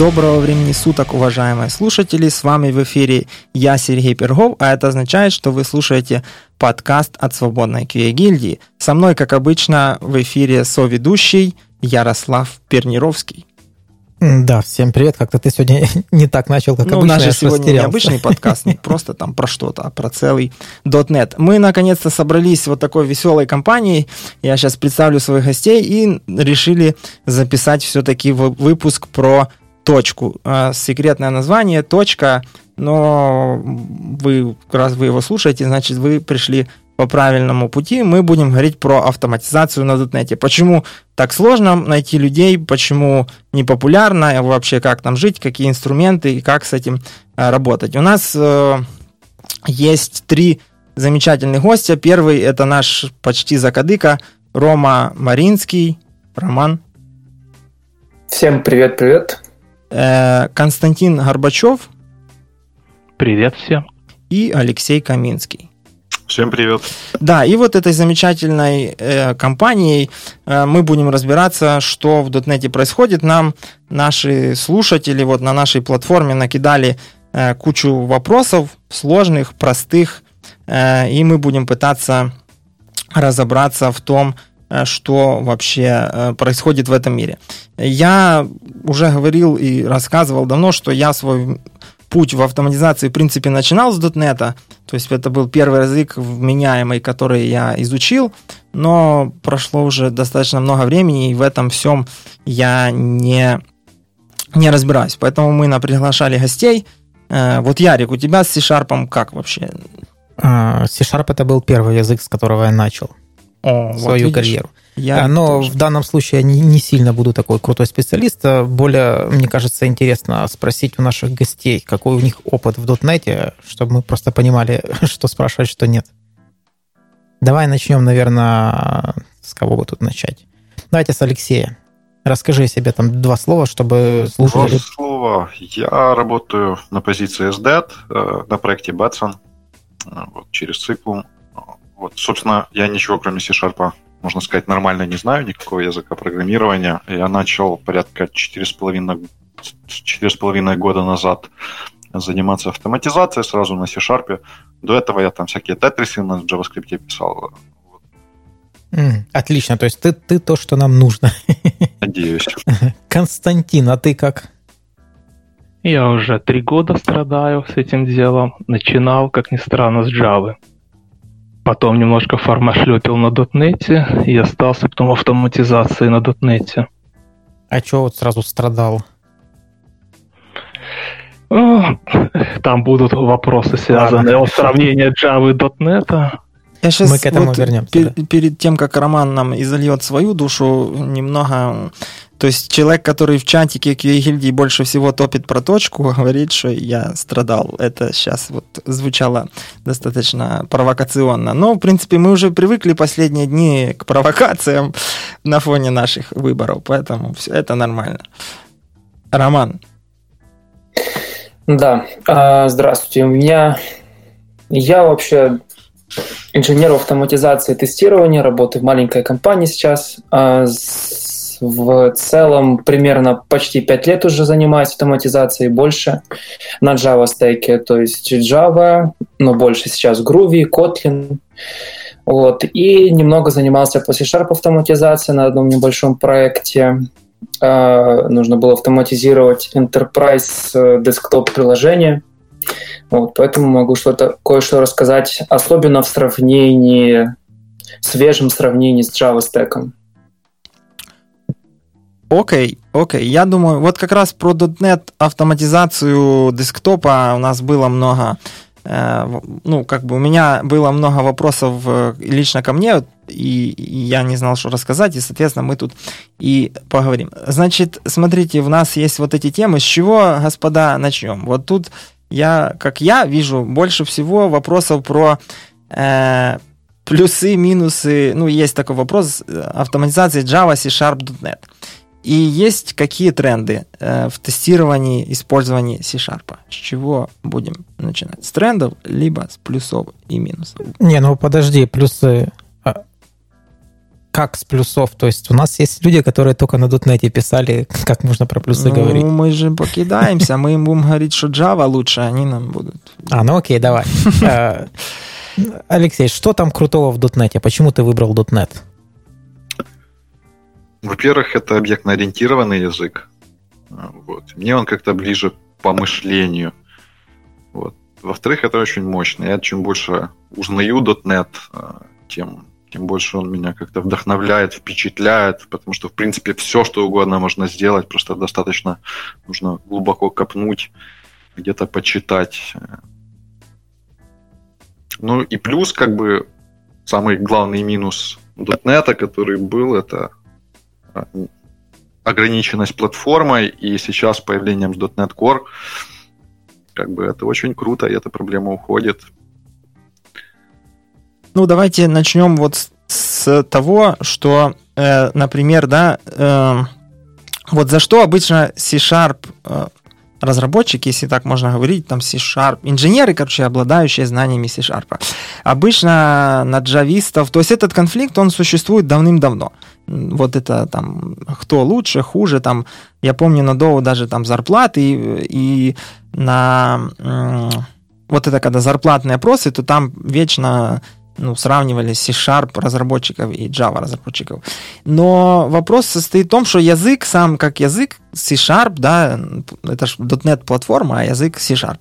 Доброго времени суток, уважаемые слушатели. С вами в эфире я, Сергей Пергов, а это означает, что вы слушаете подкаст от Свободной QA гильдии. Со мной, как обычно, в эфире соведущий Ярослав Пернировский. Да, всем привет. Как-то ты сегодня не так начал, как ну, обычно. У нас же сегодня не обычный подкаст, не просто там про что-то, а про целый .NET. Мы наконец-то собрались вот такой веселой компанией. Я сейчас представлю своих гостей и решили записать все-таки выпуск про точку. А, секретное название точка, но вы, раз вы его слушаете, значит, вы пришли по правильному пути. Мы будем говорить про автоматизацию на .NET. Почему так сложно найти людей, почему не популярно, вообще как там жить, какие инструменты и как с этим а, работать. У нас э, есть три замечательных гостя. Первый это наш почти закадыка Рома Маринский. Роман. Всем привет-привет. Э, Константин Горбачев. Привет всем. И Алексей Каминский. Всем привет. Да, и вот этой замечательной э, компанией э, мы будем разбираться, что в .NET происходит. Нам наши слушатели вот на нашей платформе накидали э, кучу вопросов, сложных, простых, э, и мы будем пытаться разобраться в том, Э, что вообще э, происходит в этом мире. Я уже говорил и рассказывал давно, что я свой путь в автоматизации, в принципе, начинал с .NET, то есть это был первый язык вменяемый, который я изучил, но прошло уже достаточно много времени, и в этом всем я не, не разбираюсь. Поэтому мы приглашали гостей. Э, вот, Ярик, у тебя с C-Sharp как вообще? А, C-Sharp это был первый язык, с которого я начал. О, свою вот карьеру. Я а, Но тоже. в данном случае я не, не сильно буду такой крутой специалист. А более, мне кажется, интересно спросить у наших гостей, какой у них опыт в .NET, чтобы мы просто понимали, что спрашивать, что нет. Давай начнем, наверное, с кого бы тут начать. Давайте с Алексея. Расскажи себе там два слова, чтобы слушали. Два слова. Я работаю на позиции SDET э, на проекте Batson э, вот, через циклум. Вот, собственно, я ничего, кроме C-Sharp, можно сказать, нормально не знаю, никакого языка программирования. Я начал порядка 4,5, 4,5 года назад заниматься автоматизацией сразу на C-Sharp. До этого я там всякие тетрисы на JavaScript писал. Mm, отлично, то есть ты, ты то, что нам нужно. Надеюсь. Константин, а ты как? Я уже три года страдаю с этим делом. Начинал, как ни странно, с Java. Потом немножко фармашлепил на дотнете и остался потом автоматизации на дотнете. А что вот сразу страдал? Там будут вопросы, связанные Ладно. о сравнении Java и .NET. Я сейчас Мы к этому вот вернемся. Пер, да. Перед тем, как Роман нам изольет свою душу, немного то есть человек, который в чатике QA гильдии больше всего топит про точку, говорит, что я страдал. Это сейчас вот звучало достаточно провокационно. Но, в принципе, мы уже привыкли последние дни к провокациям на фоне наших выборов, поэтому все это нормально. Роман. Да, а, здравствуйте. У меня я вообще инженер автоматизации тестирования, работаю в маленькой компании сейчас. А, в целом примерно почти 5 лет уже занимаюсь автоматизацией, больше на Java стеке, то есть Java, но больше сейчас Groovy, Kotlin. Вот. И немного занимался по C-Sharp автоматизацией на одном небольшом проекте. Uh, нужно было автоматизировать Enterprise э, desktop приложение. Вот, поэтому могу что-то кое-что рассказать, особенно в сравнении, свежем сравнении с Java стеком. Окей, окей. Я думаю, вот как раз про .NET автоматизацию десктопа у нас было много э, ну, как бы у меня было много вопросов э, лично ко мне, и я не знал, что рассказать, и, соответственно, мы тут и поговорим. Значит, смотрите, у нас есть вот эти темы. С чего, господа, начнем? Вот тут я, как я вижу, больше всего вопросов про э, плюсы, минусы. Ну, есть такой вопрос э, автоматизации Java, C-Sharp, .NET. И есть какие тренды э, в тестировании использования C-Sharp? С чего будем начинать? С трендов, либо с плюсов и минусов? Не, ну подожди, плюсы... Как с плюсов? То есть у нас есть люди, которые только на дотнете писали, как можно про плюсы ну, говорить. Ну, мы же покидаемся, мы им будем говорить, что Java лучше, они нам будут. А, ну окей, давай. Э, Алексей, что там крутого в дотнете? Почему ты выбрал дотнет? Во-первых, это объектно-ориентированный язык. Вот. Мне он как-то ближе по мышлению. Вот. Во-вторых, это очень мощно. Я чем больше узнаю .NET, э, тем тем больше он меня как-то вдохновляет, впечатляет, потому что, в принципе, все, что угодно можно сделать, просто достаточно нужно глубоко копнуть, где-то почитать. Ну и плюс, как бы, самый главный минус .NET, который был, это а, ограниченность платформой, и сейчас с появлением .NET Core, как бы это очень круто, и эта проблема уходит. Ну, давайте начнем вот с того, что, э, например, да, э, вот за что обычно C-Sharp э, разработчики, если так можно говорить, там C-Sharp, инженеры, короче, обладающие знаниями C-Sharp. Обычно на джавистов, то есть этот конфликт, он существует давным-давно. Вот это там, кто лучше, хуже, там, я помню на Доу даже там зарплаты и, и на вот это когда зарплатные опросы, то там вечно ну, сравнивали C-Sharp разработчиков и Java разработчиков. Но вопрос состоит в том, что язык сам как язык, C-Sharp, да, это же .NET платформа, а язык C-Sharp,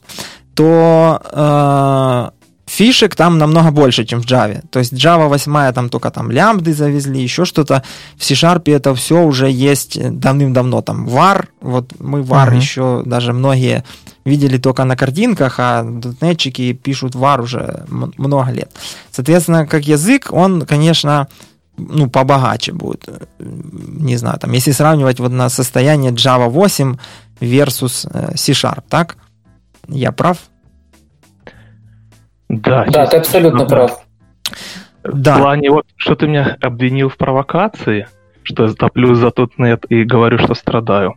то э, фишек там намного больше, чем в Java. То есть Java 8 там только там лямбды завезли, еще что-то. В C-Sharp это все уже есть давным-давно. Там var, вот мы var uh-huh. еще даже многие видели только на картинках, а дотнетчики пишут var уже много лет. Соответственно, как язык, он, конечно, ну, побогаче будет. Не знаю, там, если сравнивать вот на состояние Java 8 versus э, C-Sharp, так? Я прав? Да, да ты абсолютно прав. Да. В плане, вот, что ты меня обвинил в провокации, что я топлю за тот нет и говорю, что страдаю.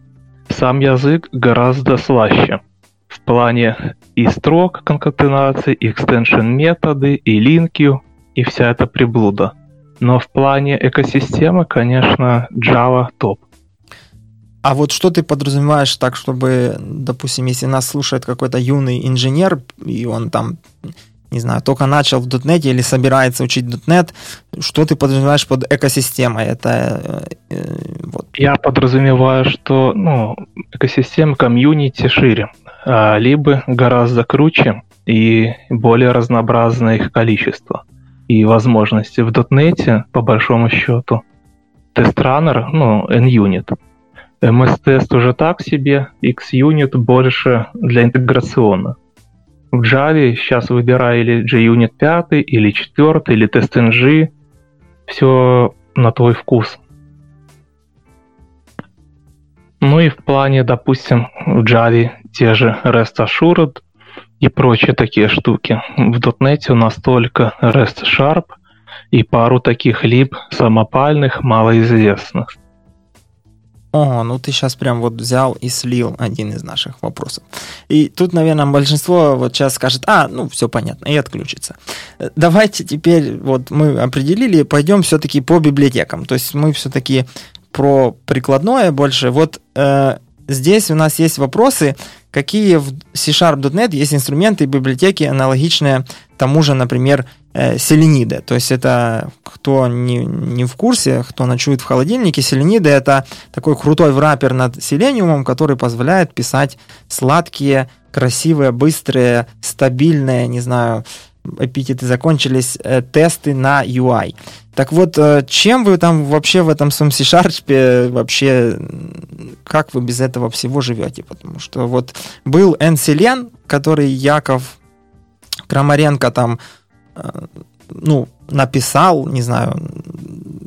Сам язык гораздо слаще в плане и строк конкатенации, и экстеншн методы, и линки, и вся эта приблуда. Но в плане экосистемы, конечно, Java топ. А вот что ты подразумеваешь так, чтобы, допустим, если нас слушает какой-то юный инженер, и он там, не знаю, только начал в .NET или собирается учить .NET, что ты подразумеваешь под экосистемой? Это э, э вот. Я подразумеваю, что ну, экосистема комьюнити шире. А, либо гораздо круче и более разнообразное их количество и возможности. В .NET, по большому счету, тест-раннер, ну, NUnit. MS-тест уже так себе, XUnit больше для интеграционно. В Java сейчас выбираю или JUnit 5, или 4, или TestNG. Все на твой вкус. Ну и в плане, допустим, в Java те же REST Assured и прочие такие штуки. В .NET у нас только REST Sharp и пару таких либ самопальных, малоизвестных. О, ну ты сейчас прям вот взял и слил один из наших вопросов. И тут, наверное, большинство вот сейчас скажет, а, ну все понятно, и отключится. Давайте теперь, вот мы определили, пойдем все-таки по библиотекам. То есть мы все-таки про прикладное больше. Вот э, здесь у нас есть вопросы, какие в C-Sharp.net есть инструменты и библиотеки, аналогичные тому же, например, э, Селениды. То есть это, кто не, не в курсе, кто ночует в холодильнике, Селениды это такой крутой враппер над Selenium, который позволяет писать сладкие, красивые, быстрые, стабильные, не знаю, эпитеты закончились, э, тесты на UI. Так вот, э, чем вы там вообще в этом своем C-Sharp вообще, как вы без этого всего живете? Потому что вот был NCLN, который Яков Крамаренко там, э, ну, написал, не знаю,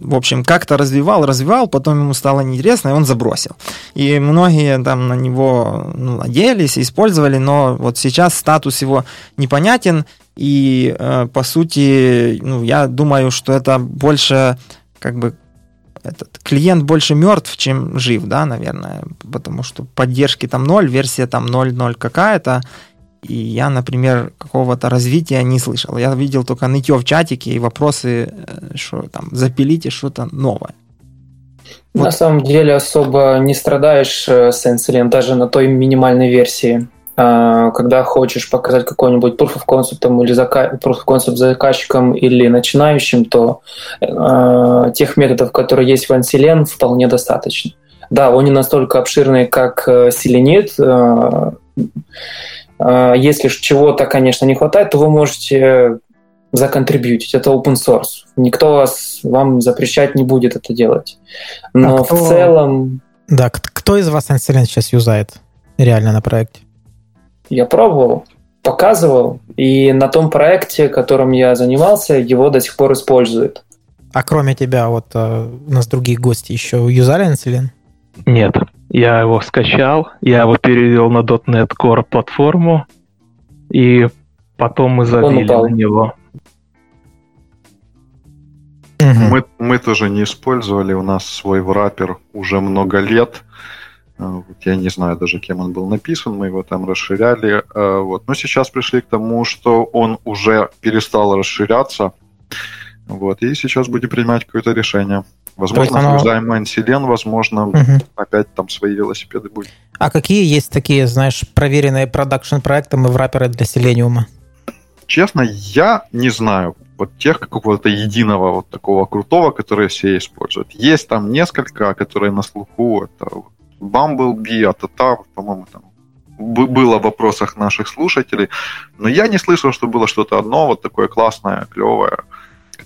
в общем, как-то развивал, развивал, потом ему стало неинтересно, и он забросил. И многие там на него ну, надеялись, использовали, но вот сейчас статус его непонятен, и э, по сути, ну, я думаю, что это больше как бы этот клиент больше мертв, чем жив, да, наверное, потому что поддержки там ноль, версия там 0.0 какая-то, И я, например, какого-то развития не слышал. Я видел только нытье в чатике и вопросы, э, что там, запилите что-то новое. Вот. На самом деле особо не страдаешь э, с Enselin даже на той минимальной версии. А, когда хочешь показать какой-нибудь proof of concept или зака... proof of concept заказчикам или начинающим, то э, тех методов, которые есть в Enselin, вполне достаточно. Да, он не настолько обширный, как Selenit. Э, э, если чего-то, конечно, не хватает, то вы можете законтрибьютить. Это open source. Никто вас, вам запрещать не будет это делать. Но а кто... в целом... Да, кто из вас Anselin сейчас юзает реально на проекте? Я пробовал, показывал, и на том проекте, которым я занимался, его до сих пор используют. А кроме тебя, вот э, у нас другие гости еще юзали Anselin? Нет, я его скачал, я его перевел на .NET Core платформу, и потом мы завели на него. Мы, мы тоже не использовали, у нас свой враппер уже много лет. А, вот я не знаю даже, кем он был написан, мы его там расширяли. А, вот. Но сейчас пришли к тому, что он уже перестал расширяться. Вот. И сейчас будем принимать какое-то решение. Возможно, оно... займан Селен, возможно, угу. опять там свои велосипеды будет. А какие есть такие, знаешь, проверенные продакшн-проекты мы в враперы для Селениума? Честно, я не знаю вот тех какого-то единого вот такого крутого, который все используют. Есть там несколько, которые на слуху. Это Bumblebee, Atata, по-моему, там было в вопросах наших слушателей. Но я не слышал, что было что-то одно вот такое классное, клевое,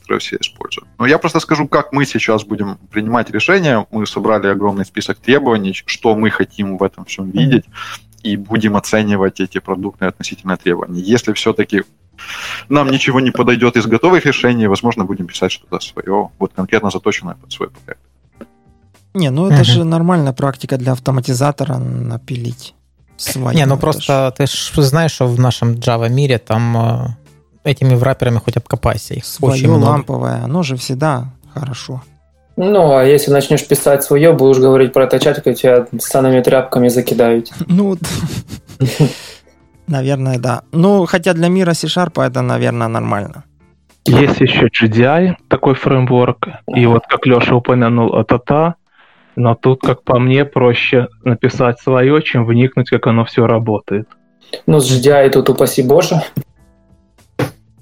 которое все используют. Но я просто скажу, как мы сейчас будем принимать решения. Мы собрали огромный список требований, что мы хотим в этом всем видеть, и будем оценивать эти продукты относительно требований. Если все-таки нам ничего не подойдет из готовых решений, возможно, будем писать что-то свое, вот конкретно заточенное под свой проект. Не, ну это угу. же нормальная практика для автоматизатора напилить. Свое, не, ну просто ж... ты же знаешь, что в нашем Java мире там э, этими враперами хоть обкопайся. Их свое очень много. ламповое, оно же всегда хорошо. Ну, а если начнешь писать свое, будешь говорить про это чатик, и тебя станами тряпками закидают. Ну, Наверное, да. Ну, хотя для мира C-Sharp это, наверное, нормально. Есть еще GDI, такой фреймворк. И вот, как Леша упомянул, ATATA. Но тут, как по мне, проще написать свое, чем вникнуть, как оно все работает. Ну, с GDI тут упаси боже.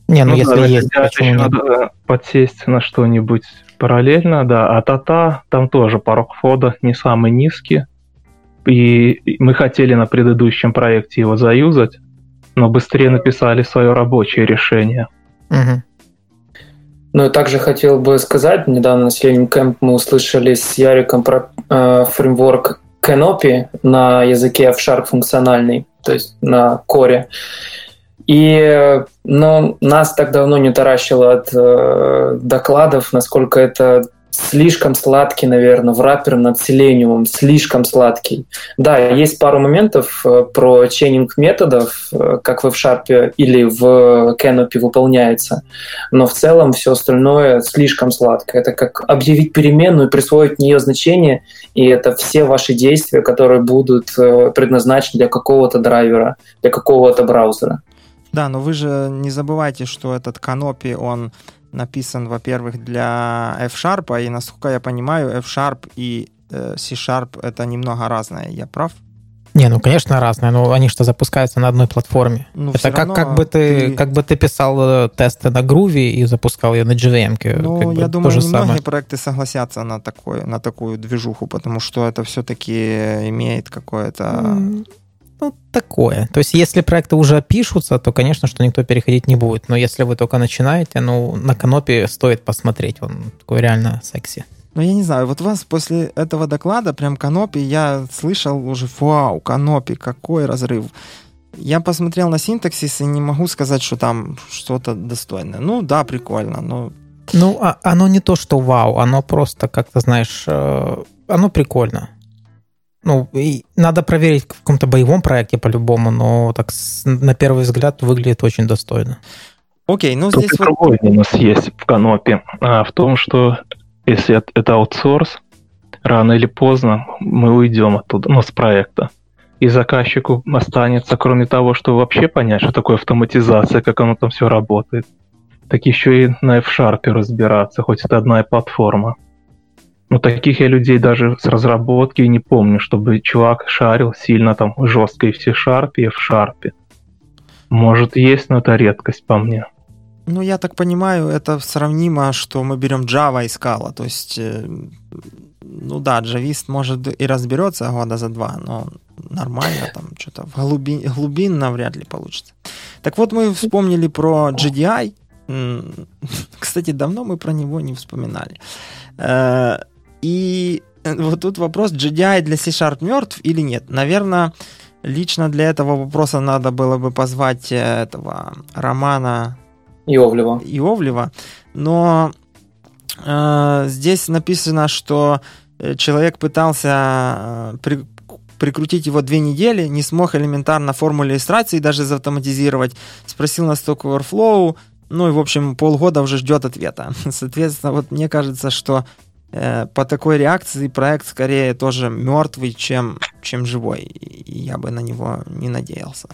Не, ну, ну если да, есть, GDI еще нет? надо подсесть на что-нибудь параллельно, да. А Тата, там тоже порог входа не самый низкий. И мы хотели на предыдущем проекте его заюзать, но быстрее написали свое рабочее решение. Угу. Ну и также хотел бы сказать, недавно на Selenium Camp мы услышали с Яриком про э, фреймворк Canopy на языке F-Sharp функциональный, то есть на коре. И ну, нас так давно не таращило от э, докладов, насколько это слишком сладкий, наверное, в раппер над Selenium, слишком сладкий. Да, есть пару моментов э, про чейнинг методов, э, как в F-Sharp или в Canopy выполняется, но в целом все остальное слишком сладко. Это как объявить переменную, присвоить нее значение, и это все ваши действия, которые будут э, предназначены для какого-то драйвера, для какого-то браузера. Да, но вы же не забывайте, что этот Canopy, он написан, во-первых, для F-Sharp, и, насколько я понимаю, F-Sharp и э, C-Sharp это немного разное. Я прав? Не, ну конечно разное, но они что запускаются на одной платформе. Ну, это как, как бы ты, ты как бы ты писал э, тесты на Groovy и запускал ее на JVM. Ну, как бы я думаю, немногие самое. проекты согласятся на такой, на такую движуху, потому что это все-таки имеет какое-то mm ну, такое. То есть, если проекты уже пишутся, то, конечно, что никто переходить не будет. Но если вы только начинаете, ну, на Канопе стоит посмотреть. Он такой реально секси. Ну, я не знаю, вот вас после этого доклада, прям Канопи, я слышал уже, вау, Канопи, какой разрыв. Я посмотрел на синтаксис и не могу сказать, что там что-то достойное. Ну, да, прикольно, но... Ну, а, оно не то, что вау, оно просто, как-то, знаешь, э, оно прикольно. Ну, и надо проверить в каком-то боевом проекте по-любому, но так на первый взгляд выглядит очень достойно. Окей, ну Тут здесь... И вот... другой минус есть в канопе, а, в том, что если это аутсорс, рано или поздно мы уйдем оттуда, ну, с проекта. и заказчику останется, кроме того, что вообще понять, что такое автоматизация, как оно там все работает, так еще и на F-Sharp разбираться, хоть это одна и платформа. Ну, таких я людей даже с разработки не помню, чтобы чувак шарил сильно там жестко и в C-Sharp, и в Sharp. Может, есть, но это редкость по мне. Ну, я так понимаю, это сравнимо, что мы берем Java и Scala. То есть, э, ну да, джавист может и разберется года за два, но нормально там что-то в глубин, глубинно вряд ли получится. Так вот, мы вспомнили про GDI. Кстати, давно мы про него не вспоминали. Э, и вот тут вопрос, GDI для C-Sharp мертв или нет? Наверное, лично для этого вопроса надо было бы позвать э, этого Романа Иовлева. Иовлева. Но э, здесь написано, что э, человек пытался э, при, прикрутить его две недели, не смог элементарно формулу иллюстрации даже заавтоматизировать. Спросил на Stack Overflow, ну и, в общем, полгода уже ждет ответа. Соответственно, вот мне кажется, что э, по такой реакции проект скорее тоже мертвый, чем, чем живой. И я бы на него не надеялся.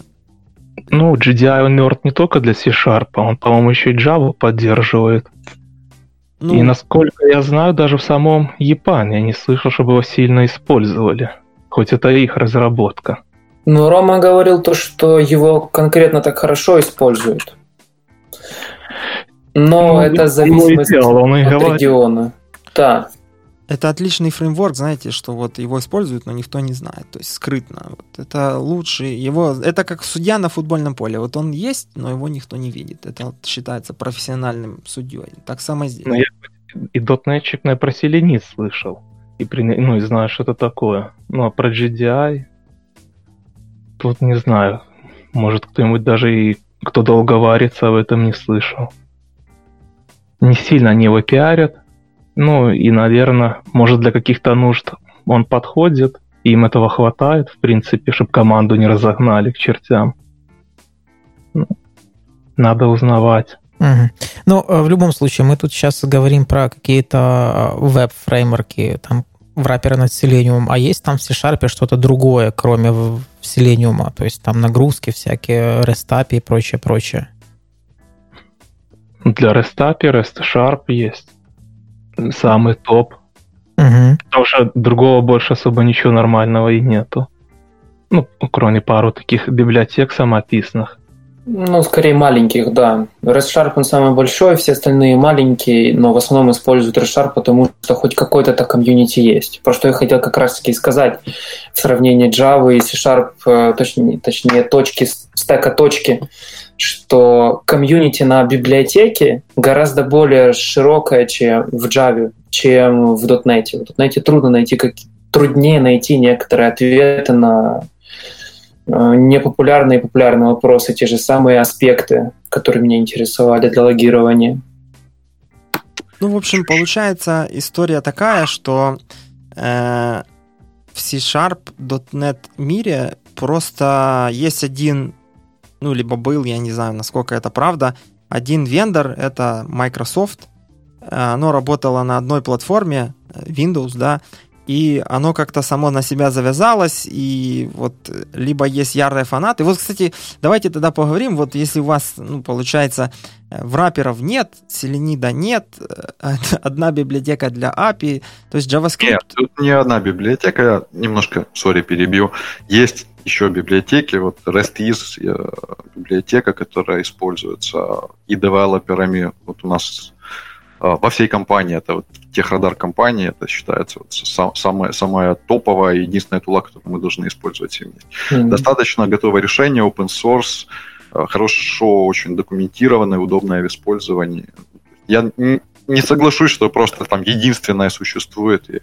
Ну, GDI он мертв не только для C-Sharp, он, по-моему, еще и Java поддерживает. Ну, и насколько я знаю, даже в самом Япане я не слышал, чтобы его сильно использовали. Хоть это их разработка. Ну, Рома говорил то, что его конкретно так хорошо используют. Но ну, это зависимость делал, он от говорит. региона. Да. Это отличный фреймворк, знаете, что вот его используют, но никто не знает, то есть скрытно. Вот это лучший его, это как судья на футбольном поле. Вот он есть, но его никто не видит. Это вот считается профессиональным судьей. Так само здесь. Ну, я и дотнетчик на про селенит слышал. И при, ну, и знаю, что это такое. Ну, а про GDI тут не знаю. Может, кто-нибудь даже и кто долго варится, об этом не слышал. Не сильно они его пиарят, ну и, наверное, может для каких-то нужд он подходит, им этого хватает, в принципе, чтобы команду не разогнали к чертям. Ну, надо узнавать. Угу. Ну, э, в любом случае, мы тут сейчас говорим про какие-то э, веб-фреймворки, там, в рапере над Selenium, а есть там в C-Sharp что-то другое, кроме Selenium, то есть там нагрузки всякие, REST API и прочее, прочее. Для REST API REST Sharp есть самый топ. Угу. Потому что другого больше особо ничего нормального и нету. Ну, кроме пару таких библиотек самописных. Ну, скорее маленьких, да. RedSharp он самый большой, все остальные маленькие, но в основном используют RedSharp, потому что хоть какой-то комьюнити есть. Про что я хотел как раз-таки сказать в сравнении Java и C-Sharp, э, точнее, точнее точки, стека точки, что комьюнити на библиотеке гораздо более широкое, чем в Java, чем в .NET. В .NET трудно найти, как, труднее найти некоторые ответы на э, непопулярные и популярные вопросы, те же самые аспекты, которые меня интересовали для логирования. Ну, в общем, получается история такая, что э, в C-Sharp .NET мире просто есть один ну, либо был, я не знаю, насколько это правда. Один вендор, это Microsoft, э, оно работало на одной платформе, э, Windows, да, и оно как-то само на себя завязалось, и вот либо есть ярые фанаты. Вот, кстати, давайте тогда поговорим, вот если у вас, ну, получается, э, в раперов нет, селенида нет, одна библиотека для API, то есть JavaScript... Нет, тут не одна библиотека, я немножко, сори, перебью. Есть еще библиотеки, вот REST-IS э, библиотека, которая используется и девелоперами. Вот у нас э, во всей компании, это вот техрадар компании, это считается вот самая, самая топовая единственная тула, которую мы должны использовать. Mm-hmm. Достаточно готовое решение, open source, э, хорошо очень документированное, удобное в использовании. Я не соглашусь, что просто там единственное существует, и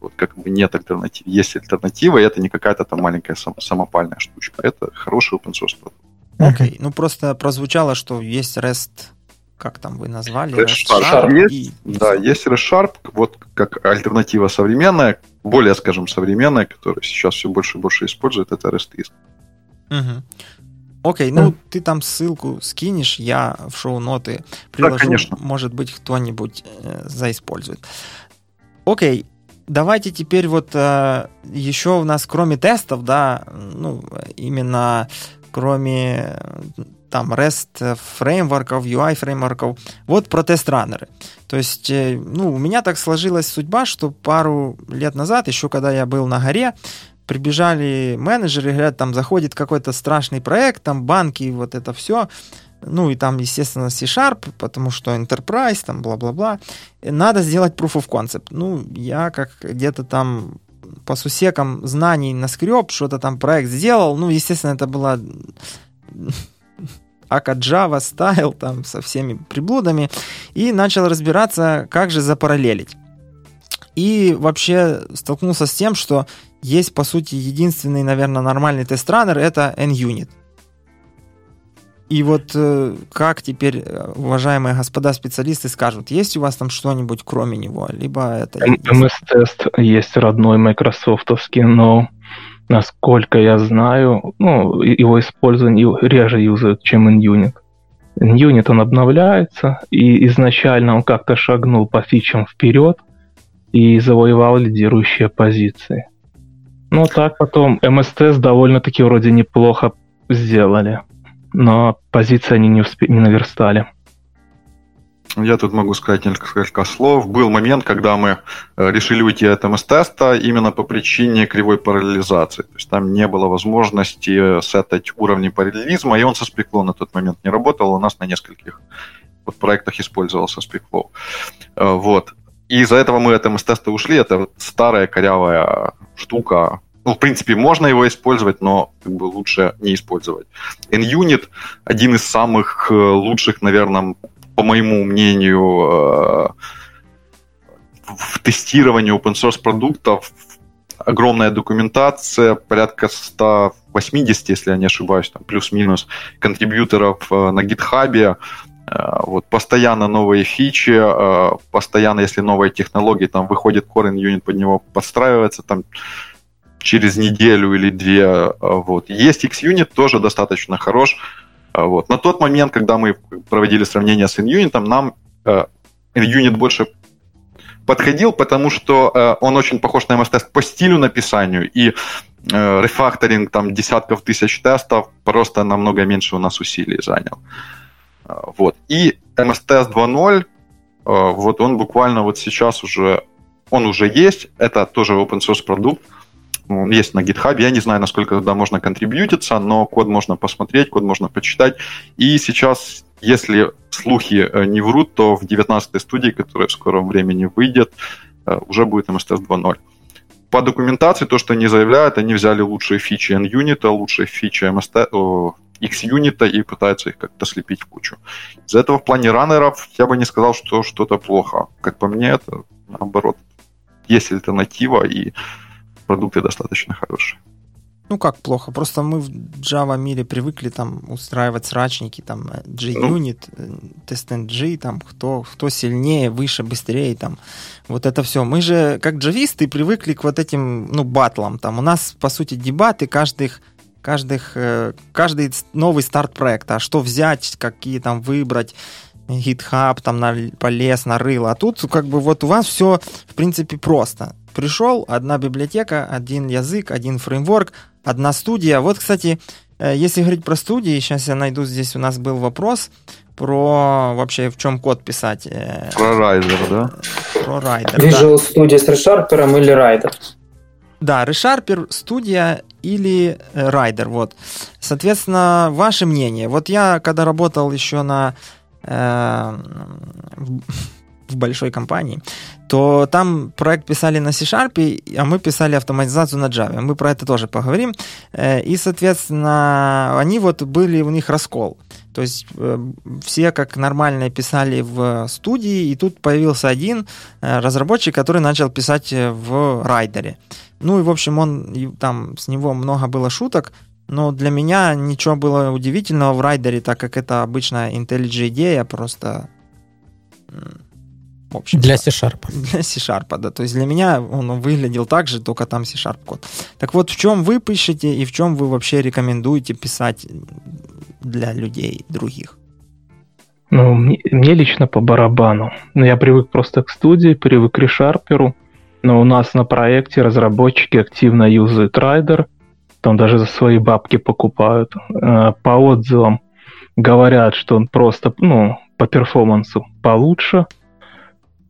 вот как бы нет альтернатив. Есть альтернатива, и это не какая-то там маленькая сам, самопальная штучка. Это хороший open source продукт. Окей, okay. ну просто прозвучало, что есть REST, как там вы назвали? REST Sharp. Есть, и... Да, есть REST Sharp, вот как альтернатива современная, более, скажем, современная, которая сейчас все больше и больше использует, это REST. Угу. Окей, ну ты там ссылку скинешь, я в шоу-ноты приложу. Да, конечно. Может быть, кто-нибудь э, заиспользует. Окей, давайте теперь вот э, еще у нас кроме тестов, да, ну, именно кроме там REST фреймворков, UI фреймворков, вот про тест-раннеры. То есть, э, ну, у меня так сложилась судьба, что пару лет назад, еще когда я был на горе, прибежали менеджеры, говорят, там заходит какой-то страшный проект, там банки, вот это все, ну и там, естественно, C-Sharp, потому что Enterprise, там бла-бла-бла. Надо сделать proof of concept. Ну, я как где-то там по сусекам знаний наскреб, что-то там проект сделал. Ну, естественно, это была Ака Java стайл там со всеми приблудами. И начал разбираться, как же запараллелить. И вообще столкнулся с тем, что есть, по сути, единственный, наверное, нормальный тест-раннер — это NUnit. И вот э, как теперь, э, уважаемые господа специалисты, скажут, есть у вас там что-нибудь кроме него, либо это... MS-тест есть родной майкрософтовский, но насколько я знаю, ну, его использование реже юзают, чем NUnit. NUnit он обновляется, и изначально он как-то шагнул по фичам вперед и завоевал лидирующие позиции. Ну так потом MS-тест довольно-таки вроде неплохо сделали но позиции они не, успе- не наверстали. Я тут могу сказать несколько слов. Был момент, когда мы э, решили уйти от МС-теста именно по причине кривой параллелизации. То есть там не было возможности сетать уровни параллелизма, и он со спекло на тот момент не работал. У нас на нескольких вот проектах использовался спекло. Э, вот. И из-за этого мы от МС-теста ушли. Это старая корявая штука, ну, в принципе, можно его использовать, но как бы лучше не использовать. NUnit один из самых э, лучших, наверное, по моему мнению, э, в тестировании open source продуктов. Огромная документация, порядка 180, если я не ошибаюсь, там плюс-минус контрибьюторов э, на GitHub. Вот, постоянно новые фичи, постоянно, если новые технологии, там выходит Core Unit, под него подстраивается, там через неделю или две. Вот. Есть XUnit, тоже достаточно хорош. А, вот. На тот момент, когда мы проводили сравнение с InUnit, нам InUnit больше подходил, потому что он очень похож на MS-тест по стилю написанию, и рефакторинг там десятков тысяч тестов просто намного меньше у нас усилий занял. Вот. И MS-тест 2.0, вот он буквально вот сейчас уже, он уже есть, это тоже open source продукт, он есть на GitHub. Я не знаю, насколько туда можно контрибьютиться, но код можно посмотреть, код можно почитать. И сейчас, если слухи э, не врут, то в 19-й студии, которая в скором времени выйдет, э, уже будет MSTS 2.0. По документации, то, что они заявляют, они взяли лучшие фичи NUnit, лучшие фичи MST, XUnit и пытаются их как-то слепить в кучу. Из-за этого в плане раннеров я бы не сказал, что что-то плохо. Как по мне, это наоборот. Есть альтернатива, и продукты достаточно хорошие. Ну как плохо, просто мы в Java мире привыкли там устраивать срачники, там JUnit, ну, TestNG, там кто, кто сильнее, выше, быстрее, там вот это все. Мы же как джависты привыкли к вот этим, ну, батлам, там. У нас по сути дебаты каждых каждых, э, каждый новый старт проекта, а что взять, какие там выбрать, GitHub там на, полез, нарыл, а тут как бы вот у вас все в принципе просто пришел, одна библиотека, один язык, один фреймворк, одна студия. Вот, кстати, э, если говорить про студии, сейчас я найду, здесь у нас был вопрос про вообще в чем код писать. Э, про райдер, да? Про Rider, Visual да. Studio с ReSharper или Rider? Да, ReSharper, студия или Rider, вот. Соответственно, ваше мнение. Вот я, когда работал еще на э, в большой компании, то там проект писали на C-Sharp, а мы писали автоматизацию на Java. Мы про это тоже поговорим. Э, и, соответственно, они вот были, у них раскол. То есть э, все как нормально писали в студии, и тут появился один э, разработчик, который начал писать в райдере. Ну и, в общем, он там с него много было шуток, но для меня ничего было удивительного в райдере, так как это обычно IntelliJ идея, просто в общем, для C-Sharp. Для C-Sharp, да. То есть для меня он выглядел так же, только там C-Sharp код. Так вот, в чем вы пишете и в чем вы вообще рекомендуете писать для людей других? Ну, мне, мне лично по барабану. Ну, я привык просто к студии, привык к ReSharper. Но у нас на проекте разработчики активно юзают Rider, там даже за свои бабки покупают. Э, по отзывам говорят, что он просто, ну, по перформансу получше,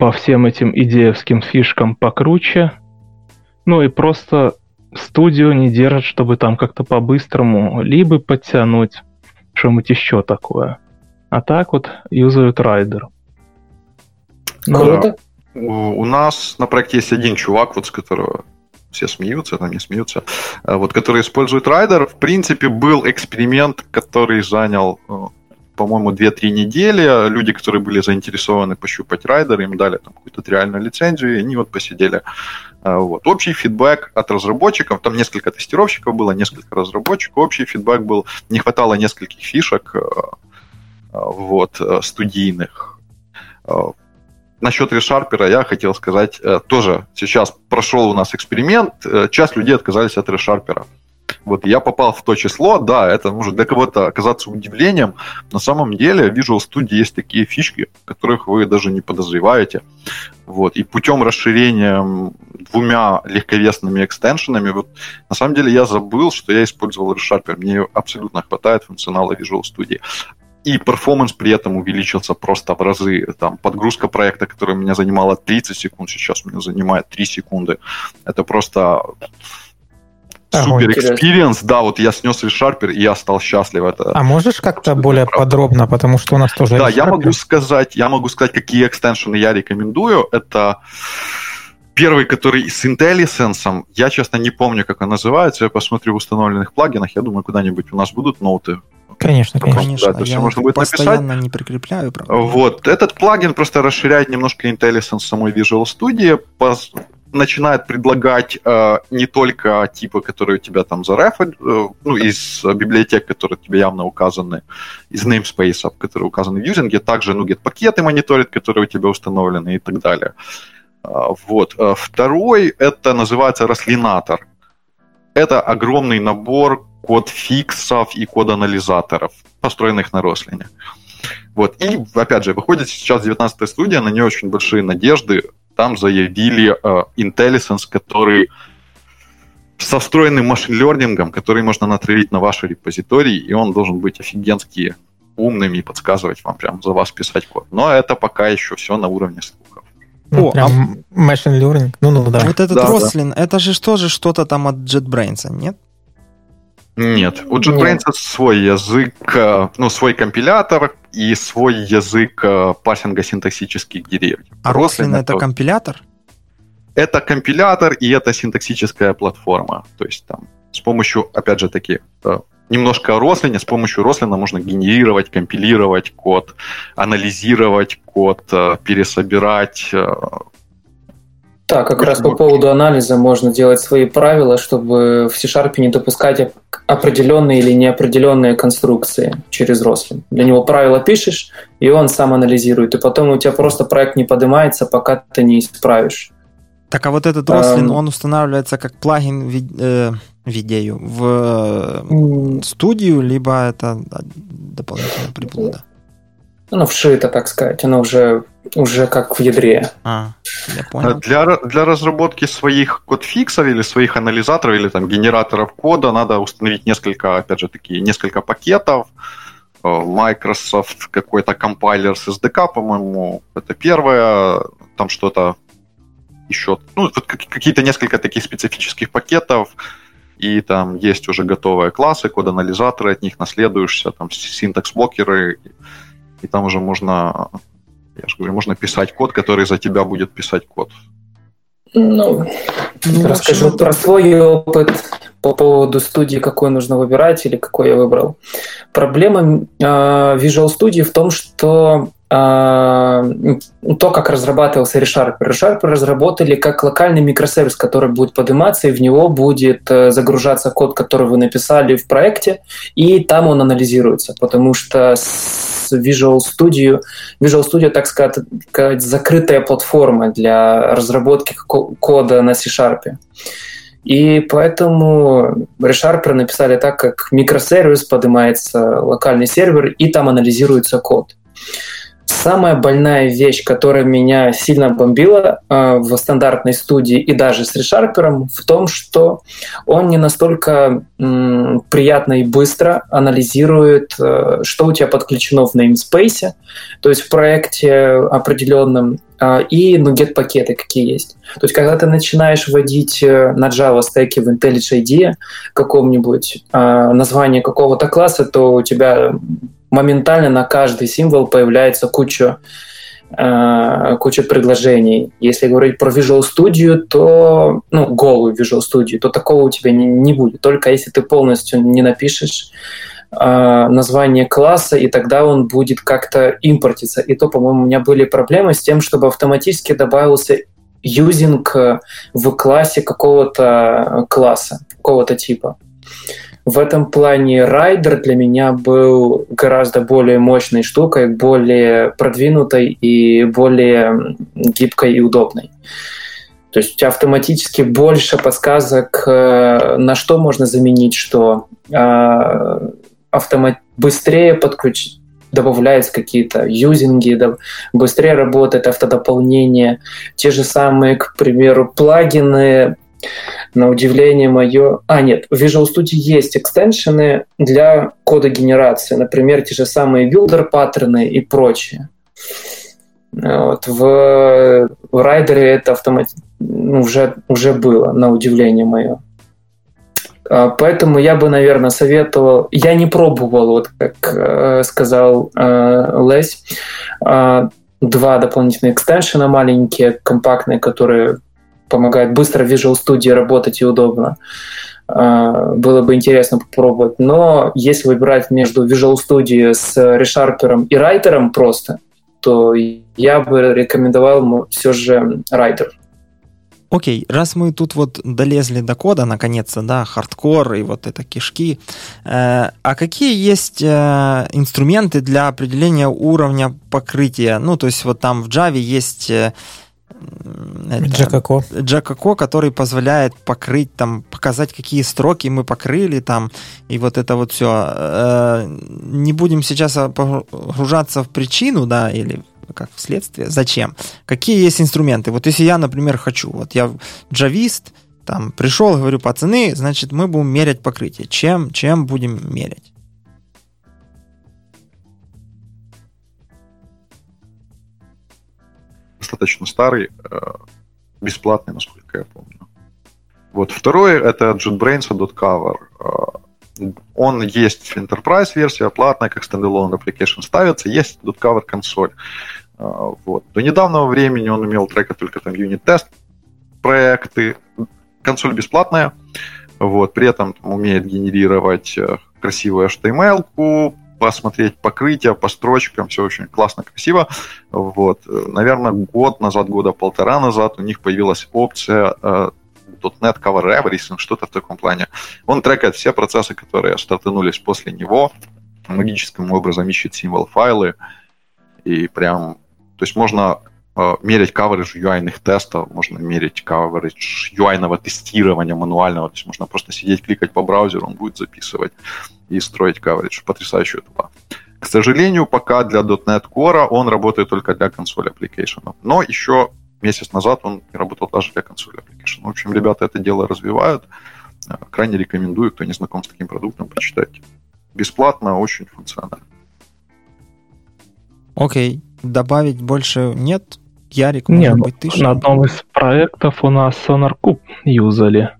по всем этим идеевским фишкам покруче. Ну и просто студию не держат, чтобы там как-то по-быстрому либо подтянуть что-нибудь еще такое. А так вот юзают райдер. Круто. У нас на проекте есть один чувак, вот с которого все смеются, там не смеются, а вот, который использует Rider. В принципе, был эксперимент, который занял э, по-моему, 2-3 недели. Люди, которые были заинтересованы пощупать Rider, им дали там какую-то реальную лицензию, и они вот посидели. А, вот. Общий фидбэк от разработчиков, там несколько тестировщиков было, несколько разработчиков. Общий фидбэк был, не хватало нескольких фишек э, э, вот, э, студийных. Насчет ReSharper я хотел сказать тоже. Сейчас прошел у нас эксперимент, часть людей отказались от ReSharper. Вот я попал в то число, да, это может для кого-то оказаться удивлением. На самом деле в Visual Studio есть такие фишки, которых вы даже не подозреваете. Вот. И путем расширения двумя легковесными экстеншенами, вот, на самом деле я забыл, что я использовал ReSharper. Мне абсолютно хватает функционала Visual Studio и performance при этом увеличился просто в разы. Там подгрузка проекта, которая меня занимала 30 секунд, сейчас меня занимает 3 секунды. Это просто Супер experience, да, вот я снес ReSharper, и я стал счастлив. Это а можешь как-то более правда. подробно, потому что у нас тоже Да, я могу сказать, я могу сказать, какие extension ы я рекомендую. Это первый, который с IntelliSense, я, честно, не помню, как он называется, я посмотрю в установленных плагинах, я думаю, куда-нибудь у нас будут note ы Конечно, конечно. Да, я можно будет постоянно написать. не прикрепляю. Правда. Вот. Этот плагин просто расширяет немножко IntelliSense самой Visual Studio, начинает предлагать э, не только типы, которые у тебя там зарефали, э, ну, из библиотек, которые у тебя явно указаны, из namespace, которые указаны в юзинге, также ну, get-пакеты мониторит, которые у тебя установлены и так далее. Э, вот. Э, второй, это называется рослинатор. Это огромный набор код-фиксов и код-анализаторов, построенных на рослине. Вот. И, опять же, выходит сейчас 19-я студия, на нее очень большие надежды там заявили э, IntelliSense, который со встроенным машин-лернингом, который можно натравить на ваши репозитории, и он должен быть офигенски умным и подсказывать вам прям за вас писать код. Но это пока еще все на уровне слухов. Ну, О, прям а... machine learning. Ну, ну, да. Вот этот да, Рослин, да. это же тоже что-то там от JetBrains, нет? Нет, у JetBrains Нет. свой язык, э, ну, свой компилятор и свой язык э, пассинга синтаксических деревьев. А Roslyn это, это компилятор? Это компилятор и это синтаксическая платформа. То есть там с помощью, опять же таки, э, немножко о Рослине. С помощью Рослина можно генерировать, компилировать код, анализировать код, пересобирать, да, как раз по поводу анализа можно делать свои правила, чтобы в C-Sharp не допускать определенные или неопределенные конструкции через Roslyn. Для него правила пишешь, и он сам анализирует, и потом у тебя просто проект не поднимается, пока ты не исправишь. Так, а вот этот Roslyn, um, он устанавливается как плагин в, э, в идею в студию, либо это дополнительная приблуда? Оно вшито, так сказать, оно уже, уже как в ядре. А, я понял. Для, для разработки своих кодфиксов или своих анализаторов или там генераторов кода надо установить несколько, опять же, такие несколько пакетов. Э, Microsoft какой-то компайлер с SDK, по-моему, это первое. Там что-то еще, ну, какие-то несколько таких специфических пакетов, и там есть уже готовые классы, код-анализаторы, от них наследуешься, там синтекс-блокеры, и там уже можно, я же говорю, можно писать код, который за тебя будет писать код. Ну, ну расскажу общем... про свой опыт по поводу студии, какой нужно выбирать или какой я выбрал. Проблема э, Visual Studio в том, что то, как разрабатывался ReSharper. ReSharper разработали как локальный микросервис, который будет подниматься, и в него будет э, загружаться код, который вы написали в проекте, и там он анализируется, потому что с Visual Studio, Visual Studio, так сказать, закрытая платформа для разработки кода на C-Sharp. И поэтому ReSharper написали так, как микросервис, поднимается локальный сервер, и там анализируется код. Самая больная вещь, которая меня сильно бомбила э, в стандартной студии и даже с ReSharper, в том, что он не настолько м, приятно и быстро анализирует, э, что у тебя подключено в namespace, то есть в проекте определенном, э, и нугет пакеты какие есть. То есть когда ты начинаешь вводить э, на Java стеке в IntelliJ IDEA каком-нибудь э, название какого-то класса, то у тебя моментально на каждый символ появляется куча э, куча предложений. Если говорить про Visual Studio, то, ну, голую Visual Studio, то такого у тебя не, не будет. Только если ты полностью не напишешь э, название класса, и тогда он будет как-то импортиться. И то, по-моему, у меня были проблемы с тем, чтобы автоматически добавился юзинг в классе какого-то класса, какого-то типа. В этом плане райдер для меня был гораздо более мощной штукой, более продвинутой и более гибкой и удобной. То есть у тебя автоматически больше подсказок, э, на что можно заменить что. А, автомат... Быстрее подключить добавляются какие-то юзинги, быстрее работает автодополнение. Те же самые, к примеру, плагины на удивление мое... А, нет, в Visual Studio есть экстеншены для кода генерации, например, те же самые builder паттерны и прочее. Вот. В, райдере это автомат... ну, уже, уже было, на удивление мое. А, поэтому я бы, наверное, советовал... Я не пробовал, вот как э, сказал э, Лесь, э, два дополнительных экстеншена маленькие, компактные, которые помогает быстро в Visual Studio работать и удобно. А, было бы интересно попробовать. Но если выбирать между Visual Studio с ReSharper и Writer просто, то я бы рекомендовал все же Writer. Окей, раз мы тут вот долезли до кода, наконец-то, да, хардкор и вот это кишки, э, а какие есть э, инструменты для определения уровня покрытия? Ну, то есть вот там в Java есть э, Джакако. Джакако, который позволяет покрыть, там, показать, какие строки мы покрыли там, и вот это вот все. Э, не будем сейчас погружаться в причину, да, или как следствие. Зачем? Какие есть инструменты? Вот если я, например, хочу, вот я джавист, там, пришел, говорю, пацаны, значит, мы будем мерять покрытие. Чем, чем будем мерять? Достаточно старый, э, бесплатный, насколько я помню. Вот второй это JetBrains.cover. Э, он есть в Enterprise версия, платная, как стендалон application ставится, есть .cover консоль. Э, вот. До недавнего времени он умел трекать только там юнит-тест проекты. Консоль бесплатная, вот, при этом умеет генерировать красивую HTML, посмотреть покрытие по строчкам, все очень классно, красиво. Вот. Наверное, год назад, года полтора назад у них появилась опция э, .NET Cover Everything, что-то в таком плане. Он трекает все процессы, которые стартанулись после него, магическим образом ищет символ файлы, и прям, то есть можно э, мерить coverage UI тестов, можно мерить coverage UI тестирования мануального, то есть можно просто сидеть, кликать по браузеру, он будет записывать и строить coverage. Потрясающая тупа. К сожалению, пока для .NET Core он работает только для консоли application. Но еще месяц назад он работал даже для консоли application. В общем, ребята это дело развивают. Э, крайне рекомендую, кто не знаком с таким продуктом, почитать. Бесплатно, очень функционально. Окей. Добавить больше нет? Ярик, может нет, быть, ты что? На одном из проектов у нас SonarCube юзали.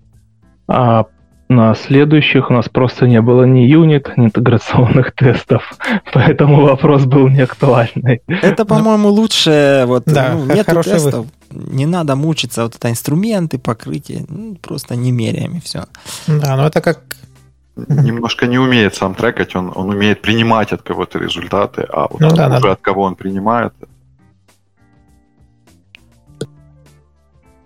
А на следующих у нас просто не было ни юнит, ни интеграционных тестов, поэтому вопрос был не актуальный. Это, по-моему, лучше. Вот, да, ну, нет тестов, вы... не надо мучиться. Вот это инструменты, покрытие, ну, просто не меряем и все. Да, но это как немножко не умеет сам трекать, он, он умеет принимать от кого-то результаты, а вот ну, да, уже да. от кого он принимает,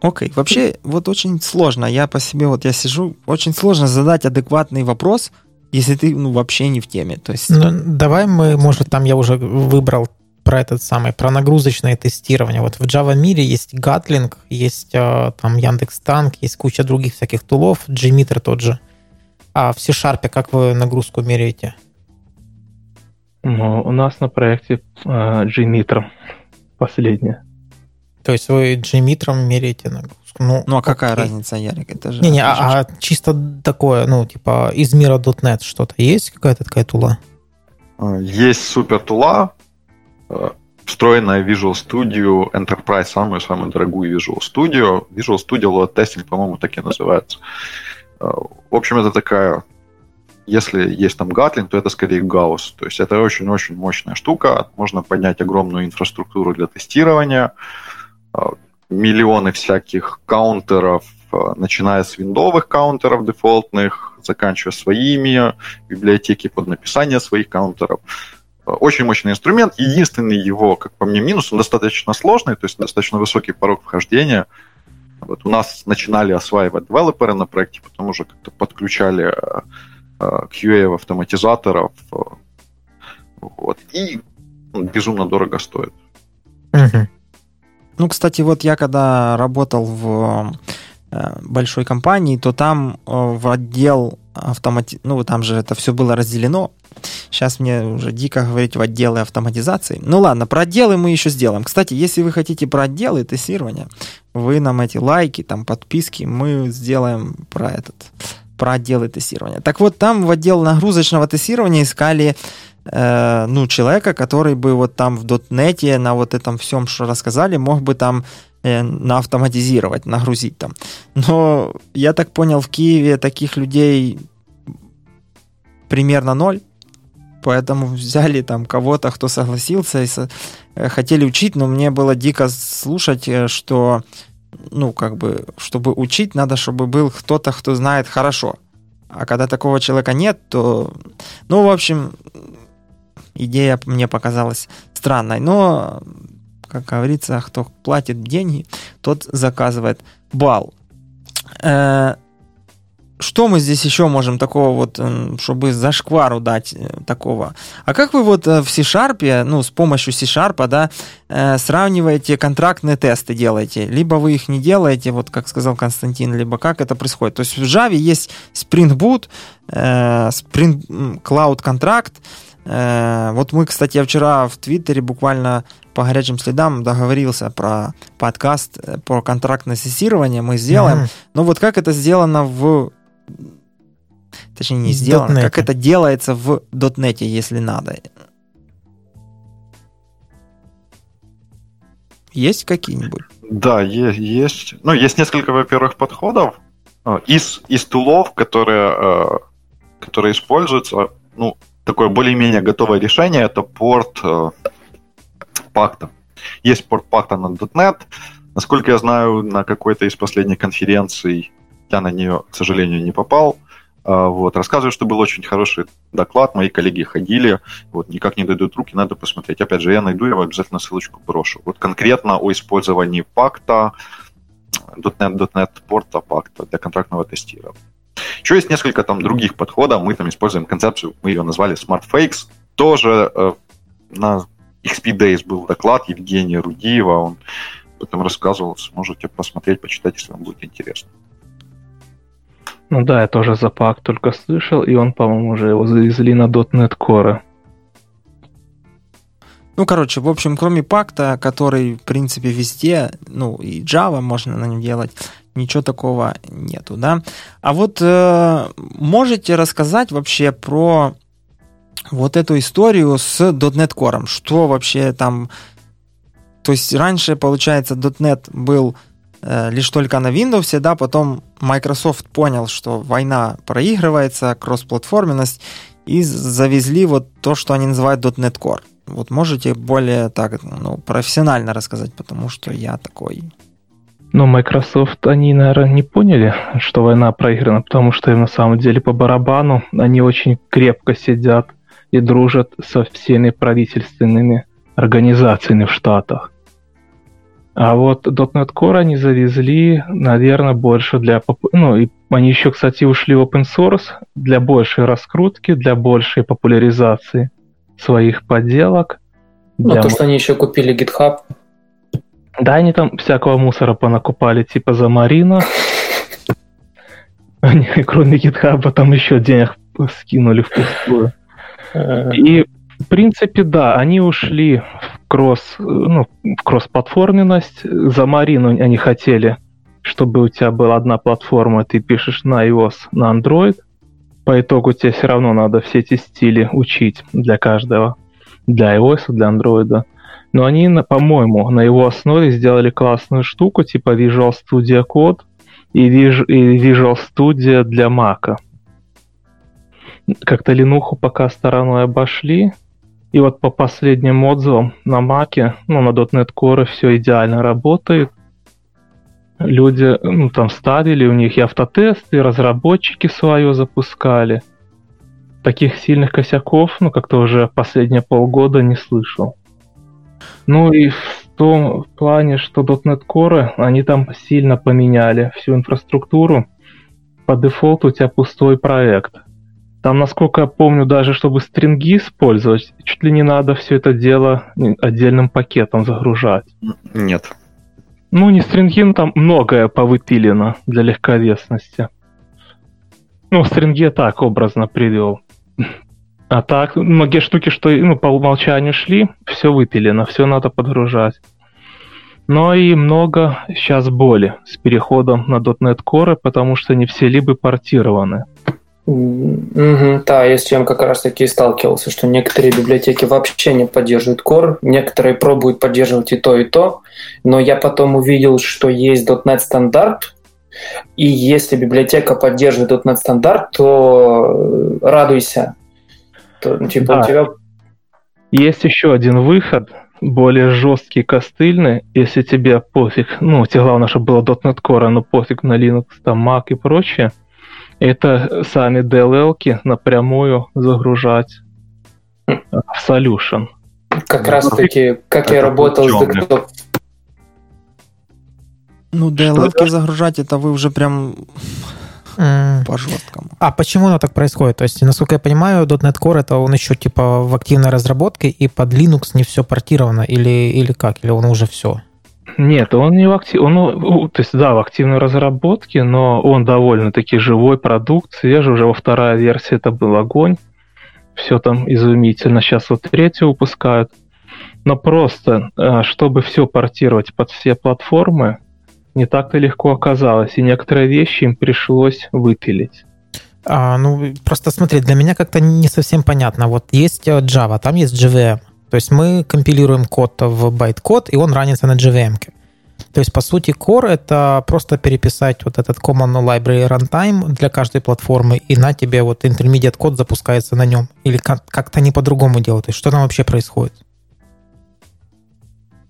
Окей, okay. вообще вот очень сложно, я по себе вот я сижу, очень сложно задать адекватный вопрос, если ты ну, вообще не в теме. То есть... Ну, давай мы, может, там я уже выбрал про этот самый, про нагрузочное тестирование. Вот в Java мире есть Gatling, есть э, там Яндекс Танк, есть куча других всяких тулов, Gmeter тот же. А в C-Sharp как вы нагрузку меряете? Ну, у нас на проекте э, G-Nitro последнее. То есть вы G-Nitro меряете нагрузку? Ну, ну а какая окей. разница, Ярик? Это же... Не-не, а, а чисто такое, ну, типа, из мира .NET что-то есть? Какая-то такая тула? А, есть супер тула, э, встроенная в Visual Studio Enterprise, самую-самую дорогую Visual Studio. Visual Studio Load Testing, по-моему, так и называется. Э, в общем, это такая если есть там Гатлин, то это скорее Гаусс. То есть это очень-очень мощная штука. Можно поднять огромную инфраструктуру для тестирования, миллионы всяких каунтеров, а, начиная с виндовых каунтеров дефолтных, заканчивая своими, библиотеки под написание своих каунтеров. Очень мощный инструмент. Единственный его, как по мне, минус, он достаточно сложный, то есть достаточно высокий порог вхождения. Вот у нас начинали осваивать девелоперы на проекте, потом уже как-то подключали QA-автоматизаторов. Вот. И безумно дорого стоит. Угу. Ну, кстати, вот я когда работал в э, большой компании, то там э, в отдел автомати... Ну, там же это все было разделено. Сейчас мне уже дико говорить в отделы автоматизации. Ну ладно, про отделы мы еще сделаем. Кстати, если вы хотите про отделы тестирования, вы нам эти лайки, там подписки, мы сделаем про этот про отделы тестирования. Так вот, там в отдел нагрузочного тестирования искали э, ну, человека, который бы вот там в дотнете на вот этом всем, что рассказали, мог бы там э, наавтоматизировать, нагрузить там. Но я так понял, в Киеве таких людей примерно ноль. Поэтому взяли там кого-то, кто согласился и со... Э, хотели учить, но мне было дико слушать, э, что ну, как бы, чтобы учить, надо, чтобы был кто-то, кто знает хорошо. А когда такого человека нет, то, ну, в общем, идея мне показалась странной. Но, как говорится, кто платит деньги, тот заказывает бал. Э, что мы здесь еще можем такого вот, чтобы зашквару дать э, такого? А как вы вот э, в C-Sharp, ну, с помощью C-Sharp, да, сравниваете контрактные тесты, делаете? Либо вы их не делаете, вот как сказал Константин, либо как это происходит? То есть в Java есть Spring Boot, Spring Cloud Contract, вот мы, кстати, я вчера в Твиттере буквально по горячим следам договорился про подкаст, про контрактное тестирование мы сделаем. Mm-hmm. Но вот как это сделано в Точнее, не сделано. Как это делается в дотнете, если надо. Есть какие-нибудь? Да, есть, есть. Ну, есть несколько, во-первых, подходов. Из, из тулов, которые, которые используются, ну, такое более-менее готовое решение, это порт а, пакта. Есть порт пакта на .NET. Насколько я знаю, на какой-то из последних конференций я на нее, к сожалению, не попал. А, вот. Рассказываю, что был очень хороший доклад, мои коллеги ходили, вот, никак не дойдут руки, надо посмотреть. Опять же, я найду его, обязательно ссылочку брошу. Вот конкретно о использовании пакта, .NET, .NET порта пакта для контрактного тестирования. Еще есть несколько там других подходов. Мы там используем концепцию, мы ее назвали Smart Fakes. Тоже э, на XP Days был доклад Евгения Рудиева, он об рассказывал, сможете посмотреть, почитать, если вам будет интересно. Ну да, я тоже за пак только слышал, и он, по-моему, уже его завезли на .NET Core. Ну, короче, в общем, кроме пакта, который, в принципе, везде, ну, и Java можно на нем делать, ничего такого нету, да. А вот э, можете рассказать вообще про вот эту историю с .NET Core? Что вообще там... То есть раньше, получается, .NET был Э, лишь только на Windows, да, потом Microsoft понял, что война проигрывается, кроссплатформенность, и завезли вот то, что они называют .NET Core. Вот можете более так, ну, профессионально рассказать, потому что я такой... Ну, Microsoft, они, наверное, не поняли, что война проиграна, потому что им на самом деле по барабану они очень крепко сидят и дружат со всеми правительственными организациями в Штатах. А вот .NET Core они завезли, наверное, больше для... Ну, и они еще, кстати, ушли в open source для большей раскрутки, для большей популяризации своих поделок. Ну, то, что они еще купили GitHub. Да, они там всякого мусора понакупали, типа за Марина. Они, кроме GitHub, там еще денег скинули в пустую. И В принципе, да, они ушли в кросс, ну, в кросс-платформенность. За Марину они хотели, чтобы у тебя была одна платформа, ты пишешь на iOS, на Android. По итогу тебе все равно надо все эти стили учить для каждого. Для iOS, для Android. Но они, по-моему, на его основе сделали классную штуку, типа Visual Studio Code и Visual Studio для Mac. Как-то линуху пока стороной обошли, и вот по последним отзывам на Маке, ну, на .NET Core все идеально работает. Люди ну, там ставили, у них и автотесты, и разработчики свое запускали. Таких сильных косяков, ну, как-то уже последние полгода не слышал. Ну и в том плане, что .NET Core, они там сильно поменяли всю инфраструктуру. По дефолту у тебя пустой проект. Там, насколько я помню, даже чтобы стринги использовать, чуть ли не надо все это дело отдельным пакетом загружать. Нет. Ну, не стринги, но там многое повыпилено для легковесности. Ну, стринги я так образно привел. А так, многие штуки, что ну, по умолчанию шли, все выпилено, все надо подгружать. Но и много сейчас боли с переходом на .NET Core, потому что не все либо портированы. Угу, да, я с чем как раз таки сталкивался, что некоторые библиотеки вообще не поддерживают Core, некоторые пробуют поддерживать и то, и то, но я потом увидел, что есть .NET стандарт, и если библиотека поддерживает .NET стандарт, то э, радуйся. То, ну, типа, да. у тебя... Есть еще один выход, более жесткий, костыльный, если тебе пофиг, ну, тебе главное, чтобы было .NET Core, но пофиг на Linux, там, Mac и прочее – это сами DLL напрямую загружать в Solution. Как раз таки, как я работал с десктоп. Ну, DLL загружать, это вы уже прям по жесткому. А почему оно так происходит? То есть, насколько я понимаю, .NET Core это он еще типа в активной разработке, и под Linux не все портировано, или, или как? Или он уже все? Нет, он не в актив... он, то есть, да, в активной разработке, но он довольно-таки живой продукт, свежий, уже во вторая версия это был огонь, все там изумительно, сейчас вот третью выпускают, но просто, э, чтобы все портировать под все платформы, не так-то легко оказалось, и некоторые вещи им пришлось выпилить. А, ну, просто смотри, для меня как-то не совсем понятно. Вот есть э, Java, там есть JVM. То есть мы компилируем код в байт-код, и он run ится на JVM. То есть, по сути, core — это просто переписать вот этот Common Library Runtime для каждой платформы, и на тебе вот intermediate код запускается на нем. Или как-то не по-другому делать. То есть, что там вообще происходит?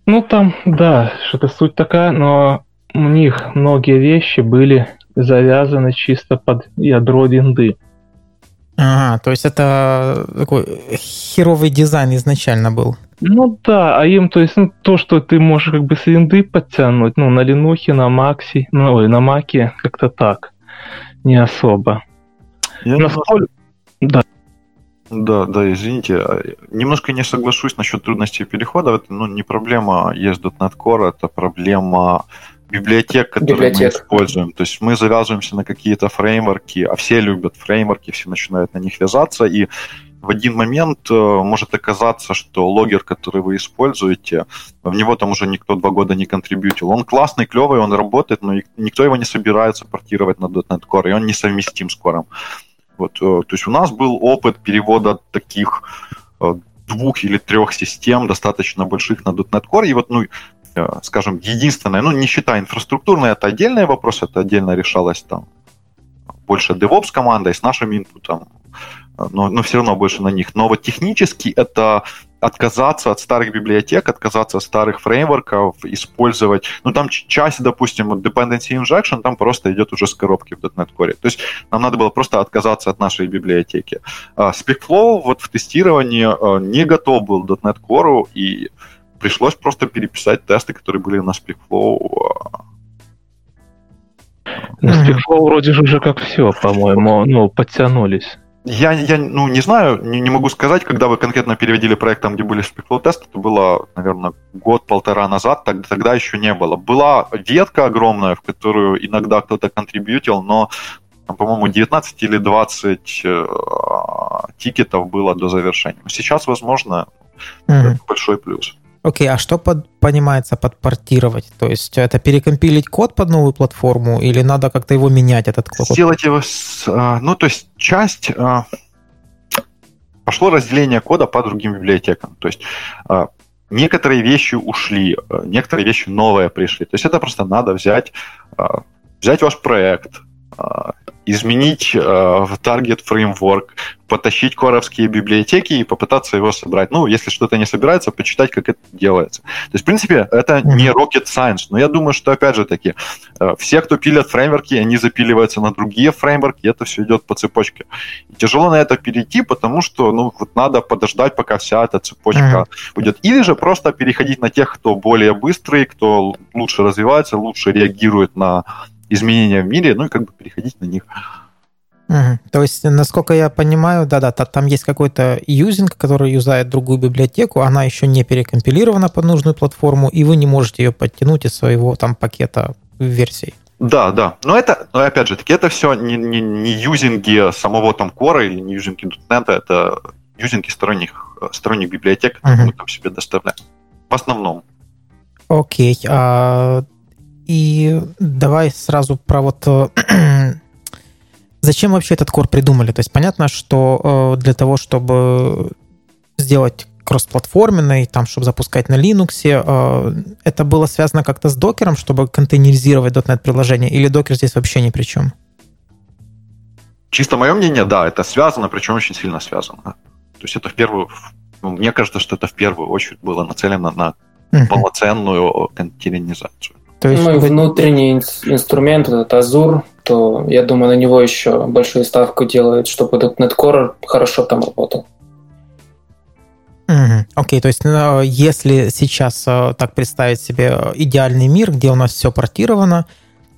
Ну, там, да, что-то суть такая, но у них многие вещи были завязаны чисто под ядро винды. Ага, то есть это такой херовый дизайн изначально был. Ну да, а им, то есть, ну, то, что ты можешь как бы с винды подтянуть, ну, на Линухе, на Максе, ну, ой, на Маке, как-то так, не особо. Я Насколько... Да. Да, да, извините. А, немножко не соглашусь насчет трудностей перехода. Это ну, не проблема есть .NET Core, это проблема библиотек, которые Библиотек. мы используем. То есть мы завязываемся на какие-то фреймворки, а все любят фреймворки, все начинают на них вязаться, и в один момент э, может оказаться, что логер, который вы используете, в него там уже никто два года не контрибьютил. Он классный, клевый, он работает, но никто его не собирается портировать на .NET Core, и он несовместим с Core. Вот, э, то есть у нас был опыт перевода таких э, двух или трех систем, достаточно больших на .NET Core, и вот, ну, скажем, единственное, ну, не считая инфраструктурное, это отдельный вопрос, это отдельно решалось там больше DevOps командой с нашим инпутом, но, но все равно больше на них. Но вот технически это отказаться от старых библиотек, отказаться от старых фреймворков, использовать, ну там часть, допустим, dependency injection, там просто идет уже с коробки в .NET Core. То есть нам надо было просто отказаться от нашей библиотеки. А SpeakFlow вот в тестировании а, не готов был .NET Core, и пришлось просто переписать тесты, которые были на SpeakFlow. На SpeakFlow вроде же уже как все, по-моему, ну, подтянулись. Я, я ну, не знаю, не, не могу сказать, когда вы конкретно переводили проект там, где были SpeakFlow тесты, это было, наверное, год-полтора назад, тогда, тогда еще не было. Была ветка огромная, в которую иногда кто-то контрибьютил, но по-моему, 19 или 20 э, тикетов было до завершения. Сейчас, возможно, mm-hmm. это большой плюс. Окей, okay, а что под, понимается под портировать? То есть это перекомпилить код под новую платформу или надо как-то его менять, этот код? Сделать его, с, а, ну, то есть часть... А, пошло разделение кода по другим библиотекам. То есть а, некоторые вещи ушли, некоторые вещи новые пришли. То есть это просто надо взять, взять ваш проект, изменить э, в Target Framework, потащить коровские библиотеки и попытаться его собрать. Ну, если что-то не собирается, почитать, как это делается. То есть, в принципе, это не rocket science, но я думаю, что, опять же таки, э, все, кто пилят фреймворки, они запиливаются на другие фреймворки, и это все идет по цепочке. И тяжело на это перейти, потому что, ну, вот надо подождать, пока вся эта цепочка uh-huh. будет. Или же просто переходить на тех, кто более быстрый, кто лучше развивается, лучше реагирует на изменения в мире, ну и как бы переходить на них. Угу. То есть, насколько я понимаю, да-да, там есть какой-то юзинг, который юзает другую библиотеку, она еще не перекомпилирована под нужную платформу, и вы не можете ее подтянуть из своего там пакета версий. Да, да. Но это, но опять же таки, это все не, не, не юзинги самого там кора или не юзинги .NET, это юзинги сторонних, сторонних библиотек, которые uh мы там себе доставляем. В основном. Окей. А и давай сразу про вот... Э, зачем вообще этот кор придумали? То есть понятно, что э, для того, чтобы сделать кроссплатформенный, там, чтобы запускать на Linux, э, это было связано как-то с докером, чтобы контейнеризировать .NET приложение, или докер здесь вообще ни при чем? Чисто мое мнение, да, это связано, причем очень сильно связано. То есть это в первую... Ну, мне кажется, что это в первую очередь было нацелено на полноценную контейнеризацию. То есть... Ну и внутренний инструмент, этот Azure, то я думаю, на него еще большую ставку делает, чтобы этот NetCore хорошо там работал. Окей, okay, то есть ну, если сейчас э, так представить себе идеальный мир, где у нас все портировано,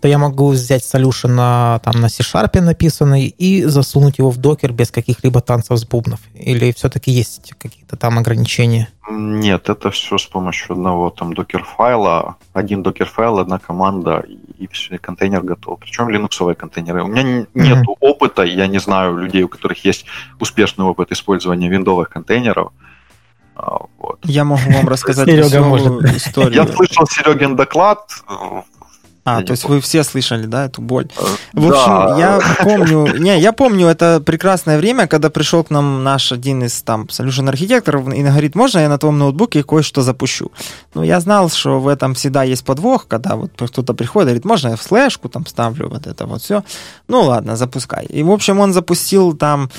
то я могу взять solution на, там, на C-Sharp написанный и засунуть его в докер без каких-либо танцев с бубнов? Или все-таки есть какие-то там ограничения? Нет, это все с помощью одного там докер-файла. Один докер-файл, одна команда, и, и все, контейнер готов. Причем линуксовые контейнеры. У меня нет mm-hmm. опыта, я не знаю людей, у которых есть успешный опыт использования виндовых контейнеров. А, вот. Я могу вам рассказать историю. Я слышал Серегин доклад а, то есть вы все слышали, да, эту боль. Э, В общем, да. я помню, не, я помню это прекрасное время, когда пришел к нам наш один из там solution архитекторов и говорит, можно я на твоем ноутбуке кое-что запущу? Ну, я знал, что в этом всегда есть подвох, когда вот кто-то приходит, говорит, можно я в слэшку там ставлю вот это вот все? Ну, ладно, запускай. И, в общем, он запустил там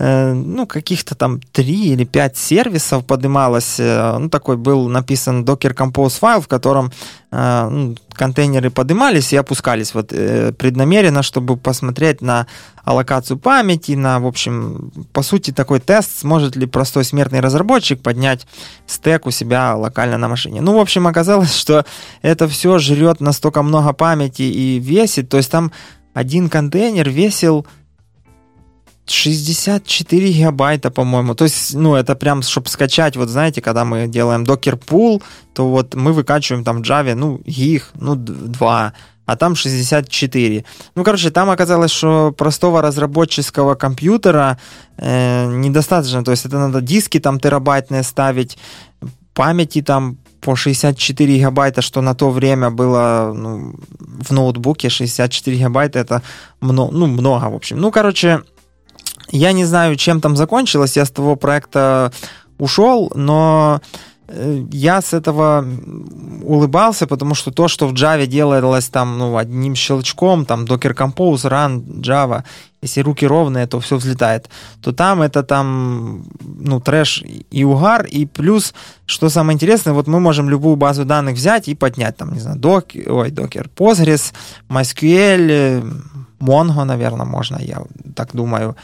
ну, каких-то там три или пять сервисов поднималось. Э, ну, такой был написан Docker Compose файл, в котором э, ну, контейнеры поднимались и опускались вот преднамеренно, чтобы посмотреть на аллокацию памяти, на, в общем, по сути, такой тест, сможет ли простой смертный разработчик поднять стек у себя локально на машине. Ну, в общем, оказалось, что это все жрет настолько много памяти и весит, то есть там один контейнер весил 64 гигабайта, по-моему. То есть, ну, это прям, чтобы скачать, вот знаете, когда мы делаем Docker Pool, то вот мы выкачиваем там в Java, ну, гиг, ну, 2, а там 64. Ну, короче, там оказалось, что простого разработческого компьютера э, недостаточно. То есть это надо диски там терабайтные ставить, памяти там по 64 гигабайта, что на то время было ну, в ноутбуке 64 гигабайта, это много, ну, много, в общем. Ну, короче, я не знаю, чем там закончилось, я с того проекта ушел, но э, я с этого улыбался, потому что то, что в Java делалось там, ну, одним щелчком, там, Docker Compose, Run, Java, если руки ровные, то все взлетает, то там это там, ну, трэш и угар, и плюс, что самое интересное, вот мы можем любую базу данных взять и поднять, там, не знаю, док, ой, Docker, Postgres, MySQL, Mongo, наверное, можно, я так думаю,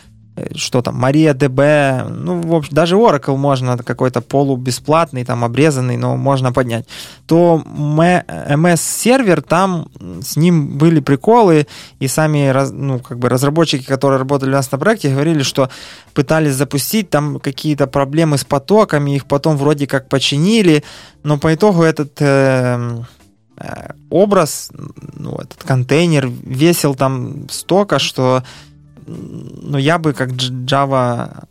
что там, Мария ДБ, ну, в общем, даже Oracle можно какой-то полубесплатный, там, обрезанный, но можно поднять, то MS-сервер, там с ним были приколы, и сами, ну, как бы разработчики, которые работали у нас на проекте, говорили, что пытались запустить, там какие-то проблемы с потоками, их потом вроде как починили, но по итогу этот... Э, э, образ, ну, этот контейнер весил там столько, что ну, я бы как Java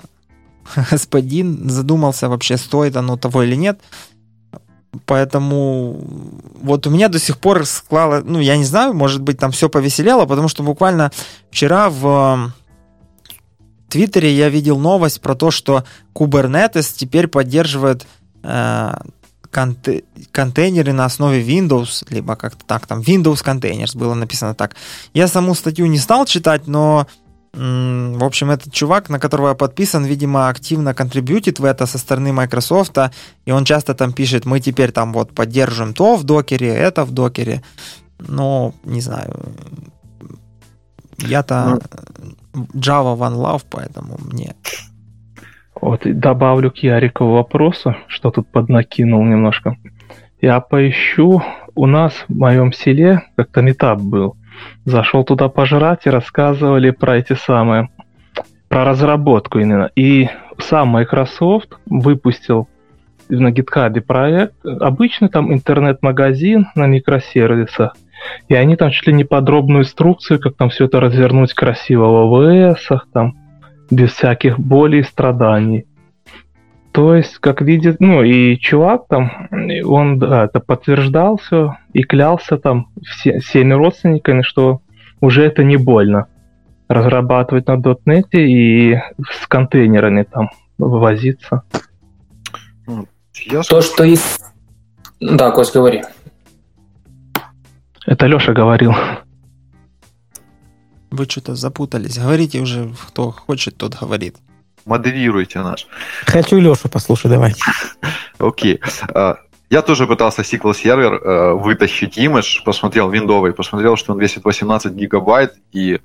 господин задумался вообще, стоит оно того или нет. Поэтому вот у меня до сих пор склало, ну, я не знаю, может быть, там все повеселело, потому что буквально вчера в Твиттере я видел новость про то, что Kubernetes теперь поддерживает э, конте- контейнеры на основе Windows, либо как-то так, там Windows Containers было написано так. Я саму статью не стал читать, но в общем, этот чувак, на которого я подписан, видимо, активно контрибьютит в это со стороны Microsoft, и он часто там пишет, мы теперь там вот поддержим то в докере, это в докере. Но, не знаю, я-то ну, Java One Love, поэтому мне... Вот, добавлю к Ярику вопросу, что тут поднакинул немножко. Я поищу, у нас в моем селе как-то метап был, Зашел туда пожрать и рассказывали про эти самые, про разработку именно. И сам Microsoft выпустил на GitHub проект, обычный там интернет-магазин на микросервисах, и они там чуть ли не подробную инструкцию, как там все это развернуть красиво в ОВС, там, без всяких болей и страданий. То есть, как видит, ну и чувак там, он да, это подтверждал все и клялся там все, всеми родственниками, что уже это не больно разрабатывать на .NET и с контейнерами там возиться. Я... То, что есть... Да, Кость, говори. Это Леша говорил. Вы что-то запутались. Говорите уже, кто хочет, тот говорит модерируйте нас. Хочу Лешу послушать, давай. Окей. А, я тоже пытался SQL сервер э, вытащить имидж, посмотрел виндовый, посмотрел, что он весит 18 гигабайт, и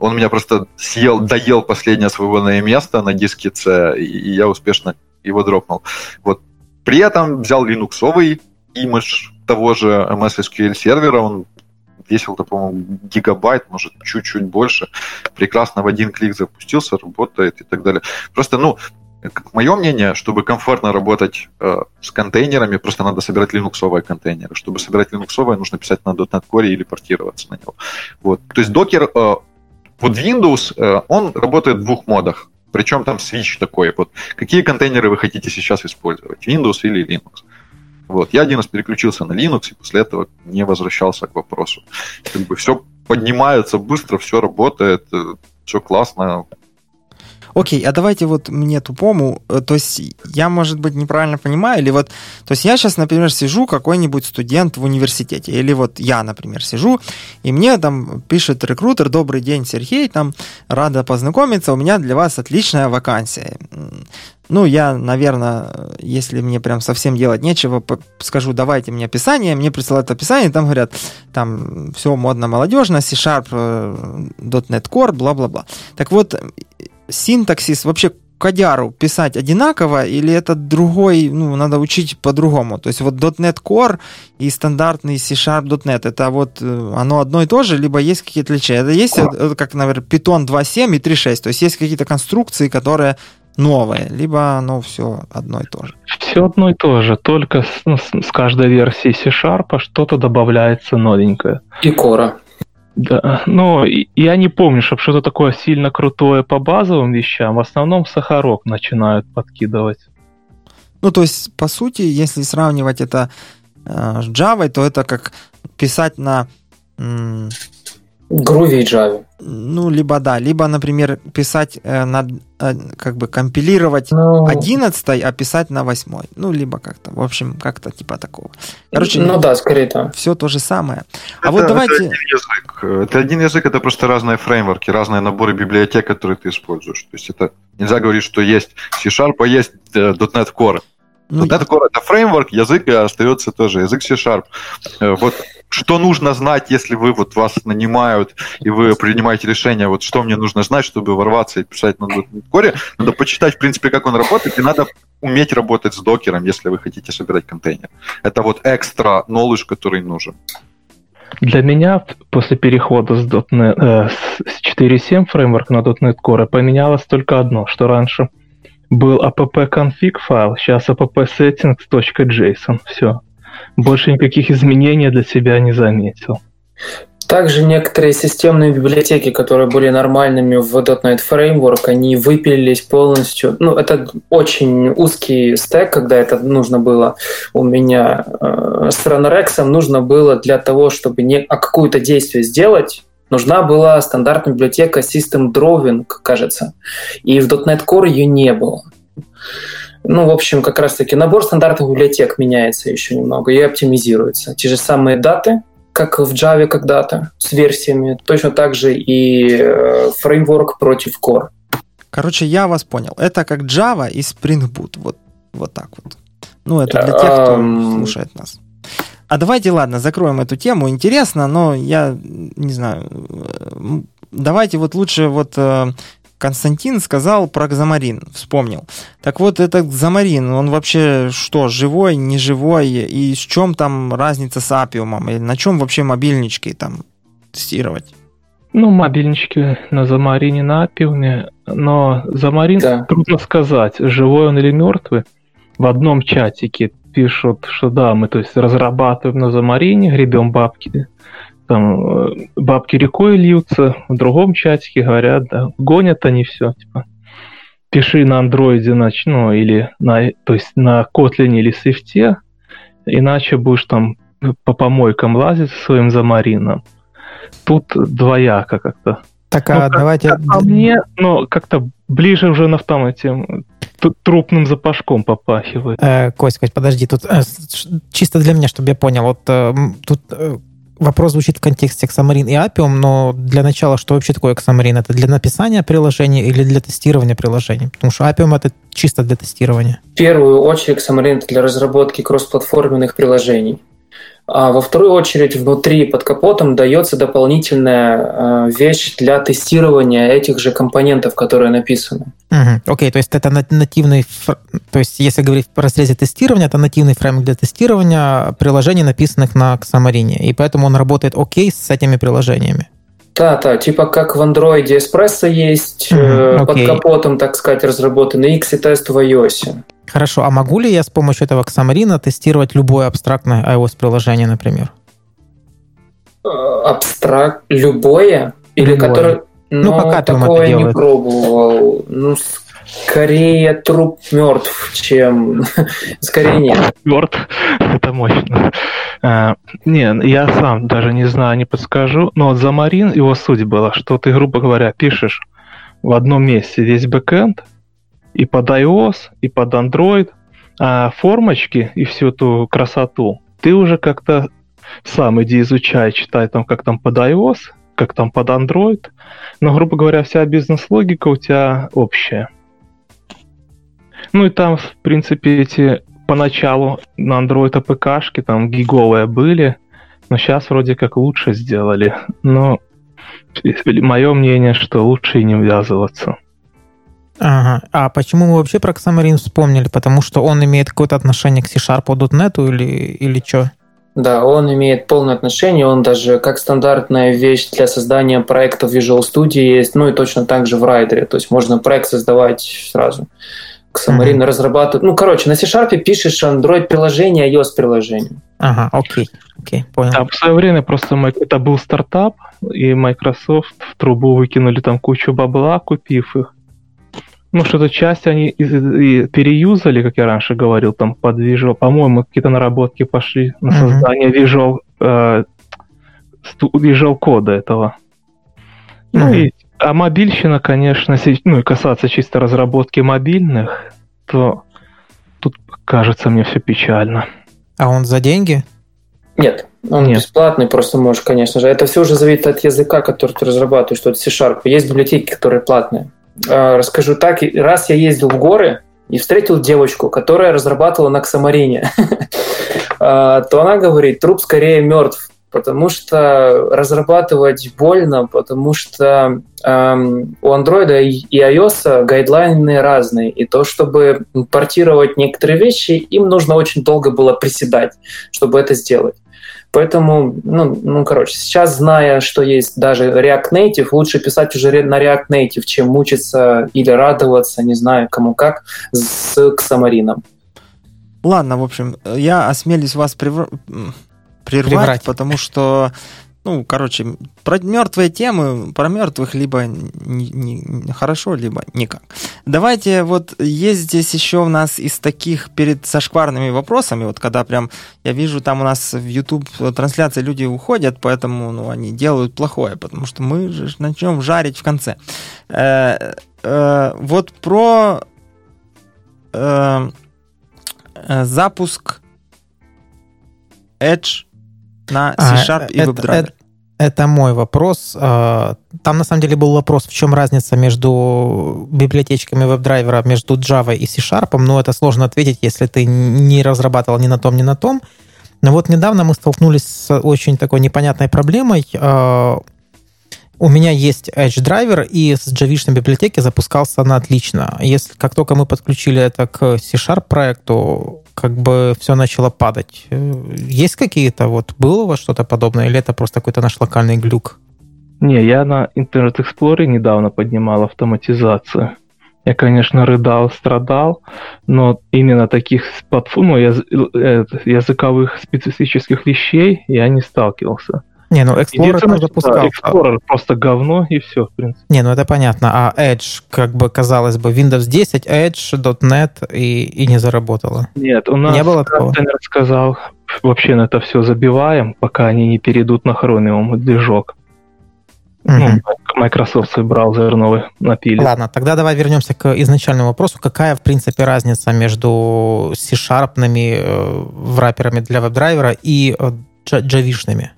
он меня просто съел, доел последнее свободное место на диске C, и я успешно его дропнул. Вот. При этом взял линуксовый имидж того же MS SQL сервера, он весил-то, по-моему, гигабайт, может, чуть-чуть больше. Прекрасно в один клик запустился, работает и так далее. Просто, ну, мое мнение, чтобы комфортно работать э, с контейнерами, просто надо собирать линуксовые контейнеры. Чтобы собирать линуксовые, нужно писать на .NET Core или портироваться на него. Вот. То есть докер э, под Windows, э, он работает в двух модах. Причем там switch такой. Вот. Какие контейнеры вы хотите сейчас использовать? Windows или Linux? Вот. Я один раз переключился на Linux, и после этого не возвращался к вопросу. Как бы все поднимается быстро, все работает, э, все классно, Окей, а давайте вот мне тупому, э, то есть я, может быть, неправильно понимаю, или вот, то есть я сейчас, например, сижу, какой-нибудь студент в университете, или вот я, например, сижу, и мне там пишет рекрутер, добрый день, Сергей, там, рада познакомиться, у меня для вас отличная вакансия. Ну, я, наверное, если мне прям совсем делать нечего, скажу, давайте мне описание, мне присылают описание, там говорят, там все модно, молодежно, C-Sharp, э, .NET Core, бла-бла-бла. Так вот, синтаксис вообще кодяру писать одинаково или это другой, ну, надо учить по-другому? То есть вот .NET Core и стандартный C-Sharp .NET, это вот э, оно одно и то же, либо есть какие-то отличия? Это есть, это как, например, Python 2.7 и 3.6, то есть есть какие-то конструкции, которые новые, либо оно все одно и то же? Все одно и то же, только с, ну, с каждой версии C-Sharp что-то добавляется новенькое. И Core. Да, но я не помню, чтобы что-то такое сильно крутое по базовым вещам. В основном сахарок начинают подкидывать. Ну, то есть, по сути, если сравнивать это э, с Java, то это как писать на Groovy и Java. Ну, либо да, либо, например, писать э, на, э, как бы компилировать ну, 11, а писать на 8. Ну, либо как-то, в общем, как-то типа такого. Короче, ну да, скорее там. Все то же самое. А это, вот давайте... Это один язык. Это один язык, это просто разные фреймворки, разные наборы библиотек, которые ты используешь. То есть это нельзя говорить, что есть C-Sharp, а есть э, .NET Core. Ну, .NET Core это фреймворк, язык остается тоже язык C-Sharp. Э, вот что нужно знать, если вы вот вас нанимают и вы принимаете решение, вот что мне нужно знать, чтобы ворваться и писать на коре, надо почитать, в принципе, как он работает, и надо уметь работать с докером, если вы хотите собирать контейнер. Это вот экстра knowledge, который нужен. Для меня после перехода с, .NET, э, с 4.7 фреймворк на .NET Core поменялось только одно, что раньше был app-config файл, сейчас app-settings.json, все. больше никаких изменений для себя не заметил. Также некоторые системные библиотеки, которые были нормальными в .NET Framework, они выпилились полностью. Ну, это очень узкий стек, когда это нужно было у меня э, с Runrex нужно было для того, чтобы не, а какое-то действие сделать, нужна была стандартная библиотека System Drawing, кажется. И в .NET Core ее не было. Ну, в общем, как раз-таки набор стандартных библиотек меняется еще немного и оптимизируется. Те же самые даты, как в Java когда-то, с версиями, точно так же и э, фреймворк против Core. Короче, я вас понял. Это как Java и Spring Boot. Вот, вот так вот. Ну, это для тех, кто um... слушает нас. А давайте, ладно, закроем эту тему. Интересно, но я не знаю. Давайте вот лучше вот э, Константин сказал про Xamarin, вспомнил. Так вот, этот Xamarin, он вообще что, живой, не живой? И с чем там разница с Апиумом? И на чем вообще мобильнички там тестировать? Ну, мобильнички на Замарине, на Апиуме, но Замарин, да. трудно сказать, живой он или мертвый. В одном чатике пишут, что да, мы то есть разрабатываем на Замарине, гребем бабки там э, бабки рекой льются, в другом чатике говорят, да, гонят они все, типа, пиши на андроиде, ну, или на, то есть на Kotlin или Swift, иначе будешь там по помойкам лазить со своим замарином. Тут двояко как-то. Так, а ну, давайте... Как, а мне, ну, как-то ближе уже на этим трупным запашком попахивает. Э, Кость, Кость, подожди, тут э, чисто для меня, чтобы я понял, вот э, тут э, вопрос звучит в контексте Xamarin и Appium, но для начала, что вообще такое Xamarin? Это для написания приложения или для тестирования приложений? Потому что Appium — это чисто для тестирования. В первую очередь Xamarin — это для разработки кроссплатформенных приложений. А во вторую очередь внутри под капотом дается дополнительная э, вещь для тестирования этих же компонентов, которые написаны. Окей, угу. okay, то есть это нативный, то есть если говорить в разрезе тестирования, это нативный фреймворк для тестирования приложений, написанных на Xamarin, и поэтому он работает окей с этими приложениями. Да, да, типа как в Android Espresso есть mm, okay. под капотом, так сказать, разработанный X и тест в iOS. Хорошо, а могу ли я с помощью этого Xamarin тестировать любое абстрактное iOS-приложение, например? Э, абстракт любое? Или любое. которое... Ну, ну пока такое не пробовал. Ну, скорее труп мертв, чем... скорее нет. Мертв? Это мощно. А, не, я сам даже не знаю, не подскажу. Но вот за Марин его суть была, что ты, грубо говоря, пишешь в одном месте весь бэкэнд, и под iOS, и под Android, а формочки и всю эту красоту ты уже как-то сам иди изучай, читай там, как там под iOS, как там под Android. Но, грубо говоря, вся бизнес-логика у тебя общая. Ну и там, в принципе, эти поначалу на Android АПКшки там гиговые были, но сейчас вроде как лучше сделали. Но мое мнение, что лучше и не ввязываться. Ага. А почему мы вообще про Xamarin вспомнили? Потому что он имеет какое-то отношение к C-Sharp.net или, или что? Да, он имеет полное отношение, он даже как стандартная вещь для создания проектов Visual Studio есть, ну и точно так же в Rider, то есть можно проект создавать сразу. Xamarin mm-hmm. разрабатывает, ну короче, на C-Sharp пишешь Android-приложение, iOS-приложение. Ага, окей, окей, понял. Да, в свое время просто это был стартап, и Microsoft в трубу выкинули там кучу бабла, купив их. Ну, что-то часть они и, и переюзали, как я раньше говорил, там под Visual. По-моему, какие-то наработки пошли на создание mm-hmm. Visual, э, Visual кода этого. Mm-hmm. Ну и а мобильщина, конечно, ну и касаться чисто разработки мобильных, то тут кажется мне все печально. А он за деньги? Нет, он Нет. бесплатный, просто можешь, конечно же. Это все уже зависит от языка, который ты разрабатываешь, что это C-Sharp. Есть библиотеки, которые платные. А, расскажу так, раз я ездил в горы и встретил девочку, которая разрабатывала на Ксамарине, то она говорит, труп скорее мертв, потому что разрабатывать больно, потому что эм, у андроида и iOS гайдлайны разные, и то, чтобы портировать некоторые вещи, им нужно очень долго было приседать, чтобы это сделать. Поэтому, ну, ну, короче, сейчас, зная, что есть даже React Native, лучше писать уже на React Native, чем мучиться или радоваться, не знаю, кому как, с Xamarin. Ладно, в общем, я осмелюсь вас превр... прервать, Преврать. потому что ну, короче, про мертвые темы, про мертвых либо не, не, хорошо, либо никак. Давайте, вот есть здесь еще у нас из таких перед сошкварными вопросами, вот когда прям, я вижу, там у нас в YouTube трансляции люди уходят, поэтому, ну, они делают плохое, потому что мы же начнем жарить в конце. Э, э, вот про э, запуск Edge на C-Sharp а, и WebDriver? Это, это мой вопрос. А, там на самом деле был вопрос, в чем разница между библиотечками WebDriver, между Java и C-Sharp, но это сложно ответить, если ты не разрабатывал ни на том, ни на том. Но вот недавно мы столкнулись с очень такой непонятной проблемой. А, у меня есть Edge Driver, и с JVishной библиотеки запускался она отлично. Если как только мы подключили это к C-Sharp проекту, как бы все начало падать. Есть какие-то, вот, было вас что-то подобное, или это просто какой-то наш локальный глюк? Не, я на Internet Explorer недавно поднимал автоматизацию. Я, конечно, рыдал, страдал, но именно таких платформ, ну, э, языковых специфических вещей я не сталкивался. Не, ну Explorer там запускал. Да, Explorer просто говно и все, в принципе. Не, ну это понятно. А Edge, как бы казалось бы, Windows 10, Edge, .NET и, и не заработало. Нет, у нас, не было такого? сказал, вообще на это все забиваем, пока они не перейдут на Chromium движок. Ну, Microsoft свой браузер новый напили. Ладно, тогда давай вернемся к изначальному вопросу. Какая, в принципе, разница между C-Sharpными э, враперами для веб-драйвера и э, Javishными?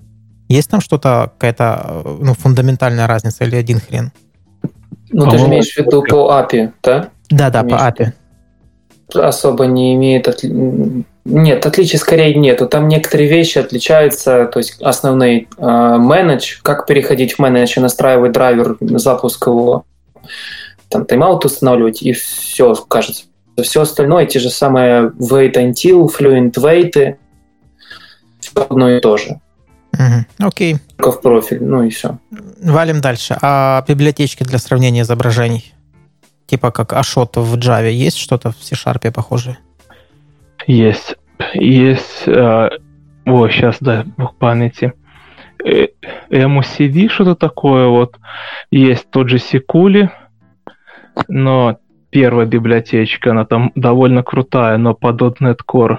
Есть там что-то, какая-то ну, фундаментальная разница или один хрен? Ну, ты же имеешь в виду по API, да? Да-да, по API. Особо не имеет... От... Нет, отличий скорее нету. Там некоторые вещи отличаются, то есть основные э, менедж, как переходить в менедж и настраивать драйвер, запуск его, там тайм-аут устанавливать, и все, кажется. Все остальное, те же самые wait until, fluent wait, все одно и то же. Угу. Окей. Только в профиль, ну и все. Валим дальше. А библиотечки для сравнения изображений? Типа как Ашот в Java. Есть что-то в C-Sharp похожее? Есть. Есть... Э, о, сейчас, да, в памяти. Э, MOCD, что-то такое вот. Есть тот же Секули, но первая библиотечка, она там довольно крутая, но по .NET Core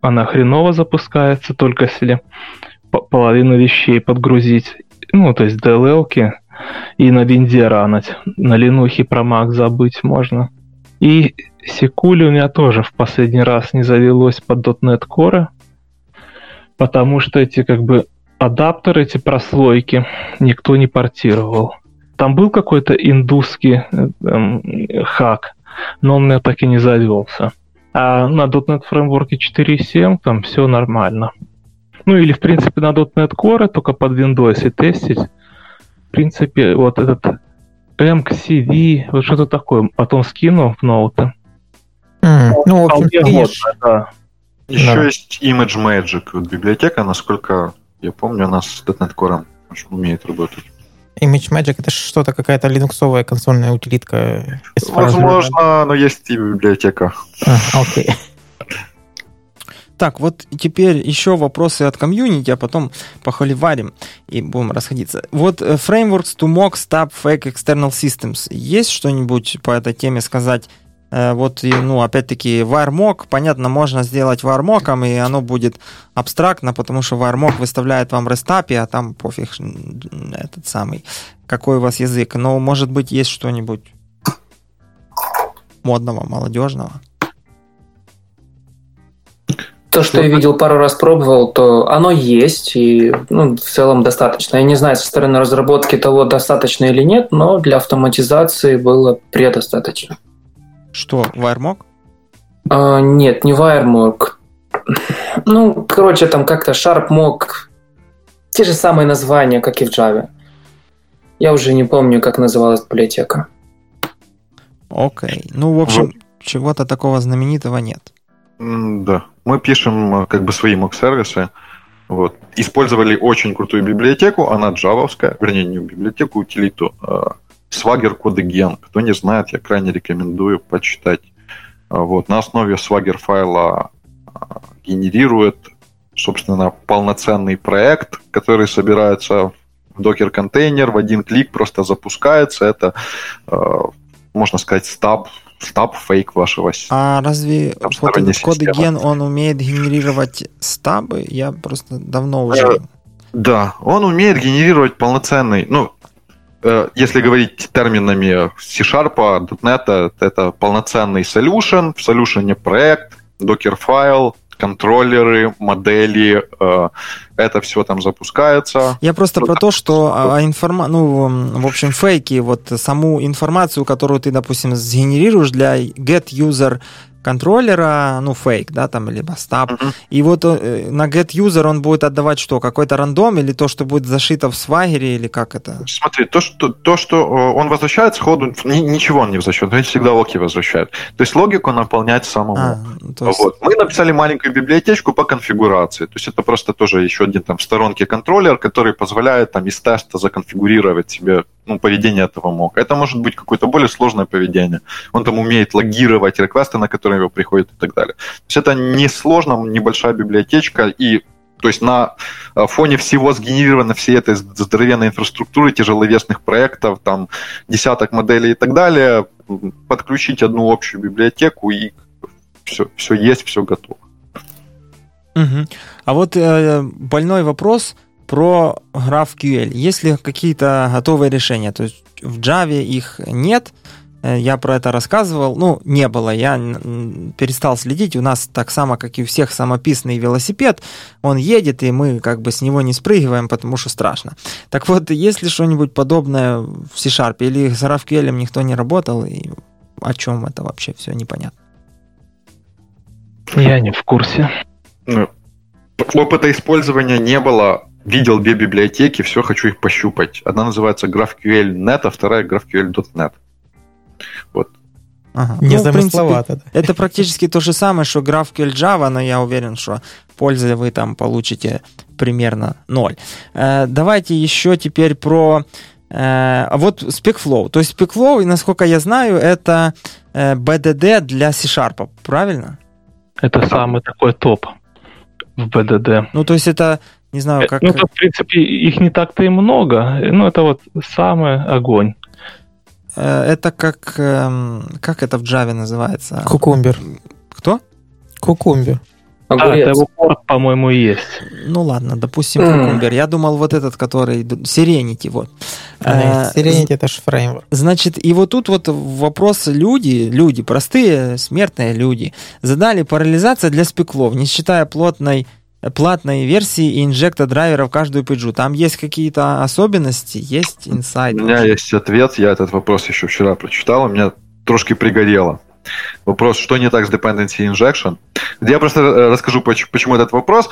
она хреново запускается, только если половину вещей подгрузить, ну, то есть DLL-ки, и на винде ранать. На линухе про Mac забыть можно. И Секули у меня тоже в последний раз не завелось под .NET Core, потому что эти как бы адаптеры, эти прослойки никто не портировал. Там был какой-то индусский эм, хак, но он у меня так и не завелся. А на .NET Framework 4.7 там все нормально. Ну или, в принципе, на .NET Core, только под Windows и тестить. В принципе, вот этот MCV, вот что-то такое, потом скину в ноуты. Mm, ну, в общем, видишь... да. Еще да. есть Image Magic, вот библиотека, насколько я помню, она с .NET Core умеет работать. Image Magic это что-то какая-то линуксовая консольная утилитка. Возможно, но есть и библиотека. А, окей. Так, вот теперь еще вопросы от комьюнити, а потом похоливарим и будем расходиться. Вот э, frameworks to mock stop fake external systems. Есть что-нибудь по этой теме сказать? Э, вот, ну, опять-таки, WireMock, понятно, можно сделать WireMock, и оно будет абстрактно, потому что WireMock выставляет вам REST а там пофиг этот самый, какой у вас язык. Но, может быть, есть что-нибудь модного, молодежного? То, что я видел пару раз пробовал, то оно есть, и ну, в целом достаточно. Я не знаю, со стороны разработки того, достаточно или нет, но для автоматизации было предостаточно. Что, WireMock? А, нет, не WireMock. Ну, короче, там как-то SharpMock. Те же самые названия, как и в Java. Я уже не помню, как называлась библиотека. Окей. Okay. Ну, в общем, вот. чего-то такого знаменитого нет. Да. Мы пишем э, как бы свои мок-сервисы. Вот. Использовали очень крутую библиотеку, она джавовская, вернее, не библиотеку, утилиту. Э, Swagger CodeGen. Кто не знает, я крайне рекомендую почитать. Э, вот. На основе Swagger файла генерирует, собственно, полноценный проект, который собирается в докер-контейнер, в один клик просто запускается. Это, можно сказать, стаб стаб фейк вашего А разве вот этот код-ген, он умеет генерировать стабы? Я просто давно уже... Да, он умеет генерировать полноценный, ну, э, если говорить терминами C-Sharp, .NET, это полноценный solution, в solution проект, докер-файл, контроллеры, модели, э, это все там запускается. Я просто про то, что а, информа... ну, в общем, фейки, вот саму информацию, которую ты, допустим, сгенерируешь для get user контроллера, ну, фейк, да, там, либо стаб. Uh-huh. И вот э, на get-user он будет отдавать что? Какой-то рандом или то, что будет зашито в свагере, или как это? Смотри, то, что, то, что э, он возвращает сходу, ничего он не возвращает, он всегда логи возвращает. То есть логику наполнять самому. А, есть... вот. Мы написали маленькую библиотечку по конфигурации. То есть это просто тоже еще один там в сторонке контроллер, который позволяет там из теста законфигурировать себе ну, поведение этого мог. Это может быть какое-то более сложное поведение. Он там умеет логировать реквесты, на которые его приходят и так далее. То есть это несложно, небольшая библиотечка, и то есть на э, фоне всего сгенерировано всей этой здоровенной инфраструктуры, тяжеловесных проектов, там десяток моделей и так далее, подключить одну общую библиотеку и все, все есть, все готово. Угу. А вот э, больной вопрос – про GraphQL. Есть ли какие-то готовые решения? То есть в Java их нет, э, я про это рассказывал. Ну, не было. Я перестал следить. У нас так само, как и у всех, самописный велосипед. Он едет, и мы как бы с него не спрыгиваем, потому что страшно. Так вот, есть ли что-нибудь подобное в C-Sharp? Или с GraphQL никто не работал? И о чем это вообще все непонятно? Я не в курсе. Ну, опыта использования не было видел две библиотеки, все, хочу их пощупать. Одна называется GraphQL.net, а вторая GraphQL.net. Вот. Ага. Не ну, принципе, да. Это практически то же самое, что GraphQL Java, но я уверен, что пользы вы там получите примерно ноль. Э, давайте еще теперь про э, вот SpeakFlow. То есть SpeakFlow, насколько я знаю, это э, BDD для C-Sharp, правильно? Это самый такой топ в BDD. Ну, то есть это не знаю, э, как... Ну, то, в принципе, их не так-то и много. Ну, это вот самый огонь. Э, это как... Эм, как это в Java называется? Кукумбер. Кто? Кукумбер. Огурец. А, это его порт, по-моему, есть. Ну ладно, допустим, Cucumber. Я думал, вот этот, который Serenity, вот. А, Serenity это же фреймворк. Значит, и вот тут вот вопрос люди, люди, простые, смертные люди, задали парализация для спеклов, не считая плотной платной версии и инжекта драйвера в каждую пейджу. Там есть какие-то особенности, есть инсайды? У меня есть ответ, я этот вопрос еще вчера прочитал, у меня трошки пригорело. Вопрос, что не так с dependency injection? Я просто э, расскажу, почему этот вопрос.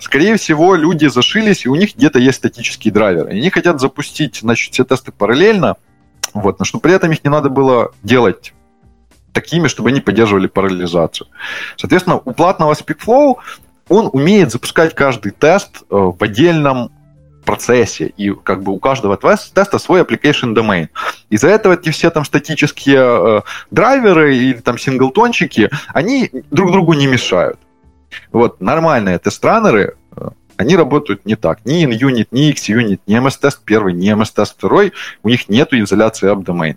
Скорее всего, люди зашились, и у них где-то есть статические драйверы. И они хотят запустить, значит, все тесты параллельно, вот, но чтобы при этом их не надо было делать такими, чтобы они поддерживали параллелизацию. Соответственно, у платного SpeakFlow он умеет запускать каждый тест э, в отдельном процессе, и как бы у каждого теста свой application domain. Из-за этого эти все там статические э, драйверы или там синглтончики, они друг другу не мешают. Вот нормальные тест-раннеры, э, они работают не так. Ни InUnit, ни XUnit, ни MS-тест первый, ни MS-тест второй, у них нет изоляции AppDomain.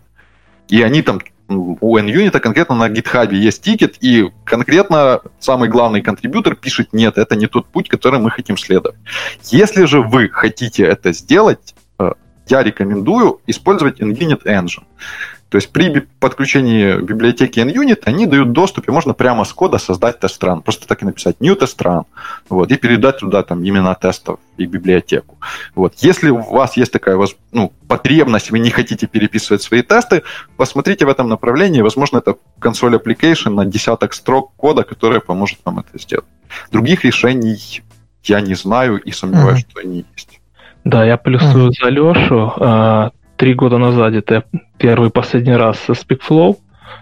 И они там у NUnit конкретно на GitHub есть тикет, и конкретно самый главный контрибьютор пишет, нет, это не тот путь, который мы хотим следовать. Если же вы хотите это сделать, э, я рекомендую использовать NUnit Engine. То есть при подключении библиотеки NUnit они дают доступ, и можно прямо с кода создать тест-ран. Просто так и написать new тест-ран. Вот, и передать туда там имена тестов и библиотеку. Вот. Если у вас есть такая ну, потребность, вы не хотите переписывать свои тесты, посмотрите в этом направлении. Возможно, это консоль application на десяток строк кода, которая поможет вам это сделать. Других решений я не знаю и сомневаюсь, mm-hmm. что они есть. Да, я плюсую mm-hmm. за Лешу. Три года назад это первый последний раз со SpeakFlow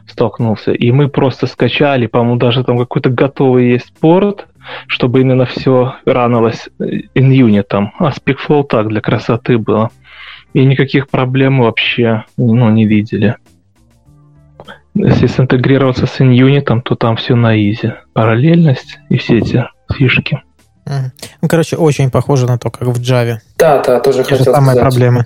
столкнулся, и мы просто скачали, по-моему, даже там какой-то готовый есть порт, чтобы именно все ранилось in-unit там, а SpeakFlow так, для красоты было. И никаких проблем вообще ну, не видели. Если синтегрироваться с инюнитом, то там все на изи. Параллельность и все эти фишки. Ну, короче, очень похоже на то, как в Java. Да, да, тоже Те хотел самые сказать. проблемы.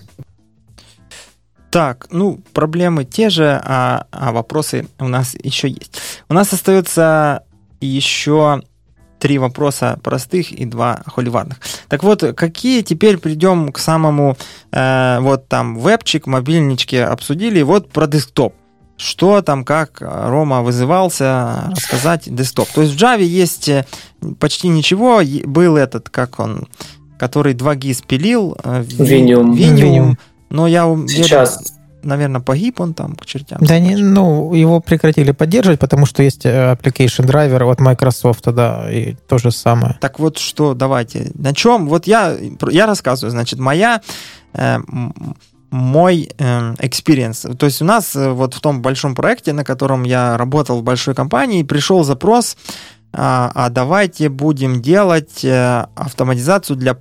Так, ну, проблемы те же, а, а вопросы у нас еще есть. У нас остается еще три вопроса простых и два холиварных. Так вот, какие теперь придем к самому, э, вот там, вебчик, мобильнички обсудили, вот про десктоп. Что там, как Рома вызывался, рассказать десктоп. То есть в Java есть э, почти ничего, был этот, как он, который 2 GIS пилил, Vinium. Vinium. Но я Сейчас наверное, погиб он там к чертям. Да не, ну, его прекратили поддерживать, потому что есть э, application driver от Microsoft, да, и то же самое. Так вот что, давайте, на чем, вот я, я рассказываю, значит, моя э, мой э, experience. То есть у нас э, вот в том большом проекте, на котором я работал в большой компании, пришел запрос, а, а давайте будем делать э, автоматизацию для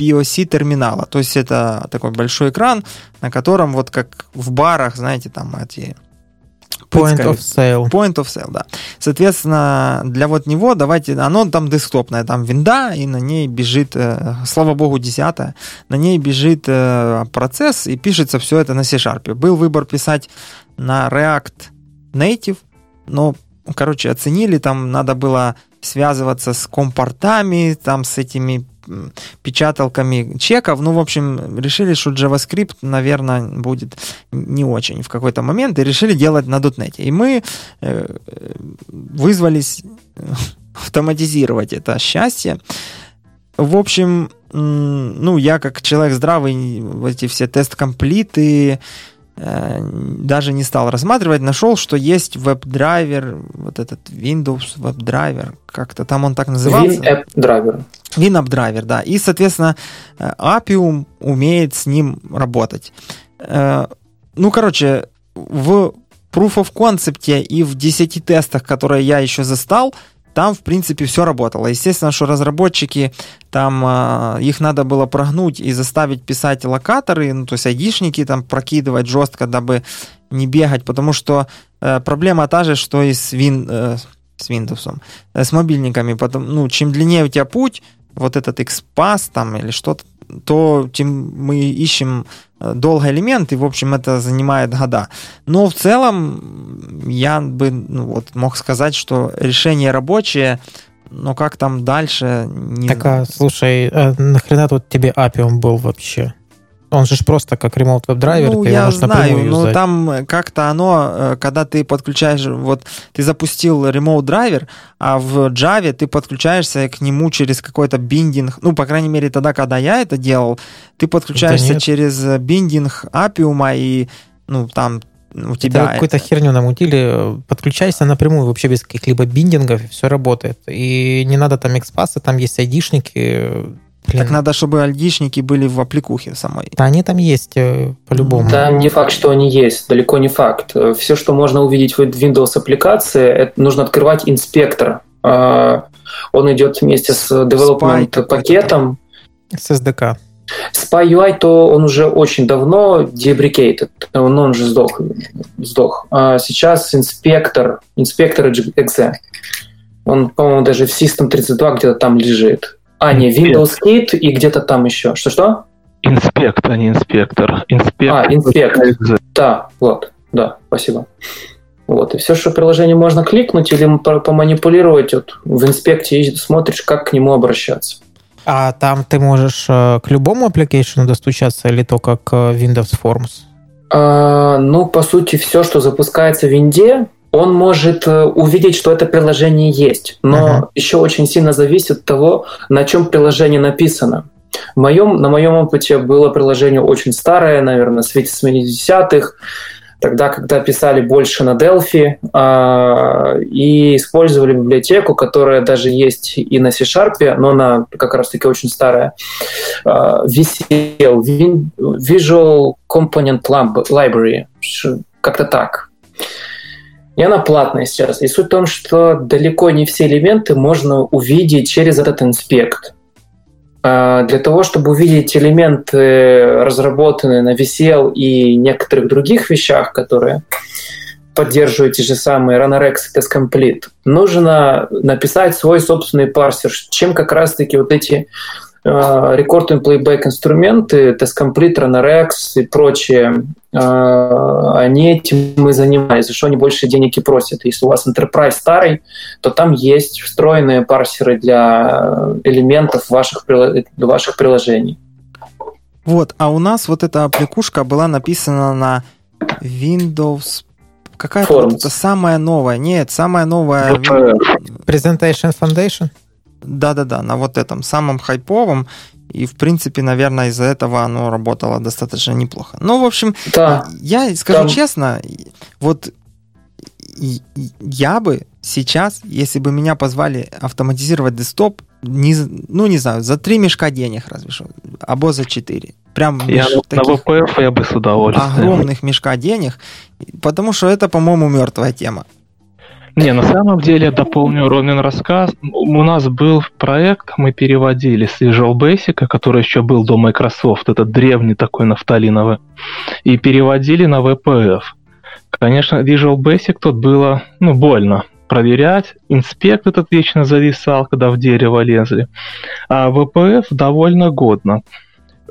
POC-терминала. То есть это такой большой экран, на котором вот как в барах, знаете, там эти Point of sale. Point of sale, да. Соответственно, для вот него давайте, оно там десктопное, там винда, и на ней бежит, э, слава богу, десятая, на ней бежит э, процесс, и пишется все это на C-Sharp. Был выбор писать на React Native, но, короче, оценили, там надо было связываться с компортами, там с этими печаталками чеков. Ну, в общем, решили, что JavaScript, наверное, будет не очень в какой-то момент, и решили делать на .NET. И мы э, вызвались э, автоматизировать это счастье. В общем, ну, я как человек здравый, эти все TestComplete ы, Э, даже не стал рассматривать, нашел, что есть WebDriver, вот этот Windows WebDriver, как-то там он так назывался. WinAppDriver. WinAppDriver, да. И, соответственно, э, Appium умеет с ним работать. Э, ну, короче, в Proof of Concept и в 10 тестах, которые я еще застал, там, в принципе, все работало. Естественно, что разработчики, там э, их надо было прогнуть и заставить писать локаторы, ну, то есть айдишники там прокидывать жестко, дабы не бегать, потому что э, проблема та же, что и с, Win, э, с Windows, э, с мобильниками. Потом, ну, чем длиннее у тебя путь, вот этот XPath там или что-то, то тем мы ищем э, долго элемент, и, в общем, это занимает года. Но в целом я бы ну, вот, мог сказать, что решение рабочее, но как там дальше... Не так, а, слушай, а нахрена тут тебе Appium был вообще? Он же просто как ремонт веб-драйвер, ну, ты я знаю, но юзать. там как-то оно, э, когда ты подключаешь, вот ты запустил ремонт драйвер, а в Java ты подключаешься к нему через какой-то биндинг, ну, по крайней мере, тогда, когда я это делал, ты подключаешься да через биндинг Appium, и, ну, там у тебя... Это какую-то херню намутили, подключайся напрямую вообще без каких-либо биндингов, и все работает. И не надо там экспасы, там есть айдишники, Блин. Так надо, чтобы альдишники были в аппликухе самой. Да, они там есть э, по-любому. Да, не факт, что они есть, далеко не факт. Все, что можно увидеть в Windows аппликации, это нужно открывать инспектор. А, он идет вместе с development пакетом. С SDK. Spy UI, то он уже очень давно deprecated, он, он же сдох. сдох. А сейчас инспектор, инспектор exe. Он, по-моему, даже в System 32 где-то там лежит. А, не, Windows Kit и где-то там еще. Что-что? Инспектор, а не инспектор. Инспектор. А, инспектор. Да, вот. Да, спасибо. Вот, и все, что приложение можно кликнуть или поманипулировать, вот, в инспекте смотришь, как к нему обращаться. А там ты можешь э, к любому application достучаться или только к Windows Forms? А, ну, по сути, все, что запускается в Винде, он может э, увидеть, что это приложение есть, но uh-huh. еще очень сильно зависит от того, на чем приложение написано. В моем, на моем опыте было приложение очень старое, наверное, с 70-х, тогда, когда писали больше на Delphi э, и использовали библиотеку, которая даже есть и на C-Sharp, но она как раз-таки очень старая, э, VCL, Visual Component Library, как-то так. И она платная сейчас. И суть в том, что далеко не все элементы можно увидеть через этот инспект. А, для того, чтобы увидеть элементы, разработанные на VCL и некоторых других вещах, которые поддерживает те же самые Runrex и TestComplete, нужно написать свой собственный парсер, чем как раз-таки вот эти рекорд and playback инструменты, TestComplete, Runrex и прочие, а, они этим и занимаются, за что они больше денег и просят. Если у вас Enterprise старый, то там есть встроенные парсеры для элементов ваших, ваших приложений. Вот, а у нас вот эта аппликушка была написана на Windows какая-то вот это самая новая. Нет, самая новая. Presentation Foundation? Да-да-да, на вот этом самом хайповом. И, в принципе, наверное, из-за этого оно работало достаточно неплохо. Ну, в общем, да. я скажу Там... честно, вот я бы сейчас, если бы меня позвали автоматизировать десктоп, не, ну, не знаю, за три мешка денег разве что, або за четыре. Прям я на ВПФ я бы с удовольствием. Огромных мешка денег, потому что это, по-моему, мертвая тема. Не, на самом деле, дополню Ромин рассказ. У нас был проект, мы переводили с Visual Basic, который еще был до Microsoft, этот древний такой нафталиновый, и переводили на VPF. Конечно, Visual Basic тут было, ну, больно проверять. Инспект этот вечно зависал, когда в дерево лезли. А VPF довольно годно.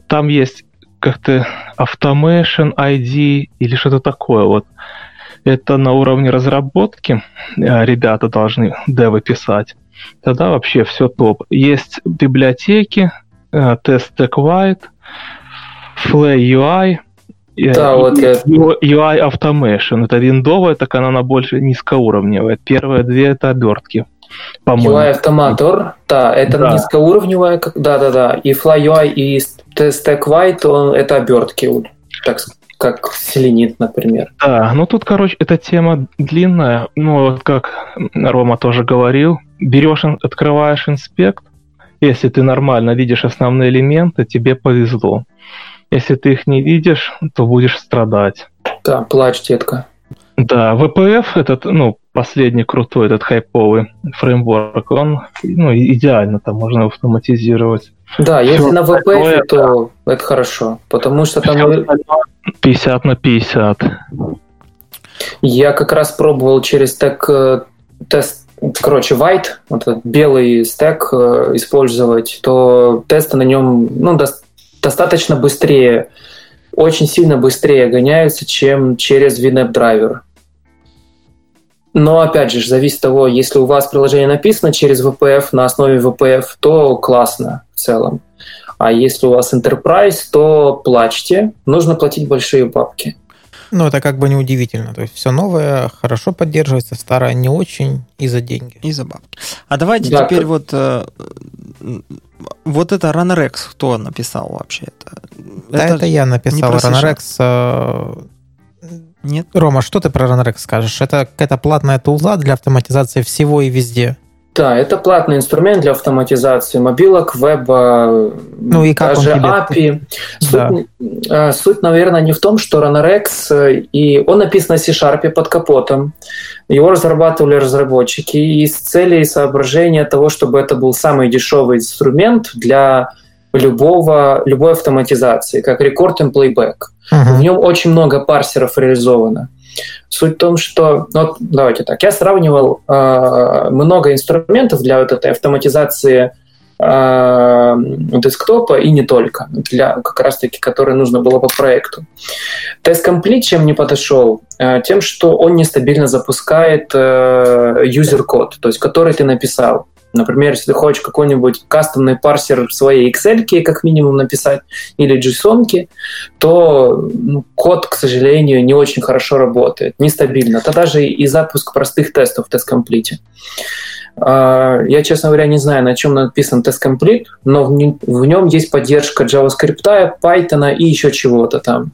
Там есть как-то Automation ID или что-то такое вот это на уровне разработки э, ребята должны девы писать, тогда вообще все топ. Есть библиотеки, э, Tech White, Flay UI, э, да, вот я... UI Automation. Это виндовая, так она на больше низкоуровневая. Первые две это обертки. UI Automator, да, это да. низкоуровневая, да-да-да. И Fly UI и Tech White, он, это обертки, так сказать как селенит, например. Да, ну тут, короче, эта тема длинная. Ну, вот как Рома тоже говорил, берешь, открываешь инспект, если ты нормально видишь основные элементы, тебе повезло. Если ты их не видишь, то будешь страдать. Да, плачь, детка. Да, VPF, этот, ну, последний крутой, этот хайповый фреймворк, он, ну, идеально там можно автоматизировать. Да, если Все на VPF, то это хорошо, потому что там... 50 на 50. Я как раз пробовал через тег э, тест, короче, white, вот этот белый стек э, использовать, то тесты на нем ну, до, достаточно быстрее, очень сильно быстрее гоняются, чем через VNAP драйвер. Но опять же, зависит от того, если у вас приложение написано через VPF на основе VPF, то классно в целом. А если у вас Enterprise, то плачьте, нужно платить большие бабки. Ну, это как бы неудивительно. То есть все новое хорошо поддерживается, старое не очень, и за деньги. И за бабки. А давайте да, теперь как... вот э, вот это Runrex кто написал вообще? Это, да, это, это я написал. Runrex нет. Рома, что ты про Runrex скажешь? Это какая-то платная тулза для автоматизации всего и везде. Да, это платный инструмент для автоматизации мобилок, веба, ну и как даже API. Суть, да. Э, суть, наверное, не в том, что Runrex, э, и он написан на C-Sharp под капотом. Его разрабатывали разработчики и с целью и соображения того, чтобы это был самый дешевый инструмент для любого, любой автоматизации, как рекорд и плейбэк. Uh-huh. В нем очень много парсеров реализовано. Суть в том, что, ну, давайте так, я сравнивал э, много инструментов для вот этой автоматизации э, десктопа и не только, для как раз-таки, которые нужно было по проекту. Тест Complete чем не подошел? Э, тем, что он нестабильно запускает э, user-код, то есть который ты написал. Например, если ты хочешь какой-нибудь кастомный парсер в своей Excel, как минимум, написать, или JSON, то ну, код, к сожалению, не очень хорошо работает, нестабильно. Это даже и запуск простых тестов в TestComplete. А, я, честно говоря, не знаю, на чем написан TestComplete, но в нем есть поддержка JavaScript, Python и еще чего-то там.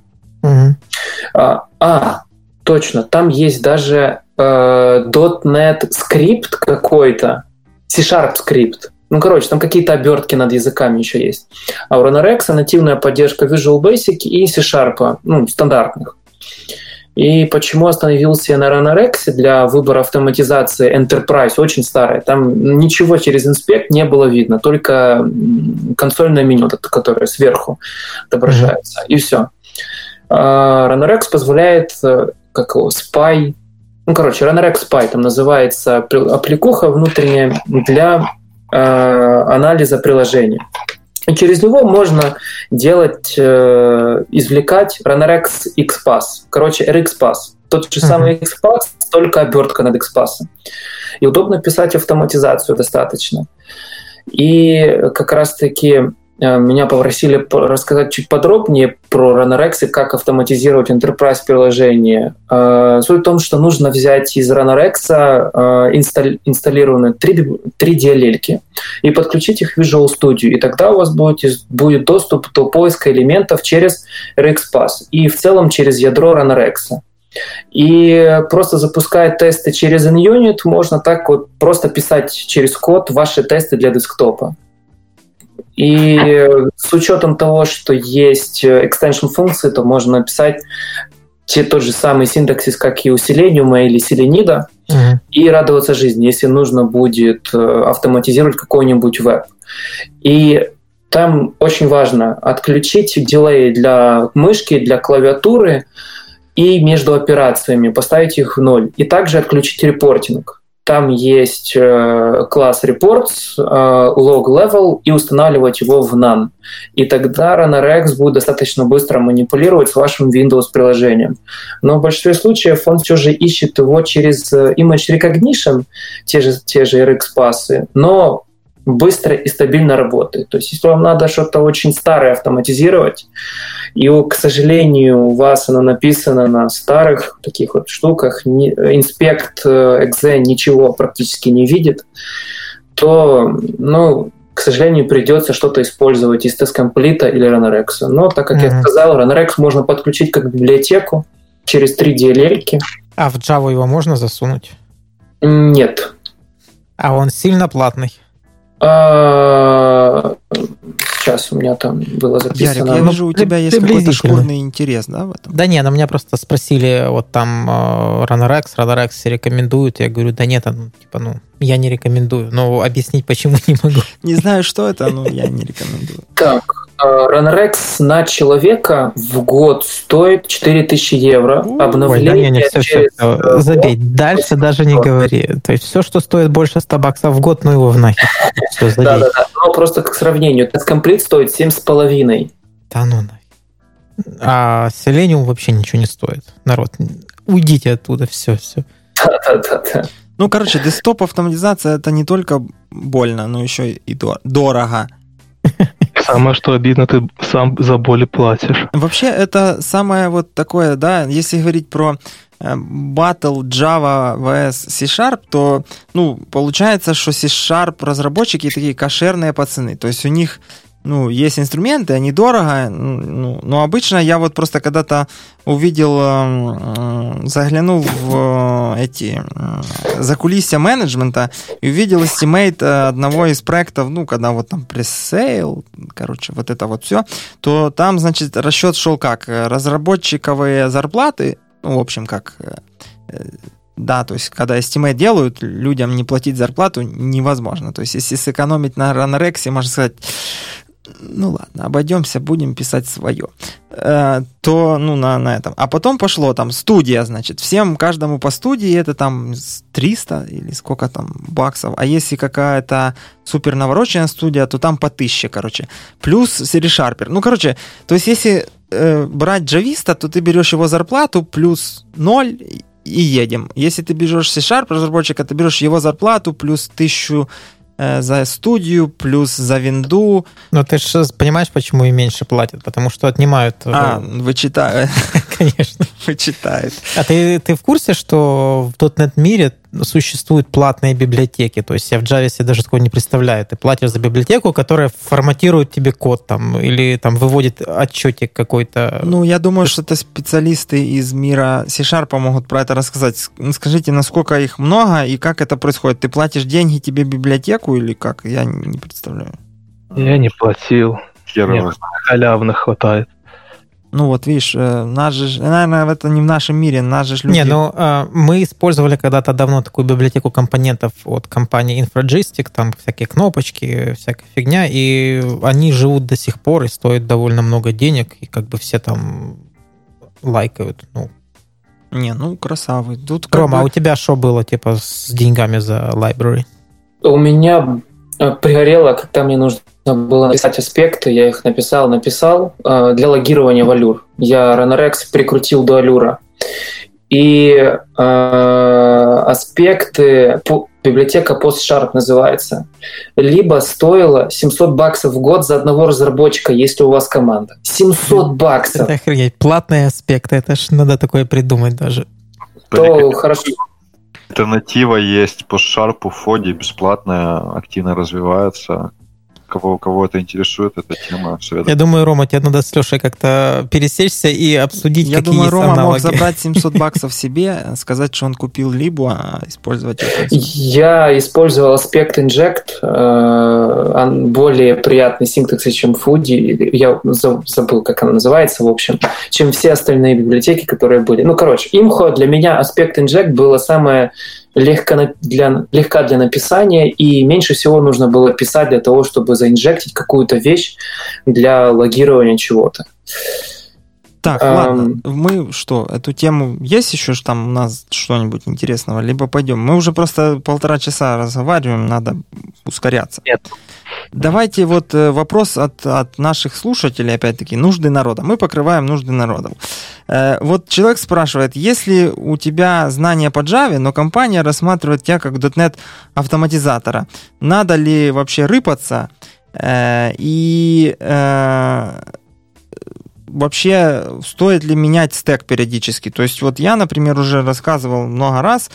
А, а, точно, там есть даже э, .NET скрипт какой-то, C-Sharp скрипт. Ну, короче, там какие-то обертки над языками еще есть. А у Runrex нативная поддержка Visual Basic и C-Sharp, ну, стандартных. И почему остановился я на Runrex для выбора автоматизации Enterprise, очень старая. Там ничего через инспект не было видно, только консольное меню, которое сверху отображается, mm-hmm. и все. А Runrex позволяет э, как его, Spy ну, короче, RunRX Py там называется аппликуха внутренняя для э, анализа приложения. И через него можно делать, э, извлекать RunRX XPath. Короче, RxPath. Тот же самый XPath, только обертка над XPath. И удобно писать автоматизацию достаточно. И как раз-таки меня попросили рассказать чуть подробнее про RunRX и как автоматизировать enterprise приложение. Э, суть в том, что нужно взять из RunRX э, инсталлированные 3D лельки и подключить их в Visual Studio. И тогда у вас будет, будет доступ до поиска элементов через RxPath и в целом через ядро RunRX. И просто запуская тесты через InUnit, можно так вот просто писать через код ваши тесты для десктопа. И с учетом того, что есть extension функции, то можно написать те, тот же самый синтаксис, как и у Selenium или Selenida, uh-huh. и радоваться жизни, если нужно будет э, автоматизировать какой-нибудь веб. И там очень важно отключить дилей для мышки, для клавиатуры и между операциями, поставить их в ноль. И также отключить репортинг. Там есть э, класс reports, э, log level и устанавливать его в none. И тогда RunRX будет достаточно быстро манипулировать с вашим Windows приложением. Но в большинстве случаев он все же ищет его через э, image recognition, те же, те же RX-пасы, но быстро и стабильно работает. То есть если вам надо что-то очень старое автоматизировать, и, к сожалению, у вас оно написано на старых таких вот штуках, инспект exe ничего практически не видит, то, ну, к сожалению, придется что-то использовать из TestComplete или RunRX. Но, так как mm-hmm. я сказал, RunRX можно подключить как библиотеку через 3 DLL. А в Java его можно засунуть? Нет. А он сильно платный? А, сейчас у меня там было записано. Ярик, я вижу, у тебя есть какой-то шкурный интерес, да, в этом? Да нет, на меня просто спросили, вот там RunRX, э, RunRX рекомендуют, я говорю, да нет, ну, типа, ну, я не рекомендую, но объяснить почему не могу. Не знаю, что это, но я не рекомендую. Так, Ранрекс на человека в год стоит 4000 евро. Обновление Ой, да, не, не, все, через... все, все. Забей. Дальше даже не говори. То есть все, что стоит больше 100 баксов в год, ну его в нахер. Все, забей. Да, да, да. Но просто к сравнению. Комплит стоит 7,5. Да ну нахер. А Selenium вообще ничего не стоит. Народ, уйдите оттуда, все, все. Да, да, да, да. Ну, короче, десктоп автоматизация это не только больно, но еще и дорого. Самое, что обидно, ты сам за боли платишь. Вообще, это самое вот такое, да, если говорить про э, Battle Java vs C-Sharp, то, ну, получается, что C-Sharp разработчики такие кошерные пацаны. То есть у них ну, есть инструменты, они дорого, ну, но обычно я вот просто когда-то увидел, э, заглянул в эти закулисья менеджмента и увидел estimate одного из проектов, ну, когда вот там пресейл, короче, вот это вот все, то там, значит, расчет шел как? Разработчиковые зарплаты, ну, в общем, как э, да, то есть, когда estimate делают, людям не платить зарплату невозможно. То есть, если сэкономить на ранорексе, можно сказать, ну ладно, обойдемся, будем писать свое, э, то, ну, на, на этом. А потом пошло там студия, значит, всем, каждому по студии это там 300 или сколько там баксов, а если какая-то супер навороченная студия, то там по 1000, короче. Плюс C-Sharper. Ну, короче, то есть если э, брать джависта, то ты берешь его зарплату плюс 0 и едем. Если ты берешь C-Sharp разработчика, ты берешь его зарплату плюс 1000 Э, за студию, плюс за винду. Но ты же понимаешь, почему и меньше платят? Потому что отнимают... Э, а, вычитают. Конечно. Вычитают. А ты, ты в курсе, что в .NET мире существуют платные библиотеки. То есть я в Java себе даже такого не представляю. Ты платишь за библиотеку, которая форматирует тебе код там, или там выводит отчетик какой-то. Ну, я думаю, что это специалисты из мира C-Sharp могут про это рассказать. Скажите, насколько их много и как это происходит? Ты платишь деньги тебе библиотеку или как? Я не представляю. Я не платил. Нет, халявных хватает. Ну вот, видишь, э, нас же, наверное, это не в нашем мире, нас же люди... Не, ну, э, мы использовали когда-то давно такую библиотеку компонентов от компании Infragistic, там всякие кнопочки, всякая фигня, и они живут до сих пор и стоят довольно много денег, и как бы все там лайкают, ну, Не, ну красавый. Тут Рома, бы... а у тебя что было, типа, с деньгами за library? У меня пригорело, когда мне нужно было написать аспекты, я их написал, написал э, для логирования в Allure. Я Runrex прикрутил до Allure. И э, аспекты, библиотека PostSharp называется, либо стоила 700 баксов в год за одного разработчика, если у вас команда. 700 баксов! Это охренеть, платные аспекты, это ж надо такое придумать даже. То хорошо. Альтернатива есть по Sharp, Фоде, бесплатная, активно развивается кого, кого это интересует, эта тема. Совета. Я думаю, Рома, тебе надо с Лешей как-то пересечься и обсудить, Я какие думаю, Рома аналоги. мог забрать 700 баксов себе, сказать, что он купил Либу, а использовать это. Я использовал аспект Inject, э, более приятный синтаксис, чем Foodie. Я забыл, как она называется, в общем, чем все остальные библиотеки, которые были. Ну, короче, имхо для меня аспект Inject было самое легко для, легка для написания, и меньше всего нужно было писать для того, чтобы заинжектить какую-то вещь для логирования чего-то. Так, um, ладно, мы что, эту тему есть еще там у нас что-нибудь интересного, либо пойдем? Мы уже просто полтора часа разговариваем, надо ускоряться. Нет. Давайте вот э, вопрос от, от наших слушателей, опять-таки, нужды народа. Мы покрываем нужды народов. Э, вот человек спрашивает, если у тебя знания по Java, но компания рассматривает тебя как .NET автоматизатора, надо ли вообще рыпаться? Э, и вообще стоит ли менять стек периодически? То есть вот я, например, уже рассказывал много раз,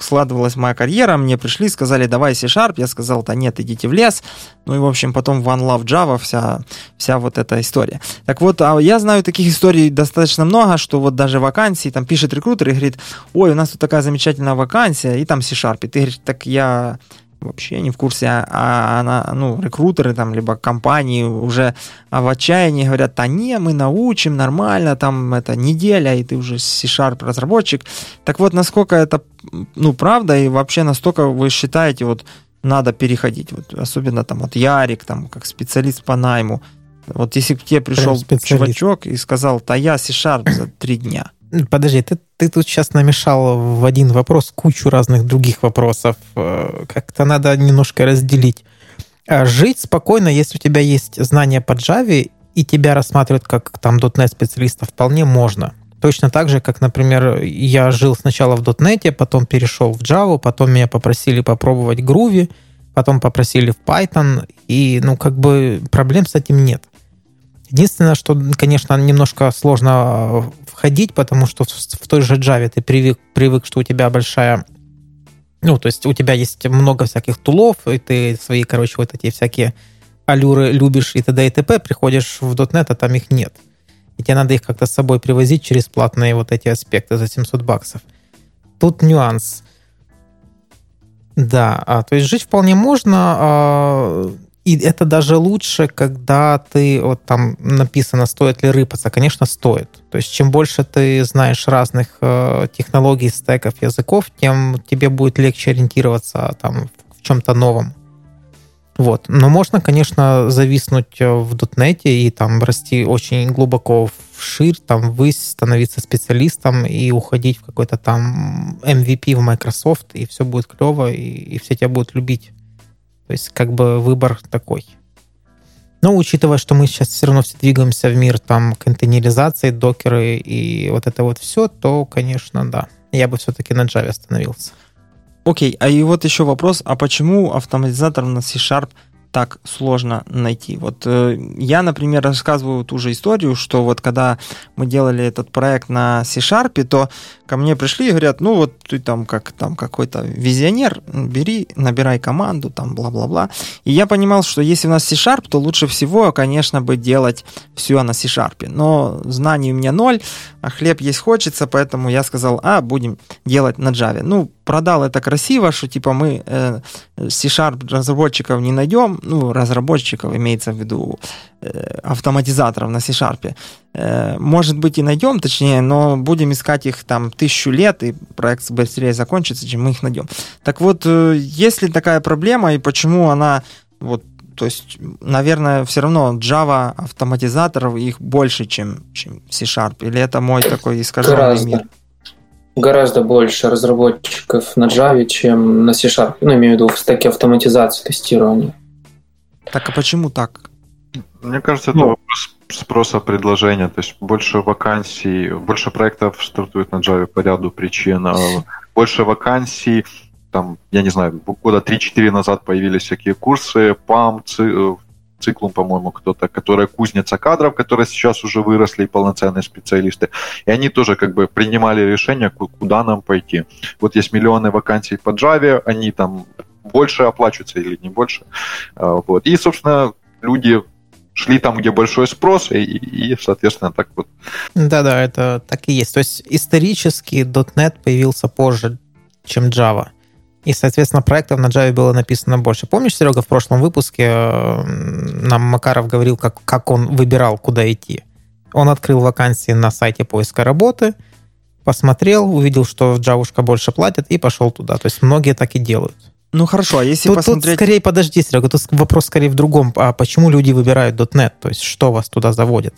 складывалась моя карьера, мне пришли, сказали, давай C-Sharp, я сказал, да нет, идите в лес. Ну и, в общем, потом One Love Java, вся, вся вот эта история. Так вот, а я знаю таких историй достаточно много, что вот даже вакансии, там пишет рекрутер и говорит, ой, у нас тут такая замечательная вакансия, и там C-Sharp. И ты говоришь, так я вообще не в курсе, а она, ну, рекрутеры там, либо компании уже в отчаянии говорят, да не, мы научим нормально, там это неделя, и ты уже C-Sharp разработчик. Так вот, насколько это, ну, правда, и вообще настолько вы считаете, вот, надо переходить, вот, особенно там вот Ярик, там, как специалист по найму, вот если бы тебе пришел чувачок и сказал, да я C-Sharp за три дня, Подожди, ты, ты тут сейчас намешал в один вопрос кучу разных других вопросов. Э, как-то надо немножко разделить. А жить спокойно, если у тебя есть знания по Java, и тебя рассматривают как там .NET специалиста, вполне можно. Точно так же, как, например, я жил сначала в .NET, потом перешел в Java, потом меня попросили попробовать Groovy, потом попросили в Python, и, ну, как бы проблем с этим нет. Единственное, что, конечно, немножко сложно э, входить, потому что в той же Java ты привык, привык, что у тебя большая ну, то есть у тебя есть много всяких тулов, и ты свои, короче, вот эти всякие алюры любишь и т.д. и т.п. Приходишь в .NET, а там их нет. И тебе надо их как-то с собой привозить через платные вот эти аспекты за 700 баксов. Тут нюанс. Да, а, то есть жить вполне можно. А, и это даже лучше, когда ты, вот там написано, стоит ли рыпаться. Конечно, стоит. То есть чем больше ты знаешь разных э, технологий, стеков, языков, тем тебе будет легче ориентироваться там в чем-то новом. Вот. Но можно, конечно, зависнуть в дотнете и там расти очень глубоко вширь, там ввысь, становиться специалистом и уходить в какой-то там MVP в Microsoft, и все будет клево, и, и все тебя будут любить. То есть как бы выбор такой. Но учитывая, что мы сейчас все равно все двигаемся в мир там контейнеризации, докеры и вот это вот все, то, конечно, да. Я бы все-таки на Java остановился. Окей, а и вот еще вопрос, а почему автоматизатор на C-Sharp так сложно найти. Вот э, я, например, рассказываю ту же историю, что вот когда мы делали этот проект на C-Sharp, то ко мне пришли и говорят, ну вот ты там как там какой-то визионер, бери, набирай команду, там бла-бла-бла. И я понимал, что если у нас C-Sharp, то лучше всего, конечно, бы делать все на C-Sharp. Но знаний у меня ноль, а хлеб есть хочется, поэтому я сказал, а, будем делать на Java. Ну, продал это красиво, что типа мы э, C-Sharp разработчиков не найдем, ну, разработчиков имеется в виду э, автоматизаторов на C-Sharp. Э, может быть и найдем, точнее, но будем искать их там тысячу лет, и проект быстрее закончится, чем мы их найдем. Так вот, э, есть ли такая проблема, и почему она вот то есть, наверное, все равно Java автоматизаторов их больше, чем, чем C-Sharp. Или это мой такой искаженный Гораздо. мир? гораздо больше разработчиков на Java, чем на C-Sharp. Ну, имею в виду в стеке автоматизации тестирования. Так, а почему так? Мне кажется, это ну, вопрос спроса предложения. То есть больше вакансий, больше проектов стартует на Java по ряду причин. А больше вакансий, там, я не знаю, года 3-4 назад появились всякие курсы, ПАМ, циклум, по-моему, кто-то, которая кузница кадров, которые сейчас уже выросли и полноценные специалисты. И они тоже как бы принимали решение, куда нам пойти. Вот есть миллионы вакансий по Java, они там больше оплачиваются или не больше. А, вот. И, собственно, люди шли там, где большой спрос, и, и соответственно, так вот. Да-да, это так и есть. То есть исторически .NET появился позже, чем Java. И, соответственно, проектов на Java было написано больше. Помнишь, Серега, в прошлом выпуске э, нам Макаров говорил, как, как он выбирал, куда идти? Он открыл вакансии на сайте поиска работы, посмотрел, увидел, что в Java больше платят, и пошел туда. То есть многие так и делают. Ну хорошо, а если тут, посмотреть... Тут скорее, подожди, Серега, тут вопрос скорее в другом. А почему люди выбирают .NET? То есть что вас туда заводит?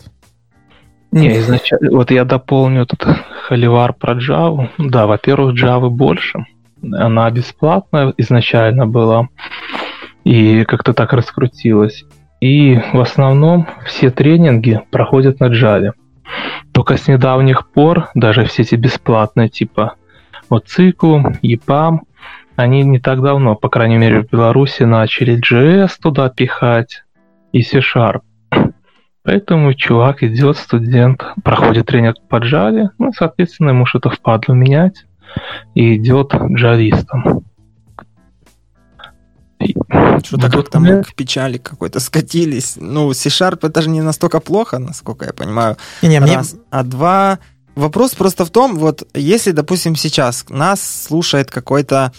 Не, изначально... Вот я дополню этот холивар про Java. Да, во-первых, Java больше она бесплатная изначально была, и как-то так раскрутилась. И в основном все тренинги проходят на Java. Только с недавних пор даже все эти бесплатные, типа вот циклу, EPAM, они не так давно, по крайней мере в Беларуси, начали JS туда пихать и C-Sharp. Поэтому чувак идет, студент, проходит тренинг по Java, ну, соответственно, ему что-то впадло менять, и идет джавистом. Что-то как-то мы к печали какой-то скатились. Ну, C-Sharp это же не настолько плохо, насколько я понимаю. Не, мне... А два... Вопрос просто в том, вот если, допустим, сейчас нас слушает какой-то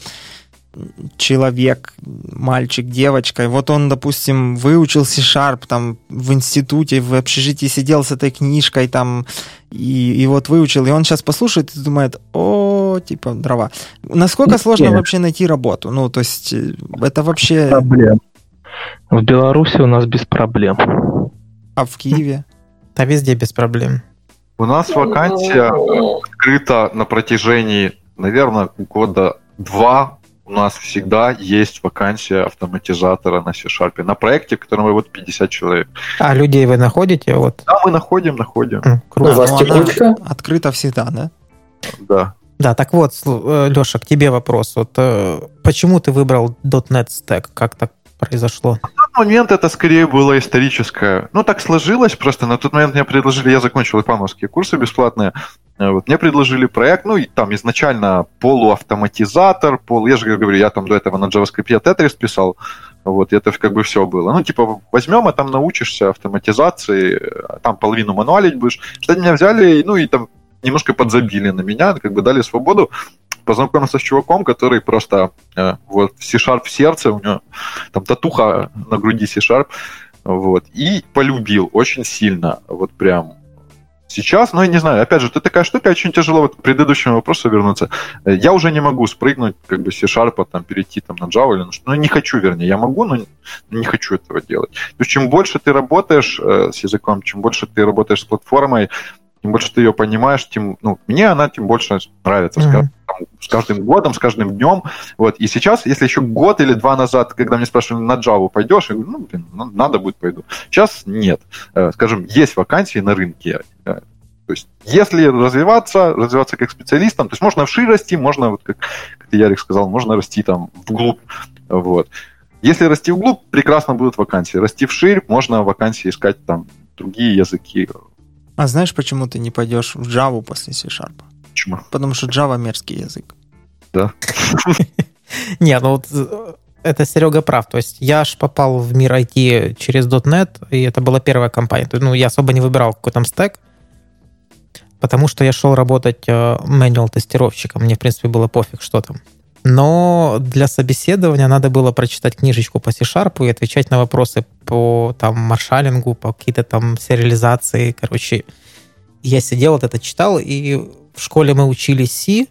человек, мальчик, девочка, и вот он, допустим, выучил C-Sharp там в институте, в общежитии сидел с этой книжкой там, и, и вот выучил, и он сейчас послушает и думает, о, типа, дрова. Насколько Нет. сложно вообще найти работу? Ну, то есть, э, это вообще... Проблем. В Беларуси у нас без проблем. А в Киеве? Да везде без проблем. У нас вакансия открыта на протяжении, наверное, года два у нас всегда есть вакансия автоматизатора на C-Sharp. На проекте, в котором вот 50 человек. А людей вы находите? Вот. Да, мы находим, находим. круто. У вас текучка? Открыто всегда, да? Да. Да, так вот, э, Леша, к тебе вопрос. Вот э, почему ты выбрал .NET Stack? Как так произошло? Момент это скорее было историческое. Ну, так сложилось просто. На тот момент мне предложили, я закончил ипамовские курсы бесплатные, Э, вот, мне предложили проект, ну, и там изначально полуавтоматизатор, пол, я же говорю, я там до этого на JavaScript Tetris писал, вот, это как бы все было. Ну, типа, возьмем, а там научишься автоматизации, а там половину мануалить будешь. Кстати, меня взяли, ну, и там немножко подзабили на меня, как бы дали свободу, познакомился с чуваком, который просто э, вот C-Sharp в сердце, у него там татуха на груди C-Sharp, вот, и полюбил очень сильно, вот прям Сейчас, ну, я не знаю, опять же, это такая штука, очень тяжело вот к предыдущему вопросу вернуться. Э, я уже не могу спрыгнуть, как бы, C-Sharp, там, перейти там на Java или на. Ну, не хочу, вернее, я могу, но не хочу этого делать. То есть, чем больше ты работаешь э, с языком, чем больше ты работаешь с платформой, тем больше ты ее понимаешь, тем, ну, мне она тем больше нравится. Mm-hmm. С, с каждым годом, с каждым днем. Вот. И сейчас, если еще год или два назад, когда мне спрашивали, на Java пойдешь, я говорю, ну, блин, надо будет, пойду. Сейчас нет. Э, скажем, есть вакансии на рынке. Э, то есть, если развиваться, развиваться как специалистом, то есть можно вширь расти, можно, вот как, как Ярик сказал, можно расти там вглубь. Вот. Если расти вглубь, прекрасно будут вакансии. Расти вширь, можно вакансии искать там другие языки, а знаешь, почему ты не пойдешь в Java после C-Sharp? Почему? Потому что Java мерзкий язык. Да. Не, ну вот э, это Серега прав. То есть я ж попал в мир IT через .NET, и это была первая компания. Ну, я особо не выбирал какой там стек, потому что я шел работать manual э, тестировщиком. Мне, в принципе, было пофиг, что там. Но для собеседования надо было прочитать книжечку по C-Sharp и отвечать на вопросы по там маршалингу, по какие-то там сериализации. Короче, я сидел, вот это читал, и в школе мы учили C,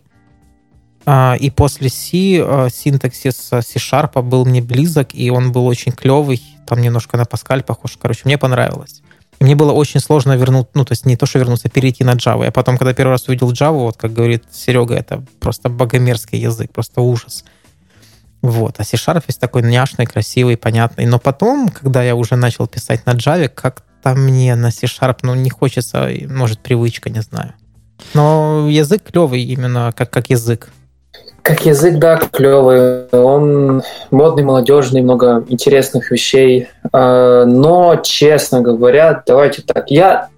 а, и после C а, синтаксис C-Sharp был мне близок, и он был очень клевый, там немножко на Паскаль похож. Короче, мне понравилось. Мне было очень сложно вернуть, ну, то есть не то, что вернуться, перейти на Java. Я потом, когда первый раз увидел Java, вот как говорит Серега, это просто богомерзкий язык, просто ужас. Вот. А C-Sharp есть такой няшный, красивый, понятный. Но потом, когда я уже начал писать на Java, как-то мне на C-Sharp, ну, не хочется, может, привычка, не знаю. Но язык клевый именно как, как язык. Как язык, да, клевый. Он модный, молодежный, много интересных вещей. А, но, честно говоря, давайте так. Я,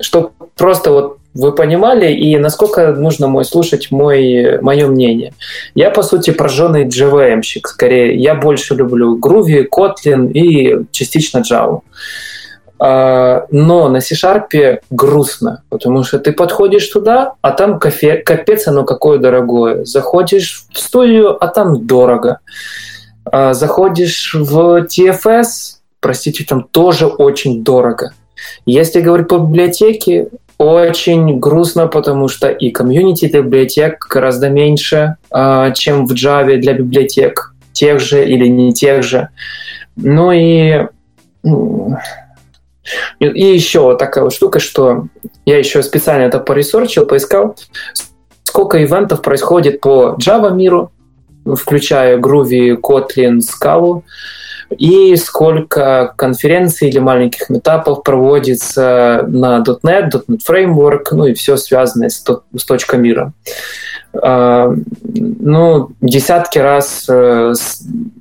чтобы просто вот вы понимали, и насколько нужно мой слушать мой, мое мнение. Я, по сути, прожженный JVM-щик, скорее. Я больше люблю Groovy, Kotlin и частично Java. А, но на C-Sharp грустно, потому что ты подходишь туда, а там кофе, капец оно какое дорогое. Заходишь в студию, а там дорого. А, заходишь в TFS, простите, там тоже очень дорого. Если говорить по библиотеке, очень грустно, потому что и комьюнити для библиотек гораздо меньше, а, чем в Java для библиотек, тех же или не тех же. Ну и и, еще вот такая вот штука, что я еще специально это поресерчил, поискал, сколько ивентов происходит по Java миру, включая Groovy, Kotlin, Scala, и сколько конференций или маленьких этапов проводится на .NET, .NET Framework, ну и все связанное с, с точкой мира. Uh, ну, десятки раз uh,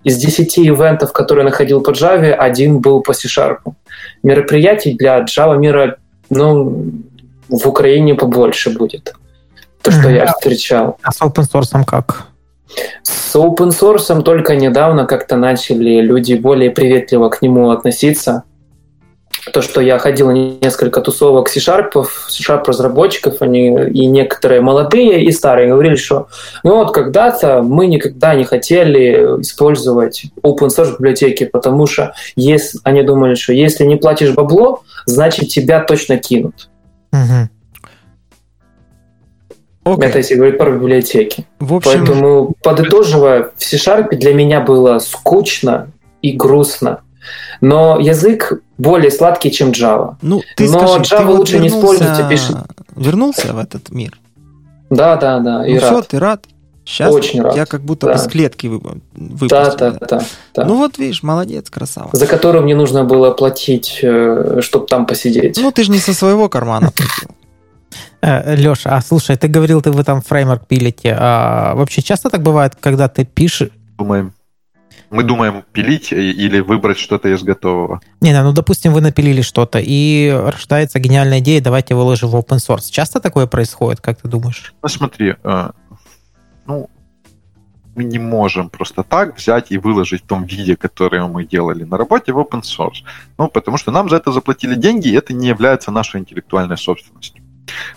из десяти ивентов, которые находил по Java, один был по C-Sharp. Мероприятий для Java мира, ну, в Украине побольше будет. То, что mm-hmm. я встречал. А с open source как? С open source только недавно как-то начали люди более приветливо к нему относиться. То, что я ходил на несколько тусовок C-Sharp, C-Sharp разработчиков, они и некоторые молодые и старые говорили, что ну вот когда-то мы никогда не хотели использовать open source библиотеки, потому что если, они думали, что если не платишь бабло, значит тебя точно кинут. Угу. Okay. Это если говорить про библиотеки. В общем... Поэтому, подытоживая, в C-Sharp для меня было скучно и грустно. Но язык более сладкий, чем Java. Ну, ты Но скажи, Java ты вот лучше вернулся... не использовать, пишет... Вернулся в этот мир? Да, да, да. И ну рад. все, ты рад? Сейчас Очень рад. я как будто да. из клетки выпустил. Да, да, да, да. Ну вот видишь, молодец, красава. За которую мне нужно было платить, э, чтобы там посидеть. Ну ты же не со своего кармана платил. Э, Леша, а слушай, ты говорил, ты вы там фреймворк пилите. А вообще часто так бывает, когда ты пишешь... Думаем. Мы думаем пилить или выбрать что-то из готового. Не, ну, допустим, вы напилили что-то, и рождается гениальная идея, давайте выложим в open source. Часто такое происходит, как ты думаешь? Ну, смотри, э, ну, мы не можем просто так взять и выложить в том виде, которое мы делали на работе, в open source. Ну, потому что нам за это заплатили деньги, и это не является нашей интеллектуальной собственностью.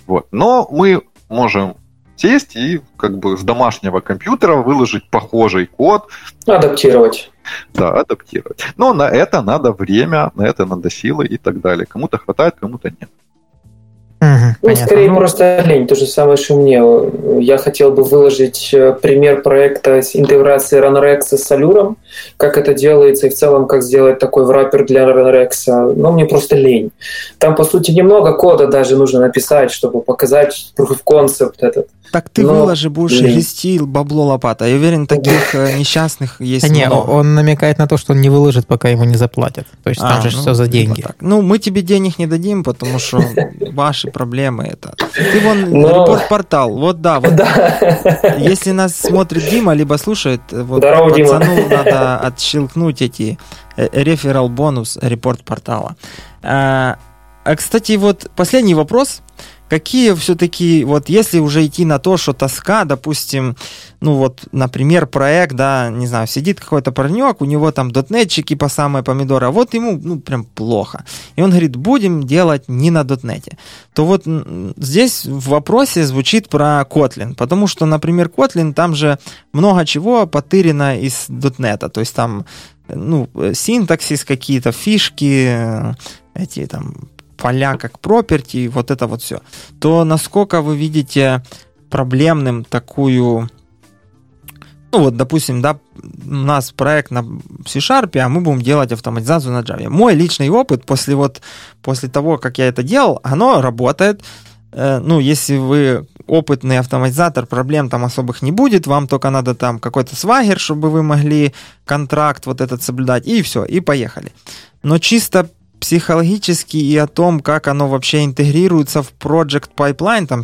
Вот. Но мы можем сесть и как бы с домашнего компьютера выложить похожий код. Адаптировать. Да, адаптировать. Но на это надо время, на это надо силы и так далее. Кому-то хватает, кому-то нет. Угу, ну, скорее ну... просто лень, то же самое, что мне. Я хотел бы выложить э, пример проекта с интеграцией RunRex с Allure, как это делается и в целом, как сделать такой враппер для RunRex. Но мне просто лень. Там, по сути, немного кода даже нужно написать, чтобы показать proof of concept этот. Так ты Но... выложи, будешь Блин. грести бабло лопата. Я уверен, таких э, несчастных есть Не, он намекает на то, что он не выложит, пока ему не заплатят. То есть а, там же ну, все за деньги. Ну, мы тебе денег не дадим, потому что ваши проблемы это. Ты вон Но... репорт-портал. Вот да, вот. Да. Если нас смотрит Дима, либо слушает, вот Здорово, пацану Дима. надо отщелкнуть эти э, реферал бонус репорт-портала. А, а, кстати, вот последний вопрос какие все-таки, вот если уже идти на то, что тоска, допустим, ну вот, например, проект, да, не знаю, сидит какой-то паренек, у него там дотнетчики по самой помидоры, а вот ему, ну, прям плохо. И он говорит, будем делать не на дотнете. То вот здесь в вопросе звучит про Kotlin, потому что, например, Kotlin, там же много чего потырено из дотнета, то есть там, ну, синтаксис какие-то, фишки, эти там поля как property, вот это вот все, то насколько вы видите проблемным такую ну вот, допустим, да, у нас проект на C-Sharp, а мы будем делать автоматизацию на Java. Мой личный опыт после вот, после того, как я это делал, оно работает. Э, ну, если вы опытный автоматизатор, проблем там особых не будет, вам только надо там какой-то свагер, чтобы вы могли контракт вот этот соблюдать, и все, и поехали. Но чисто психологически и о том, как оно вообще интегрируется в Project Pipeline, там,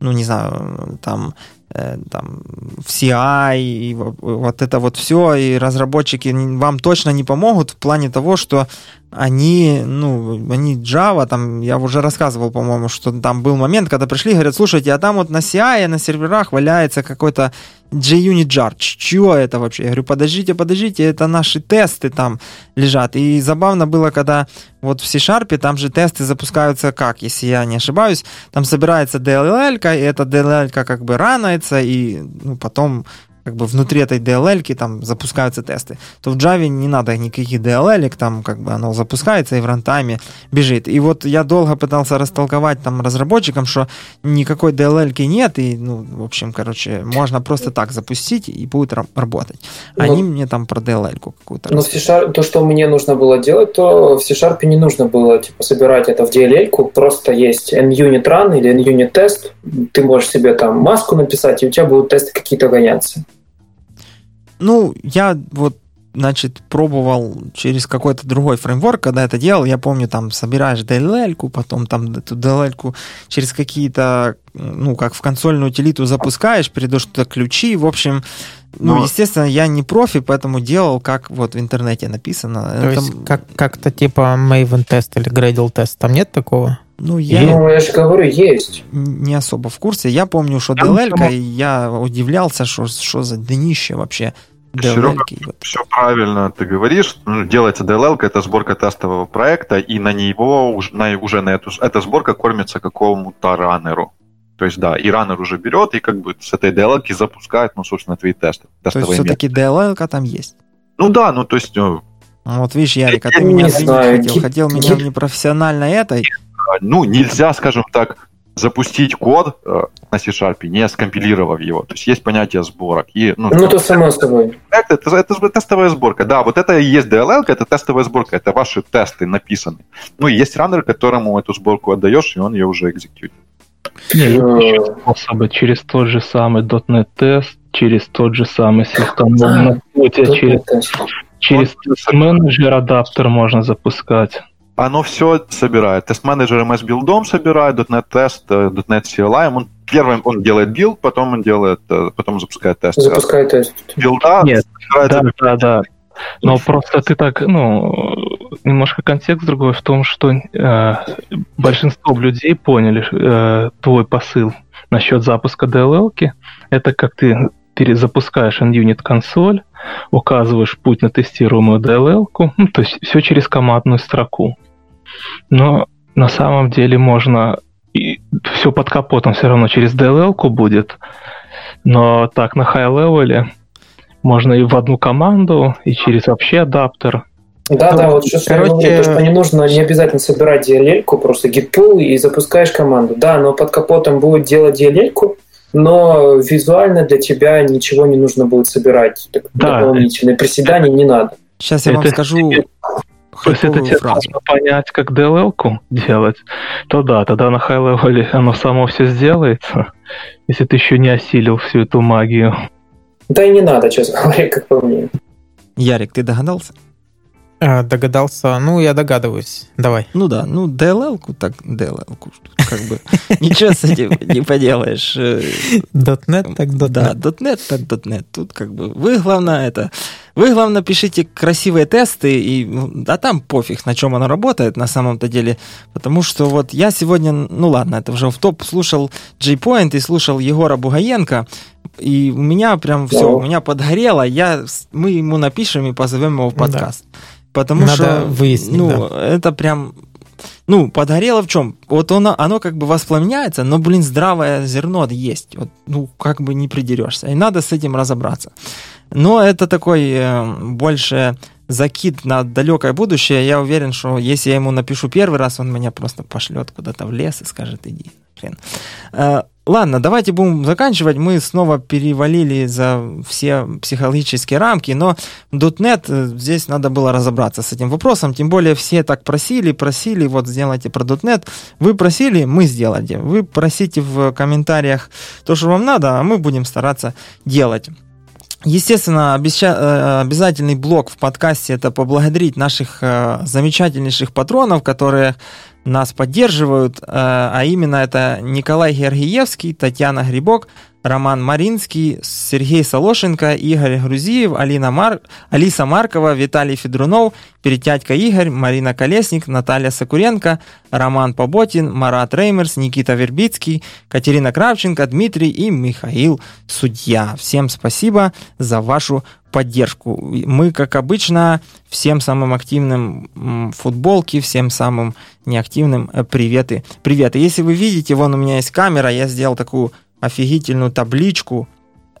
ну, не знаю, там, э, там, в CI, и вот это вот все, и разработчики вам точно не помогут в плане того, что они, ну, они Java, там, я уже рассказывал, по-моему, что там был момент, когда пришли, говорят, слушайте, а там вот на CI, на серверах валяется какой-то JUnit jar. Чего это вообще? Я говорю, подождите, подождите, это наши тесты там лежат. И забавно было, когда вот в C-Sharp там же тесты запускаются как, если я не ошибаюсь, там собирается DLL, и эта DLL как бы ранается, и ну, потом как бы внутри этой DLL там запускаются тесты, то в Java не надо никаких DLL, там как бы оно запускается и в рантайме бежит. И вот я долго пытался растолковать там разработчикам, что никакой DLL нет, и, ну, в общем, короче, можно просто так запустить и будет работать. Ну, Они мне там про DLL какую-то Ну, в C-Sharp, то, что мне нужно было делать, то в C-Sharp не нужно было, типа, собирать это в DLL, просто есть NUnit run или NUnit test, ты можешь себе там маску написать, и у тебя будут тесты какие-то гоняться. Ну, я вот значит, пробовал через какой-то другой фреймворк, когда это делал, я помню, там, собираешь DLL, потом там эту DLL через какие-то, ну, как в консольную утилиту запускаешь, передаешь туда ключи, в общем, ну, Но... естественно, я не профи, поэтому делал, как вот в интернете написано. То это... есть как, как-то типа Maven тест или Gradle тест, там нет такого? Ну, я, ну, я же говорю, есть. Не особо в курсе. Я помню, что DLL, и я удивлялся, что, что за днище вообще Серега, все правильно ты говоришь. Ну, делается DLL, это сборка тестового проекта, и на него на, уже на эту, эта сборка кормится какому-то раннеру. То есть, да, и раннер уже берет и как бы с этой DLL запускает, ну, собственно, твои тесты. То есть, все-таки DLL там есть? Ну да, ну то есть... Ну, вот видишь, Ярик, а ты меня знаю, хотел. Хотел меня непрофессионально этой. Ну, нельзя, скажем так, запустить код э, на C-Sharp, не скомпилировав его. То есть есть понятие сборок. И, ну, ну то само собой. Это, это, это, это тестовая сборка. Да, вот это и есть DLL, это тестовая сборка, это ваши тесты написаны. Ну, и есть раннер, которому эту сборку отдаешь, и он ее уже экзекьютит. Нет, способы через тот же самый .NET тест, через тот же самый систем на через, через test manager adapter можно запускать оно все собирает. Test manager MSBuild ом собирает, .NET тест, .NET CLI, он первым он делает билд, потом он делает, э, потом запускает тест. Запускает тест. Билда, Нет, да, да, да. Но просто ты так, ну, немножко контекст другой в том, что э, большинство людей поняли э, твой посыл насчет запуска DLL. -ки. Это как ты перезапускаешь NUnit консоль, указываешь путь на тестируемую DLL, ну, то есть все через командную строку. Но на самом деле можно и все под капотом все равно через DLL будет, но так на high-левеле можно и в одну команду, и через вообще адаптер. Да, да, вот сейчас Короче... я говорю, то, что не нужно, не обязательно собирать DLL, просто git pull и запускаешь команду. Да, но под капотом будет делать DLL, но визуально для тебя ничего не нужно будет собирать. Так, да. Дополнительные приседания не надо. Сейчас я Это вам скажу то есть это тебе нужно понять, как dll делать, то да, тогда на high-level оно само все сделается, если ты еще не осилил всю эту магию. Да и не надо, честно говоря, как по мне. Ярик, ты догадался? А, догадался. Ну, я догадываюсь. Давай. Ну да, ну DLL-ку так DLL-ку. Как бы ничего с этим не поделаешь. .NET так .NET. Да, .NET так .NET. Тут как бы вы, главное, это... Вы, главное, пишите красивые тесты, и, ну, а там пофиг, на чем оно работает на самом-то деле. Потому что вот я сегодня, ну ладно, это уже в топ слушал J-Point и слушал Егора Бугаенко, и у меня прям все, у меня подгорело. Я, мы ему напишем и позовем его в подкаст. Да. Потому Надо что, выяснить, ну, да. это прям, ну, подгорело в чем? Вот оно, оно как бы воспламеняется, но, блин, здравое зерно есть. Вот, ну, как бы не придерешься. И надо с этим разобраться. Но это такой э, больше закид на далекое будущее. Я уверен, что если я ему напишу первый раз, он меня просто пошлет куда-то в лес и скажет, иди. Хрен. Э, Ладно, давайте будем заканчивать. Мы снова перевалили за все психологические рамки, но .NET э, здесь надо было разобраться с этим вопросом. Тем более все так просили, просили, вот сделайте про .NET. Вы просили, мы сделали. Вы просите в комментариях то, что вам надо, а мы будем стараться делать. Естественно, э, обязательный блок в подкасте это поблагодарить наших э, замечательнейших патронов, которые нас поддерживают, э, а именно это Николай Георгиевский, Татьяна Грибок, Роман Маринский, Сергей Солошенко, Игорь Грузиев, Алина Мар... Алиса Маркова, Виталий Федорунов, Перетядько Игорь, Марина Колесник, Наталья Сокуренко, Роман Поботин, Марат Реймерс, Никита Вербицкий, Катерина Кравченко, Дмитрий и Михаил Судья. Всем спасибо за вашу поддержку. Мы, как обычно, всем самым активным футболки, всем самым неактивным э, приветы. Приветы. Если вы видите, вон у меня есть камера, я сделал такую офигительную табличку.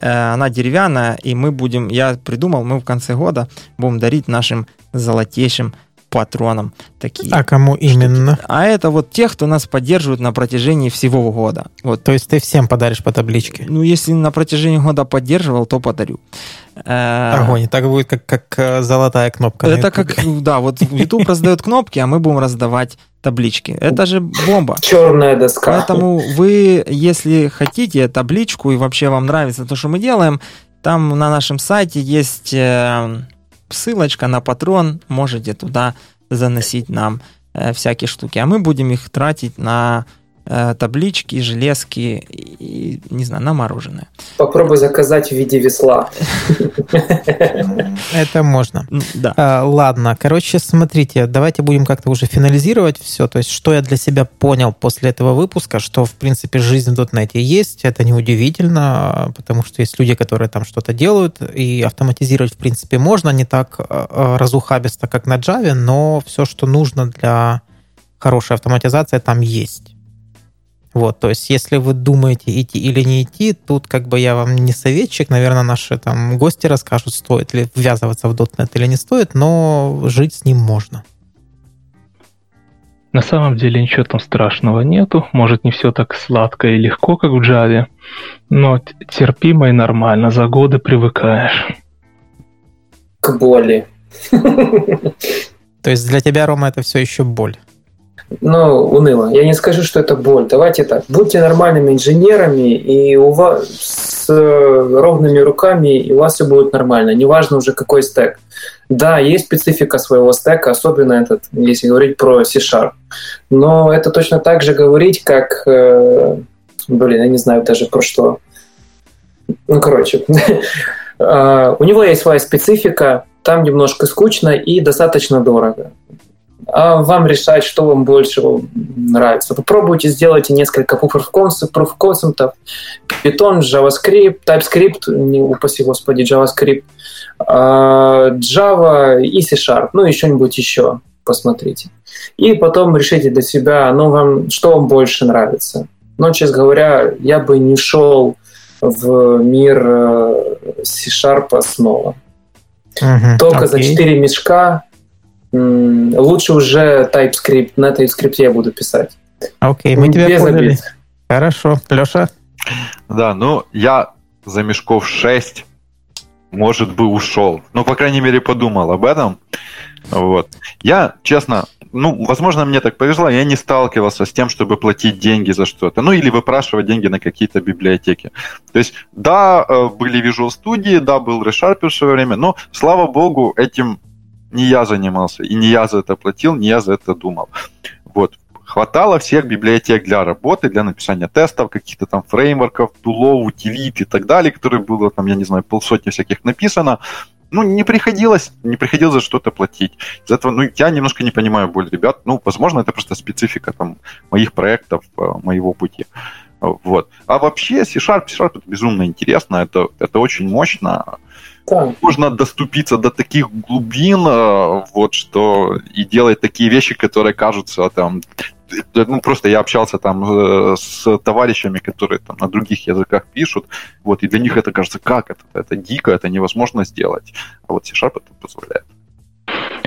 Э, она деревянная, и мы будем, я придумал, мы в конце года будем дарить нашим золотейшим патронам такие. А кому штуки. именно? А это вот тех, кто нас поддерживает на протяжении всего года. Вот. То есть ты всем подаришь по табличке? Ну, если на протяжении года поддерживал, то подарю. Э, Огонь. Так будет как, как э, золотая кнопка. Это как, да, вот YouTube раздает кнопки, а мы будем раздавать таблички. Это же бомба. Черная доска. Поэтому вы, если хотите табличку и вообще вам нравится то, что мы делаем, там на нашем сайте есть э, ссылочка на патрон, можете туда заносить нам э, всякие штуки, а мы будем их тратить на таблички, железки и, не знаю, на мороженое. Попробуй заказать в виде весла. Это можно. Да. А, ладно, короче, смотрите, давайте будем как-то уже финализировать все. То есть, что я для себя понял после этого выпуска, что, в принципе, жизнь в .NET есть, это неудивительно, потому что есть люди, которые там что-то делают, и автоматизировать, в принципе, можно, не так э, э, разухабисто, как на Java, но все, что нужно для хорошей автоматизации, там есть. Вот, то есть, если вы думаете, идти или не идти, тут как бы я вам не советчик, наверное, наши там гости расскажут, стоит ли ввязываться в .NET или не стоит, но жить с ним можно. На самом деле ничего там страшного нету. Может, не все так сладко и легко, как в Java, но терпимо и нормально. За годы привыкаешь. К боли. То есть для тебя, Рома, это все еще боль? Ну, уныло. Я не скажу, что это боль. Давайте так. Будьте нормальными инженерами, и у вас с ровными руками, и у вас все будет нормально. Неважно уже какой стек. Да, есть специфика своего стека, особенно этот, если говорить про C-Sharp. Но это точно так же говорить, как... Э, блин, я не знаю даже про что. Ну, короче. А, у него есть своя специфика, там немножко скучно и достаточно дорого а вам решать, что вам больше нравится. Попробуйте, сделайте несколько concept, Python, JavaScript, TypeScript, не упаси господи, JavaScript, а, Java и C-Sharp, ну и что-нибудь еще посмотрите. И потом решите для себя, ну, вам, что вам больше нравится. Но, честно говоря, я бы не шел в мир э, C-Sharp снова. Uh-huh, Только okay. за 4 мешка лучше уже TypeScript. На TypeScript я буду писать. Окей, мы тебя Без поняли. Обид. Хорошо. Леша? Да, ну, я за мешков 6, может бы, ушел. Ну, по крайней мере, подумал об этом. Вот. Я, честно, ну, возможно, мне так повезло, я не сталкивался с тем, чтобы платить деньги за что-то. Ну, или выпрашивать деньги на какие-то библиотеки. То есть, да, э, были Visual Studio, да, был ReSharper в свое время, но, слава богу, этим не я занимался, и не я за это платил, не я за это думал. Вот. Хватало всех библиотек для работы, для написания тестов, каких-то там фреймворков, тулов, утилит и так далее, которые было там, я не знаю, полсотни всяких написано. Ну, не приходилось, не приходилось за что-то платить. Из этого, ну, я немножко не понимаю боль ребят. Ну, возможно, это просто специфика там моих проектов, э, моего пути. Вот. А вообще C-Sharp, C-Sharp это безумно интересно, это, это очень мощно. Да. Можно доступиться до таких глубин, э, вот что и делать такие вещи, которые кажутся там ну, просто я общался там э, с товарищами, которые там на других языках пишут, вот, и для них это кажется, как это? Это дико, это невозможно сделать. А вот C-Sharp это позволяет.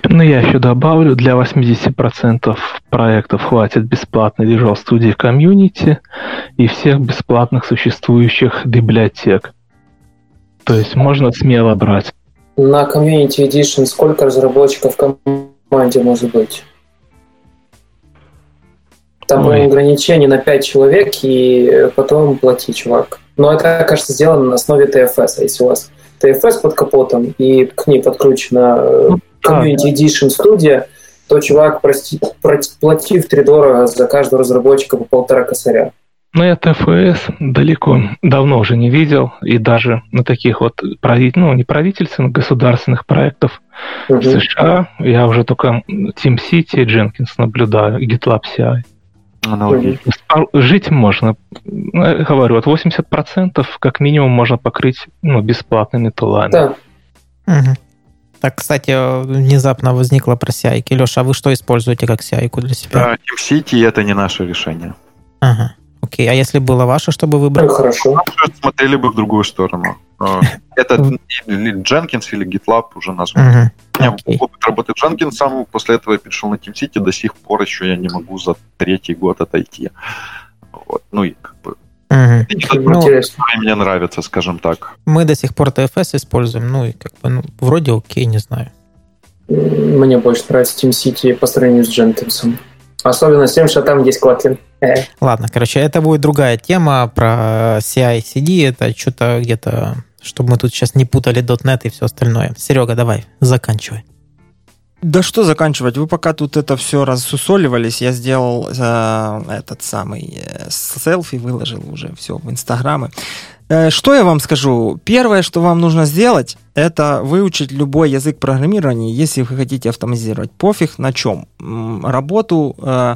Ну, я еще добавлю, для 80% проектов хватит бесплатной Visual Studio Community и всех бесплатных существующих библиотек. То есть можно смело брать. На Community Edition сколько разработчиков в команде может быть? Там Ой. ограничение на 5 человек, и потом плати, чувак. Но это, кажется, сделано на основе TFS. А если у вас TFS под капотом, и к ней подключена ну, Community Edition студия, то чувак, прости, платив 3 дорого за каждого разработчика по полтора косаря. Ну, я ТФС далеко, давно уже не видел, и даже на таких вот, ну, не правительственных, государственных проектов угу. в США я уже только Team City и Jenkins наблюдаю, и GitLab CI. Аналогично. Жить можно. Ну, говорю, от 80% как минимум можно покрыть ну, бесплатными тулами. Да. Угу. Так, кстати, внезапно возникло про CI. Леша, а вы что используете как CI для себя? Да, TeamCity это не наше решение. Ага. Окей, а если было ваше, чтобы выбрать? Ну, хорошо. Смотрели бы в другую сторону. Это Jenkins или GitLab уже назван. У меня опыт работы Дженкинсом, после этого я перешел на TeamCity, до сих пор еще я не могу за третий год отойти. Вот. Ну и как бы Угу. Ну, мне нравится, скажем так. Мы до сих пор TFS используем, ну и как бы ну, вроде окей, не знаю. Мне больше нравится TeamCity по сравнению с Jenkins. Особенно с тем, что там есть Kotlin. Э. Ладно, короче, это будет другая тема про CI-CD. Это что-то где-то, чтобы мы тут сейчас не путали .NET и все остальное. Серега, давай, заканчивай. Да что заканчивать? Вы пока тут это все рассусоливались, я сделал э, этот самый э, селфи, выложил уже все в Инстаграмы. Э, что я вам скажу? Первое, что вам нужно сделать, это выучить любой язык программирования, если вы хотите автоматизировать. Пофиг на чем. Работу э, Э,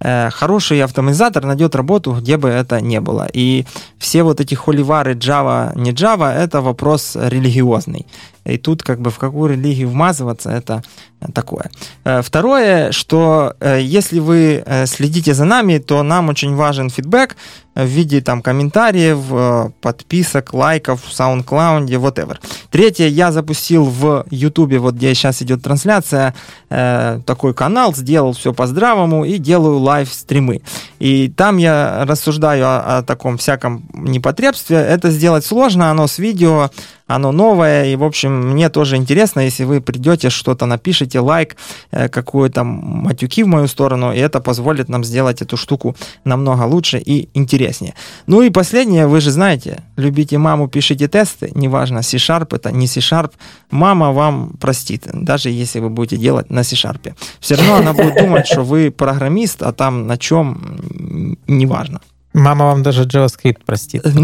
хороший автоматизатор найдет работу, где бы это ни было. И все вот эти холивары Java, не Java, это вопрос религиозный. И тут как бы в какую религию вмазываться, это такое. Э, второе, что э, если вы следите за нами, то нам очень важен фидбэк в виде там комментариев, подписок, лайков в SoundCloud, whatever. Третье, я запустил в YouTube, вот где сейчас идет трансляция, такой канал, сделал все по-здравому и делаю лайв-стримы. И там я рассуждаю о, о таком всяком непотребстве. Это сделать сложно, оно с видео, оно новое, и, в общем, мне тоже интересно, если вы придете, что-то напишите, лайк, э, какую-то матюки в мою сторону, и это позволит нам сделать эту штуку намного лучше и интереснее. Ну и последнее, вы же знаете, любите маму, пишите тесты, неважно, C-Sharp это, не C-Sharp, мама вам простит, даже если вы будете делать на C-Sharp. Все равно она будет думать, что вы программист, а там на чем, неважно. Мама вам даже JavaScript простит.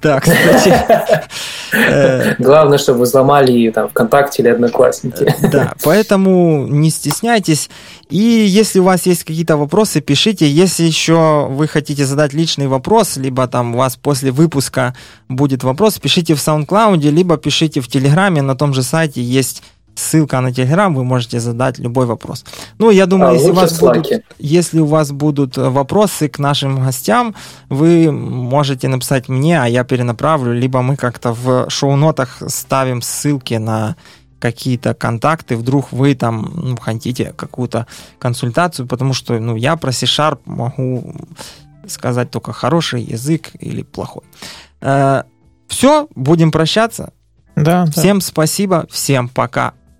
Да, кстати. Главное, чтобы вы взломали там ВКонтакте или Одноклассники. Да, поэтому не стесняйтесь. И если у вас есть какие-то вопросы, пишите. Если еще вы хотите задать личный вопрос, либо там у вас после выпуска будет вопрос, пишите в SoundCloud, либо пишите в Телеграме, на том же сайте есть ссылка на Телеграм, вы можете задать любой вопрос. Ну, я думаю, а, если, у вас будут, если у вас будут вопросы к нашим гостям, вы можете написать мне, а я перенаправлю, либо мы как-то в шоу-нотах ставим ссылки на какие-то контакты, вдруг вы там ну, хотите какую-то консультацию, потому что ну, я про C-Sharp могу сказать только хороший язык или плохой. Э, все, будем прощаться. Да, всем да. спасибо, всем пока.